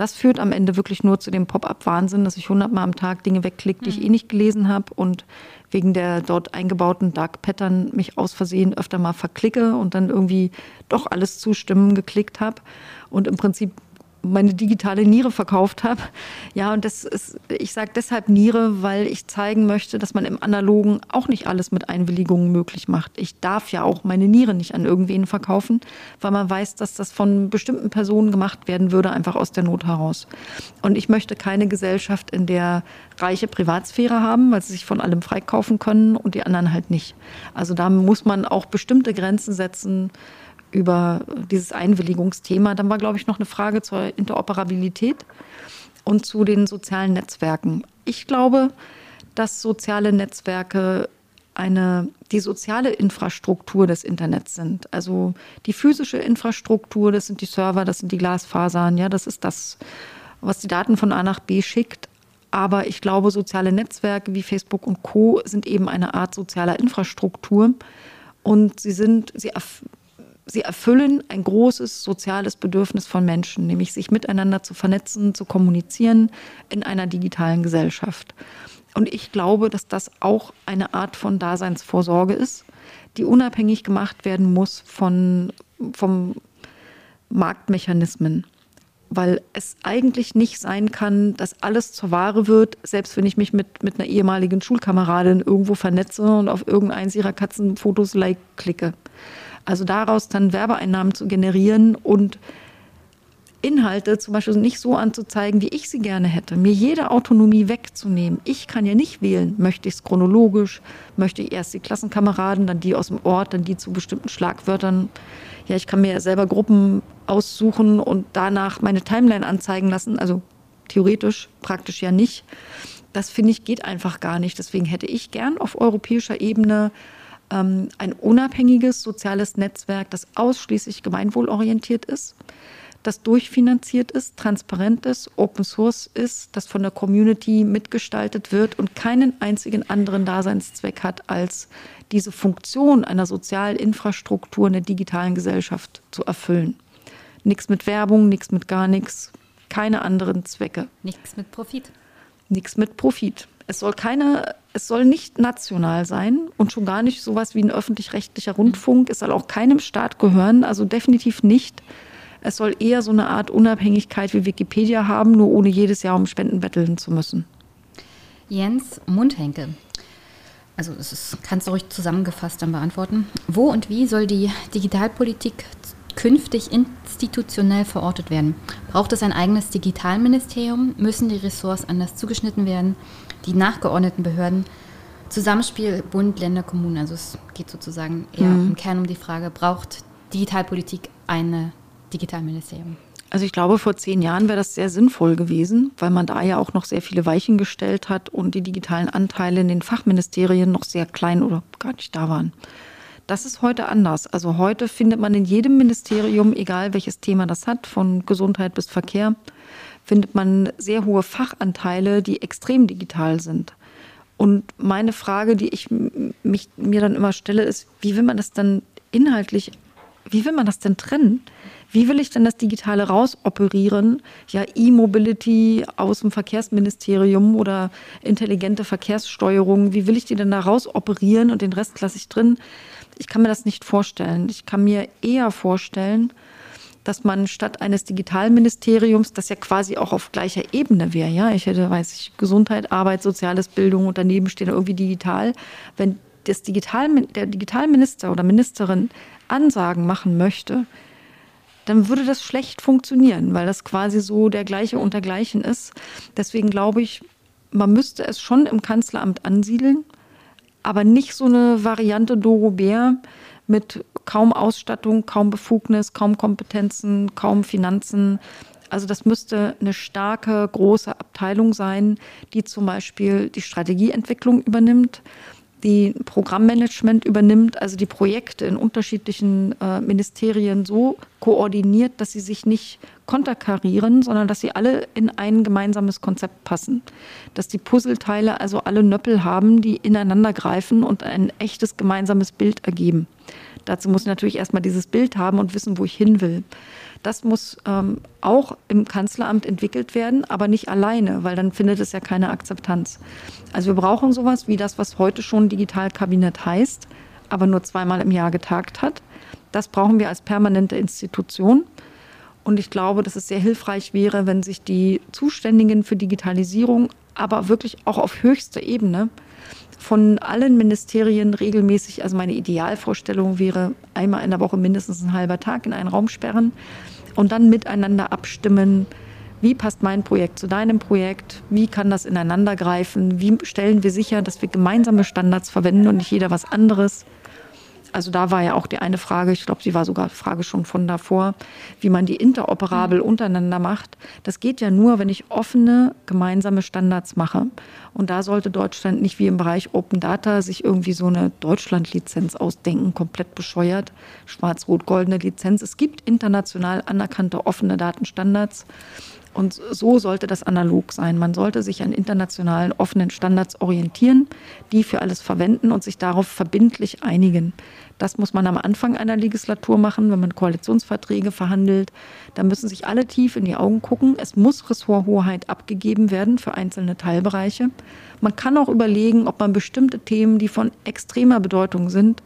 Das führt am Ende wirklich nur zu dem Pop-up-Wahnsinn, dass ich hundertmal am Tag Dinge wegklicke, die ich hm. eh nicht gelesen habe und wegen der dort eingebauten Dark Pattern mich aus Versehen öfter mal verklicke und dann irgendwie doch alles zustimmen geklickt habe und im Prinzip meine digitale Niere verkauft habe. Ja, und das ist, ich sage deshalb Niere, weil ich zeigen möchte, dass man im Analogen auch nicht alles mit Einwilligungen möglich macht. Ich darf ja auch meine Niere nicht an irgendwen verkaufen, weil man weiß, dass das von bestimmten Personen gemacht werden würde, einfach aus der Not heraus. Und ich möchte keine Gesellschaft, in der reiche Privatsphäre haben, weil sie sich von allem freikaufen können und die anderen halt nicht. Also da muss man auch bestimmte Grenzen setzen, über dieses Einwilligungsthema. Dann war, glaube ich, noch eine Frage zur Interoperabilität und zu den sozialen Netzwerken. Ich glaube, dass soziale Netzwerke eine, die soziale Infrastruktur des Internets sind. Also die physische Infrastruktur, das sind die Server, das sind die Glasfasern, ja, das ist das, was die Daten von A nach B schickt. Aber ich glaube, soziale Netzwerke wie Facebook und Co. sind eben eine Art sozialer Infrastruktur. Und sie sind, sie sie erfüllen ein großes soziales Bedürfnis von Menschen, nämlich sich miteinander zu vernetzen, zu kommunizieren in einer digitalen Gesellschaft. Und ich glaube, dass das auch eine Art von Daseinsvorsorge ist, die unabhängig gemacht werden muss von vom Marktmechanismen. Weil es eigentlich nicht sein kann, dass alles zur Ware wird, selbst wenn ich mich mit, mit einer ehemaligen Schulkameradin irgendwo vernetze und auf irgendeins ihrer Katzenfotos like klicke. Also daraus dann Werbeeinnahmen zu generieren und Inhalte zum Beispiel nicht so anzuzeigen, wie ich sie gerne hätte, mir jede Autonomie wegzunehmen. Ich kann ja nicht wählen, möchte ich es chronologisch, möchte ich erst die Klassenkameraden, dann die aus dem Ort, dann die zu bestimmten Schlagwörtern. Ja, ich kann mir ja selber Gruppen aussuchen und danach meine Timeline anzeigen lassen, also theoretisch, praktisch ja nicht. Das finde ich geht einfach gar nicht. Deswegen hätte ich gern auf europäischer Ebene ähm, ein unabhängiges soziales Netzwerk, das ausschließlich gemeinwohlorientiert ist, das durchfinanziert ist, transparent ist, Open Source ist, das von der Community mitgestaltet wird und keinen einzigen anderen Daseinszweck hat, als diese Funktion einer sozialen Infrastruktur in der digitalen Gesellschaft zu erfüllen. Nichts mit Werbung, nichts mit gar nichts, keine anderen Zwecke. Nichts mit Profit. Nichts mit Profit. Es soll keine, es soll nicht national sein und schon gar nicht sowas wie ein öffentlich-rechtlicher Rundfunk. Es soll auch keinem Staat gehören, also definitiv nicht. Es soll eher so eine Art Unabhängigkeit wie Wikipedia haben, nur ohne jedes Jahr um Spenden betteln zu müssen. Jens Mundhenke. also es ist, kannst du ruhig zusammengefasst dann beantworten. Wo und wie soll die Digitalpolitik künftig institutionell verortet werden? Braucht es ein eigenes Digitalministerium? Müssen die Ressorts anders zugeschnitten werden? Die nachgeordneten Behörden? Zusammenspiel Bund, Länder, Kommunen. Also es geht sozusagen eher mhm. im Kern um die Frage, braucht Digitalpolitik ein Digitalministerium? Also ich glaube, vor zehn Jahren wäre das sehr sinnvoll gewesen, weil man da ja auch noch sehr viele Weichen gestellt hat und die digitalen Anteile in den Fachministerien noch sehr klein oder gar nicht da waren. Das ist heute anders. Also heute findet man in jedem Ministerium, egal welches Thema das hat, von Gesundheit bis Verkehr, findet man sehr hohe Fachanteile, die extrem digital sind. Und meine Frage, die ich mich, mir dann immer stelle, ist, wie will man das dann inhaltlich, wie will man das denn trennen? Wie will ich denn das Digitale rausoperieren? Ja, E-Mobility aus dem Verkehrsministerium oder intelligente Verkehrssteuerung, wie will ich die denn da rausoperieren und den Rest lasse ich drin? Ich kann mir das nicht vorstellen. Ich kann mir eher vorstellen, dass man statt eines Digitalministeriums, das ja quasi auch auf gleicher Ebene wäre, ja, ich hätte, weiß ich, Gesundheit, Arbeit, Soziales, Bildung und daneben steht irgendwie digital, wenn das Digital, der Digitalminister oder Ministerin Ansagen machen möchte, dann würde das schlecht funktionieren, weil das quasi so der gleiche untergleichen ist. Deswegen glaube ich, man müsste es schon im Kanzleramt ansiedeln, aber nicht so eine Variante Doro Bär mit kaum Ausstattung, kaum Befugnis, kaum Kompetenzen, kaum Finanzen. Also das müsste eine starke, große Abteilung sein, die zum Beispiel die Strategieentwicklung übernimmt die Programmmanagement übernimmt, also die Projekte in unterschiedlichen äh, Ministerien so koordiniert, dass sie sich nicht konterkarieren, sondern dass sie alle in ein gemeinsames Konzept passen. Dass die Puzzleteile also alle Nöppel haben, die ineinander greifen und ein echtes gemeinsames Bild ergeben. Dazu muss ich natürlich erstmal dieses Bild haben und wissen, wo ich hin will. Das muss ähm, auch im Kanzleramt entwickelt werden, aber nicht alleine, weil dann findet es ja keine Akzeptanz. Also wir brauchen sowas wie das, was heute schon Digitalkabinett heißt, aber nur zweimal im Jahr getagt hat. Das brauchen wir als permanente Institution. Und ich glaube, dass es sehr hilfreich wäre, wenn sich die Zuständigen für Digitalisierung, aber wirklich auch auf höchster Ebene, von allen Ministerien regelmäßig, also meine Idealvorstellung wäre, einmal in der Woche mindestens ein halber Tag in einen Raum sperren und dann miteinander abstimmen, wie passt mein Projekt zu deinem Projekt, wie kann das ineinander greifen, wie stellen wir sicher, dass wir gemeinsame Standards verwenden und nicht jeder was anderes also da war ja auch die eine Frage, ich glaube, sie war sogar Frage schon von davor, wie man die interoperabel mhm. untereinander macht. Das geht ja nur, wenn ich offene gemeinsame Standards mache. Und da sollte Deutschland nicht wie im Bereich Open Data sich irgendwie so eine Deutschland-Lizenz ausdenken, komplett bescheuert, schwarz-rot-goldene Lizenz. Es gibt international anerkannte offene Datenstandards. Und so sollte das analog sein. Man sollte sich an internationalen offenen Standards orientieren, die für alles verwenden und sich darauf verbindlich einigen. Das muss man am Anfang einer Legislatur machen, wenn man Koalitionsverträge verhandelt. Da müssen sich alle tief in die Augen gucken. Es muss Ressorthoheit abgegeben werden für einzelne Teilbereiche. Man kann auch überlegen, ob man bestimmte Themen, die von extremer Bedeutung sind,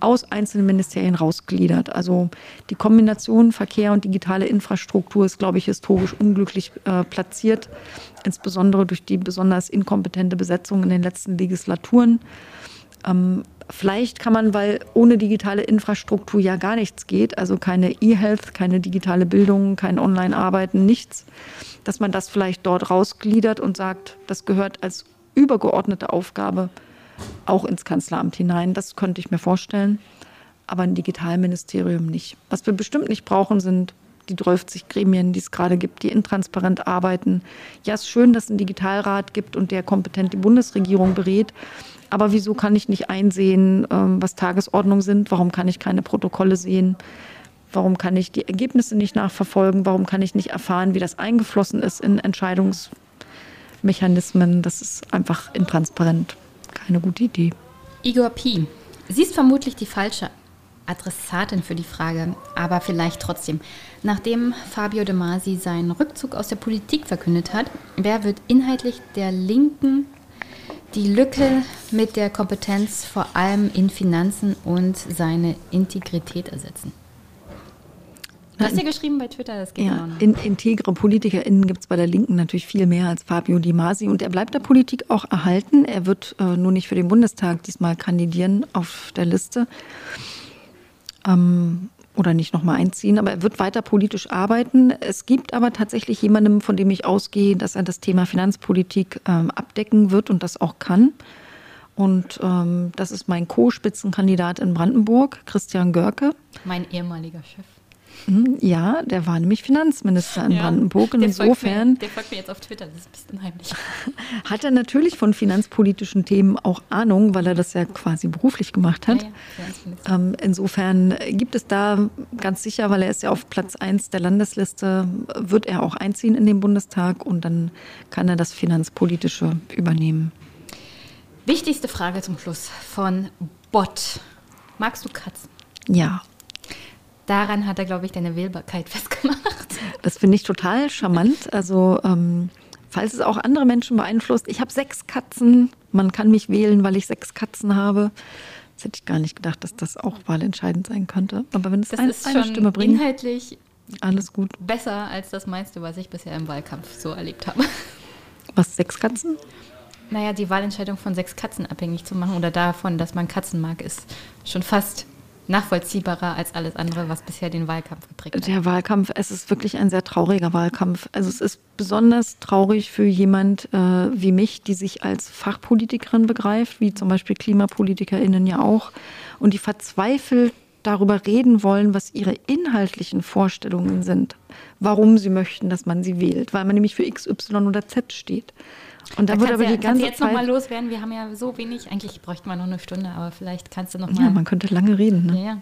aus einzelnen Ministerien rausgliedert. Also die Kombination Verkehr und digitale Infrastruktur ist, glaube ich, historisch unglücklich äh, platziert, insbesondere durch die besonders inkompetente Besetzung in den letzten Legislaturen. Ähm, vielleicht kann man, weil ohne digitale Infrastruktur ja gar nichts geht, also keine E-Health, keine digitale Bildung, kein Online-Arbeiten, nichts, dass man das vielleicht dort rausgliedert und sagt, das gehört als übergeordnete Aufgabe auch ins Kanzleramt hinein. Das könnte ich mir vorstellen, aber ein Digitalministerium nicht. Was wir bestimmt nicht brauchen, sind die 30 Gremien, die es gerade gibt, die intransparent arbeiten. Ja, es ist schön, dass es einen Digitalrat gibt und der kompetent die Bundesregierung berät. Aber wieso kann ich nicht einsehen, ähm, was Tagesordnung sind? Warum kann ich keine Protokolle sehen? Warum kann ich die Ergebnisse nicht nachverfolgen? Warum kann ich nicht erfahren, wie das eingeflossen ist in Entscheidungsmechanismen? Das ist einfach intransparent keine gute Idee. Igor Pi, sie ist vermutlich die falsche Adressatin für die Frage, aber vielleicht trotzdem. Nachdem Fabio De Masi seinen Rückzug aus der Politik verkündet hat, wer wird inhaltlich der Linken die Lücke mit der Kompetenz vor allem in Finanzen und seine Integrität ersetzen? Du hast ja geschrieben bei Twitter, das geht ja. In, integre PolitikerInnen gibt es bei der Linken natürlich viel mehr als Fabio Di Masi und er bleibt der Politik auch erhalten. Er wird äh, nur nicht für den Bundestag diesmal kandidieren auf der Liste ähm, oder nicht nochmal einziehen, aber er wird weiter politisch arbeiten. Es gibt aber tatsächlich jemanden, von dem ich ausgehe, dass er das Thema Finanzpolitik ähm, abdecken wird und das auch kann. Und ähm, das ist mein Co-Spitzenkandidat in Brandenburg, Christian Görke. Mein ehemaliger Chef. Hm, ja, der war nämlich Finanzminister in ja, Brandenburg. Und der insofern. Folgt mir, der folgt mir jetzt auf Twitter, das ist ein bisschen heimlich. Hat er natürlich von finanzpolitischen Themen auch Ahnung, weil er das ja quasi beruflich gemacht hat. Ja, ja, ähm, insofern gibt es da ganz sicher, weil er ist ja auf Platz 1 der Landesliste, wird er auch einziehen in den Bundestag und dann kann er das Finanzpolitische übernehmen. Wichtigste Frage zum Schluss von Bot. Magst du Katzen? Ja. Daran hat er, glaube ich, deine Wählbarkeit festgemacht. Das finde ich total charmant. Also, ähm, falls es auch andere Menschen beeinflusst, ich habe sechs Katzen. Man kann mich wählen, weil ich sechs Katzen habe. Das hätte ich gar nicht gedacht, dass das auch wahlentscheidend sein könnte. Aber wenn es das ein, ist eine Stimme bringt, inhaltlich alles gut. Besser als das meiste, was ich bisher im Wahlkampf so erlebt habe. Was, sechs Katzen? Naja, die Wahlentscheidung von sechs Katzen abhängig zu machen oder davon, dass man Katzen mag, ist schon fast nachvollziehbarer als alles andere, was bisher den Wahlkampf geprägt hat. Der Wahlkampf, es ist wirklich ein sehr trauriger Wahlkampf. Also es ist besonders traurig für jemand äh, wie mich, die sich als Fachpolitikerin begreift, wie zum Beispiel KlimapolitikerInnen ja auch, und die verzweifelt darüber reden wollen, was ihre inhaltlichen Vorstellungen sind, warum sie möchten, dass man sie wählt, weil man nämlich für X, Y oder Z steht. Und da, da wird aber ja, die ganze jetzt Zeit. noch mal loswerden. Wir haben ja so wenig. Eigentlich bräuchte man noch eine Stunde, aber vielleicht kannst du noch mal. Ja, man könnte lange reden. Ne? Ja.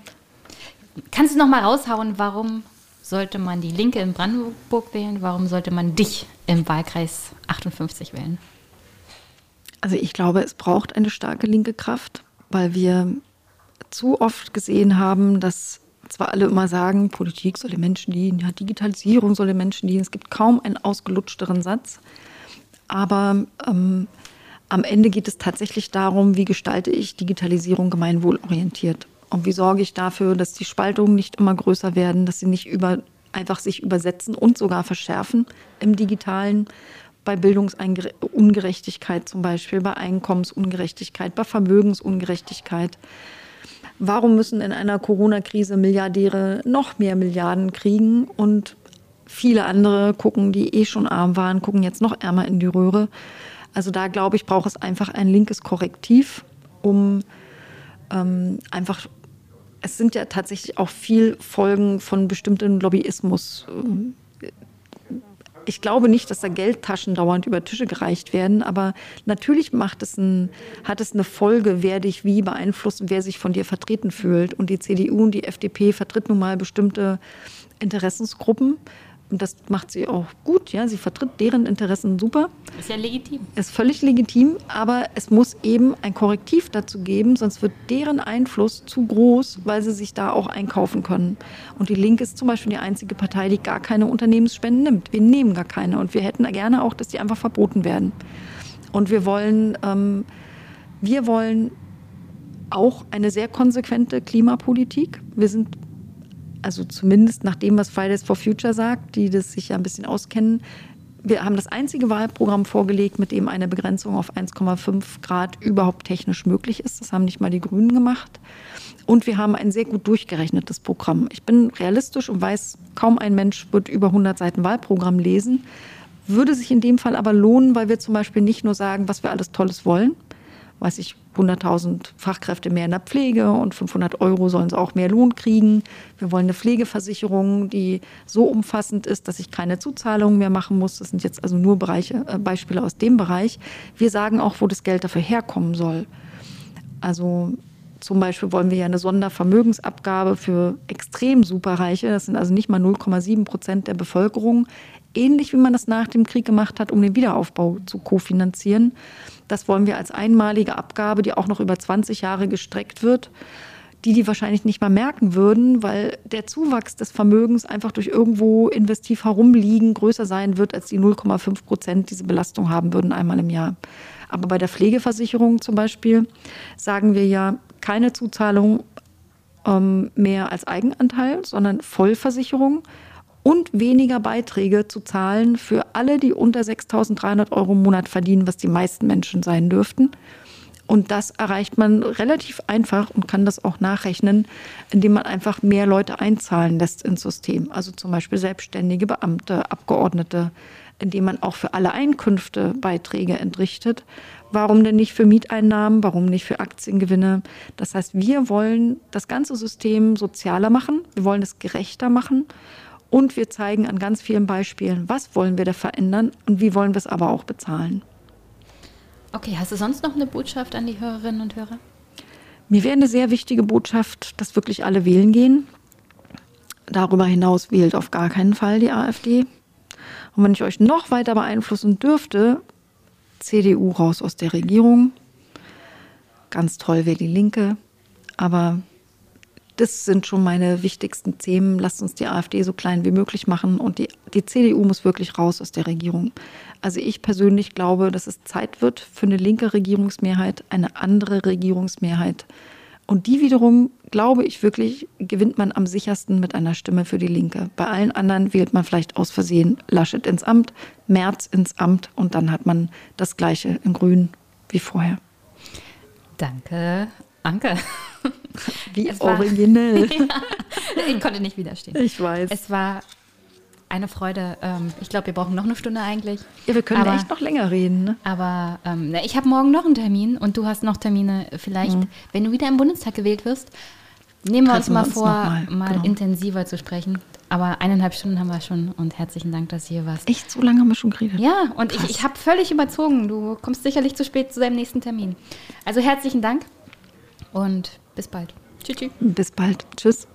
Kannst du noch mal raushauen, warum sollte man die Linke in Brandenburg wählen? Warum sollte man dich im Wahlkreis 58 wählen? Also ich glaube, es braucht eine starke linke Kraft, weil wir zu oft gesehen haben, dass zwar alle immer sagen, Politik soll den Menschen dienen, ja, Digitalisierung soll den Menschen dienen. Es gibt kaum einen ausgelutschteren Satz. Aber ähm, am Ende geht es tatsächlich darum, wie gestalte ich Digitalisierung gemeinwohlorientiert? Und wie sorge ich dafür, dass die Spaltungen nicht immer größer werden, dass sie nicht über, einfach sich übersetzen und sogar verschärfen im digitalen, bei Bildungsungerechtigkeit zum Beispiel, bei Einkommensungerechtigkeit, bei Vermögensungerechtigkeit. Warum müssen in einer Corona-Krise Milliardäre noch mehr Milliarden kriegen? Und Viele andere gucken, die eh schon arm waren, gucken jetzt noch ärmer in die Röhre. Also da glaube ich, braucht es einfach ein linkes Korrektiv, um ähm, einfach, es sind ja tatsächlich auch viel Folgen von bestimmten Lobbyismus. Ich glaube nicht, dass da Geldtaschen dauernd über Tische gereicht werden, aber natürlich macht es ein, hat es eine Folge, wer dich wie beeinflusst und wer sich von dir vertreten fühlt. Und die CDU und die FDP vertritt nun mal bestimmte Interessensgruppen und das macht sie auch gut, ja, sie vertritt deren Interessen super. Ist ja legitim. Ist völlig legitim, aber es muss eben ein Korrektiv dazu geben, sonst wird deren Einfluss zu groß, weil sie sich da auch einkaufen können. Und die Linke ist zum Beispiel die einzige Partei, die gar keine Unternehmensspenden nimmt. Wir nehmen gar keine und wir hätten gerne auch, dass die einfach verboten werden. Und wir wollen, ähm, wir wollen auch eine sehr konsequente Klimapolitik. Wir sind also zumindest nach dem, was Fridays for Future sagt, die das sich ja ein bisschen auskennen, wir haben das einzige Wahlprogramm vorgelegt, mit dem eine Begrenzung auf 1,5 Grad überhaupt technisch möglich ist. Das haben nicht mal die Grünen gemacht. Und wir haben ein sehr gut durchgerechnetes Programm. Ich bin realistisch und weiß, kaum ein Mensch wird über 100 Seiten Wahlprogramm lesen. Würde sich in dem Fall aber lohnen, weil wir zum Beispiel nicht nur sagen, was wir alles Tolles wollen, weiß ich, 100.000 Fachkräfte mehr in der Pflege und 500 Euro sollen sie auch mehr Lohn kriegen. Wir wollen eine Pflegeversicherung, die so umfassend ist, dass ich keine Zuzahlungen mehr machen muss. Das sind jetzt also nur Bereiche, äh, Beispiele aus dem Bereich. Wir sagen auch, wo das Geld dafür herkommen soll. Also zum Beispiel wollen wir ja eine Sondervermögensabgabe für extrem Superreiche. Das sind also nicht mal 0,7 Prozent der Bevölkerung. Ähnlich wie man das nach dem Krieg gemacht hat, um den Wiederaufbau zu kofinanzieren. Das wollen wir als einmalige Abgabe, die auch noch über 20 Jahre gestreckt wird, die die wahrscheinlich nicht mal merken würden, weil der Zuwachs des Vermögens einfach durch irgendwo investiv herumliegen größer sein wird, als die 0,5 Prozent diese Belastung haben würden einmal im Jahr. Aber bei der Pflegeversicherung zum Beispiel sagen wir ja keine Zuzahlung ähm, mehr als Eigenanteil, sondern Vollversicherung und weniger Beiträge zu zahlen für alle, die unter 6.300 Euro im Monat verdienen, was die meisten Menschen sein dürften. Und das erreicht man relativ einfach und kann das auch nachrechnen, indem man einfach mehr Leute einzahlen lässt ins System. Also zum Beispiel selbstständige Beamte, Abgeordnete, indem man auch für alle Einkünfte Beiträge entrichtet. Warum denn nicht für Mieteinnahmen? Warum nicht für Aktiengewinne? Das heißt, wir wollen das ganze System sozialer machen. Wir wollen es gerechter machen. Und wir zeigen an ganz vielen Beispielen, was wollen wir da verändern und wie wollen wir es aber auch bezahlen. Okay, hast du sonst noch eine Botschaft an die Hörerinnen und Hörer? Mir wäre eine sehr wichtige Botschaft, dass wirklich alle wählen gehen. Darüber hinaus wählt auf gar keinen Fall die AfD. Und wenn ich euch noch weiter beeinflussen dürfte, CDU raus aus der Regierung. Ganz toll wäre die Linke. Aber das sind schon meine wichtigsten Themen. Lasst uns die AfD so klein wie möglich machen und die, die CDU muss wirklich raus aus der Regierung. Also ich persönlich glaube, dass es Zeit wird für eine linke Regierungsmehrheit, eine andere Regierungsmehrheit. Und die wiederum, glaube ich wirklich, gewinnt man am sichersten mit einer Stimme für die Linke. Bei allen anderen wählt man vielleicht aus Versehen Laschet ins Amt, Merz ins Amt und dann hat man das gleiche in Grün wie vorher. Danke, Anke. Wie originell. ja, ich konnte nicht widerstehen. Ich weiß. Es war eine Freude. Ähm, ich glaube, wir brauchen noch eine Stunde eigentlich. Ja, wir können aber, echt noch länger reden. Ne? Aber ähm, ich habe morgen noch einen Termin und du hast noch Termine. Vielleicht, mhm. wenn du wieder im Bundestag gewählt wirst, nehmen wir uns mal uns vor, mal, mal genau. intensiver zu sprechen. Aber eineinhalb Stunden haben wir schon und herzlichen Dank, dass du hier warst. Echt, so lange haben wir schon geredet? Ja, und Krass. ich, ich habe völlig überzogen. Du kommst sicherlich zu spät zu deinem nächsten Termin. Also herzlichen Dank und bis bald. Tschüss. Bis bald. Tschüss.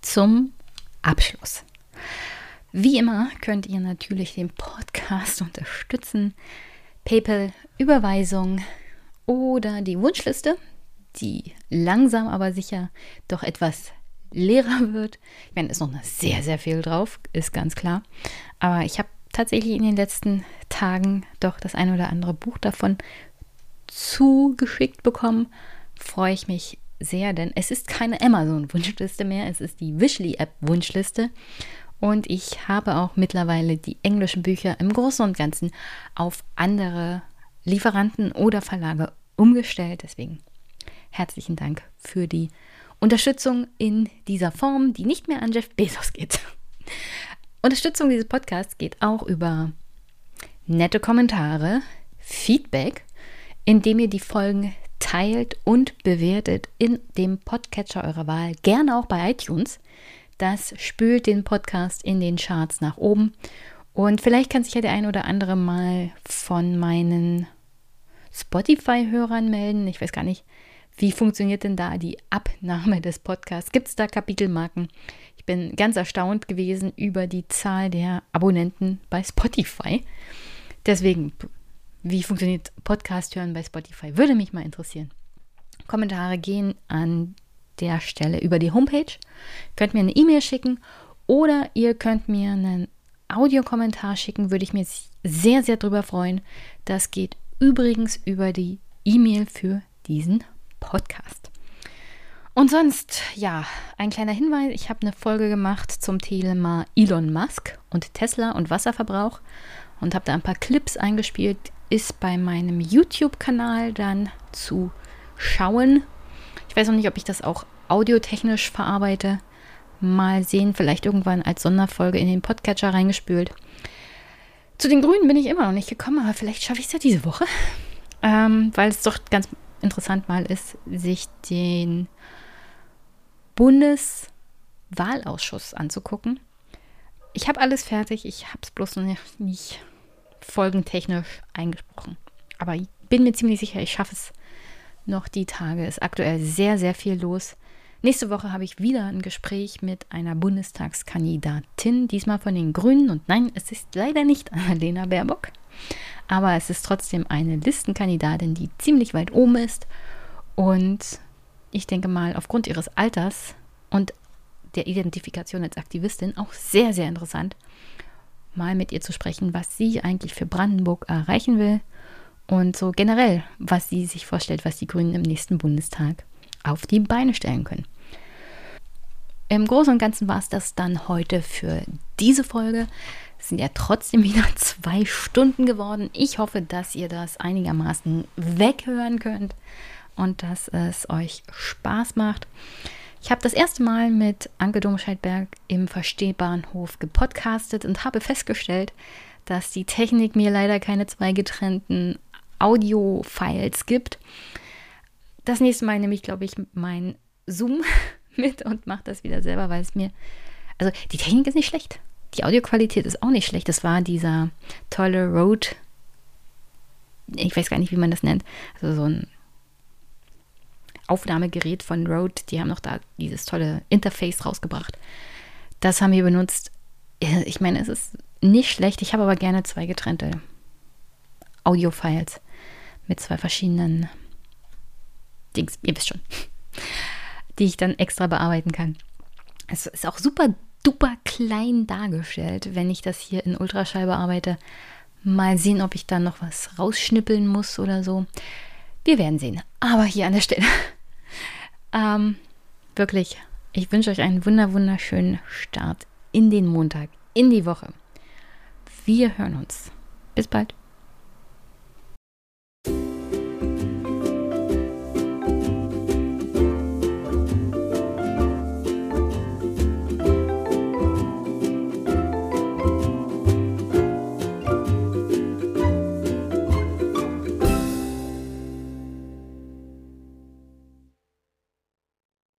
Zum Abschluss. Wie immer könnt ihr natürlich den Podcast unterstützen. PayPal, Überweisung oder die Wunschliste die langsam aber sicher doch etwas leerer wird. Ich meine, ist noch sehr, sehr viel drauf, ist ganz klar. Aber ich habe tatsächlich in den letzten Tagen doch das ein oder andere Buch davon zugeschickt bekommen. Freue ich mich sehr, denn es ist keine Amazon-Wunschliste mehr, es ist die Wishly-App-Wunschliste. Und ich habe auch mittlerweile die englischen Bücher im Großen und Ganzen auf andere Lieferanten oder Verlage umgestellt. Deswegen herzlichen Dank für die Unterstützung in dieser Form, die nicht mehr an Jeff Bezos geht. Unterstützung dieses Podcasts geht auch über nette Kommentare, Feedback, indem ihr die Folgen teilt und bewertet in dem Podcatcher eurer Wahl, gerne auch bei iTunes. Das spült den Podcast in den Charts nach oben. Und vielleicht kann sich ja der ein oder andere mal von meinen Spotify-Hörern melden. Ich weiß gar nicht, wie funktioniert denn da die Abnahme des Podcasts? Gibt es da Kapitelmarken? Ich bin ganz erstaunt gewesen über die Zahl der Abonnenten bei Spotify. Deswegen, wie funktioniert Podcast hören bei Spotify? Würde mich mal interessieren. Kommentare gehen an der Stelle über die Homepage. Könnt mir eine E-Mail schicken oder ihr könnt mir einen Audiokommentar schicken, würde ich mir sehr, sehr drüber freuen. Das geht übrigens über die E-Mail für diesen Podcast. Und sonst, ja, ein kleiner Hinweis. Ich habe eine Folge gemacht zum Thema Elon Musk und Tesla und Wasserverbrauch und habe da ein paar Clips eingespielt. Ist bei meinem YouTube-Kanal dann zu schauen. Ich weiß noch nicht, ob ich das auch audiotechnisch verarbeite. Mal sehen, vielleicht irgendwann als Sonderfolge in den Podcatcher reingespült. Zu den Grünen bin ich immer noch nicht gekommen, aber vielleicht schaffe ich es ja diese Woche. Ähm, weil es doch ganz interessant mal ist, sich den Bundeswahlausschuss anzugucken. Ich habe alles fertig, ich habe es bloß noch nicht, folgentechnisch eingesprochen. Aber ich bin mir ziemlich sicher, ich schaffe es noch die Tage. Es Ist aktuell sehr, sehr viel los. Nächste Woche habe ich wieder ein Gespräch mit einer Bundestagskandidatin, diesmal von den Grünen. Und nein, es ist leider nicht Annalena Baerbock aber es ist trotzdem eine Listenkandidatin, die ziemlich weit oben ist. Und ich denke mal, aufgrund ihres Alters und der Identifikation als Aktivistin auch sehr, sehr interessant, mal mit ihr zu sprechen, was sie eigentlich für Brandenburg erreichen will und so generell, was sie sich vorstellt, was die Grünen im nächsten Bundestag auf die Beine stellen können. Im Großen und Ganzen war es das dann heute für diese Folge. Es sind ja trotzdem wieder zwei Stunden geworden. Ich hoffe, dass ihr das einigermaßen weghören könnt und dass es euch Spaß macht. Ich habe das erste Mal mit Anke Domscheidberg im Verstehbahnhof gepodcastet und habe festgestellt, dass die Technik mir leider keine zwei getrennten Audio-Files gibt. Das nächste Mal nehme ich, glaube ich, mein Zoom mit und mache das wieder selber, weil es mir. Also die Technik ist nicht schlecht. Die Audioqualität ist auch nicht schlecht. Das war dieser tolle Rode. Ich weiß gar nicht, wie man das nennt. Also so ein Aufnahmegerät von Rode. Die haben noch da dieses tolle Interface rausgebracht. Das haben wir benutzt. Ich meine, es ist nicht schlecht. Ich habe aber gerne zwei getrennte Audio-Files mit zwei verschiedenen Dings. Ihr wisst schon die ich dann extra bearbeiten kann. Es ist auch super super klein dargestellt, wenn ich das hier in Ultraschall bearbeite. Mal sehen, ob ich da noch was rausschnippeln muss oder so. Wir werden sehen. Aber hier an der Stelle. ähm, wirklich, ich wünsche euch einen wunder wunderschönen Start in den Montag, in die Woche. Wir hören uns. Bis bald.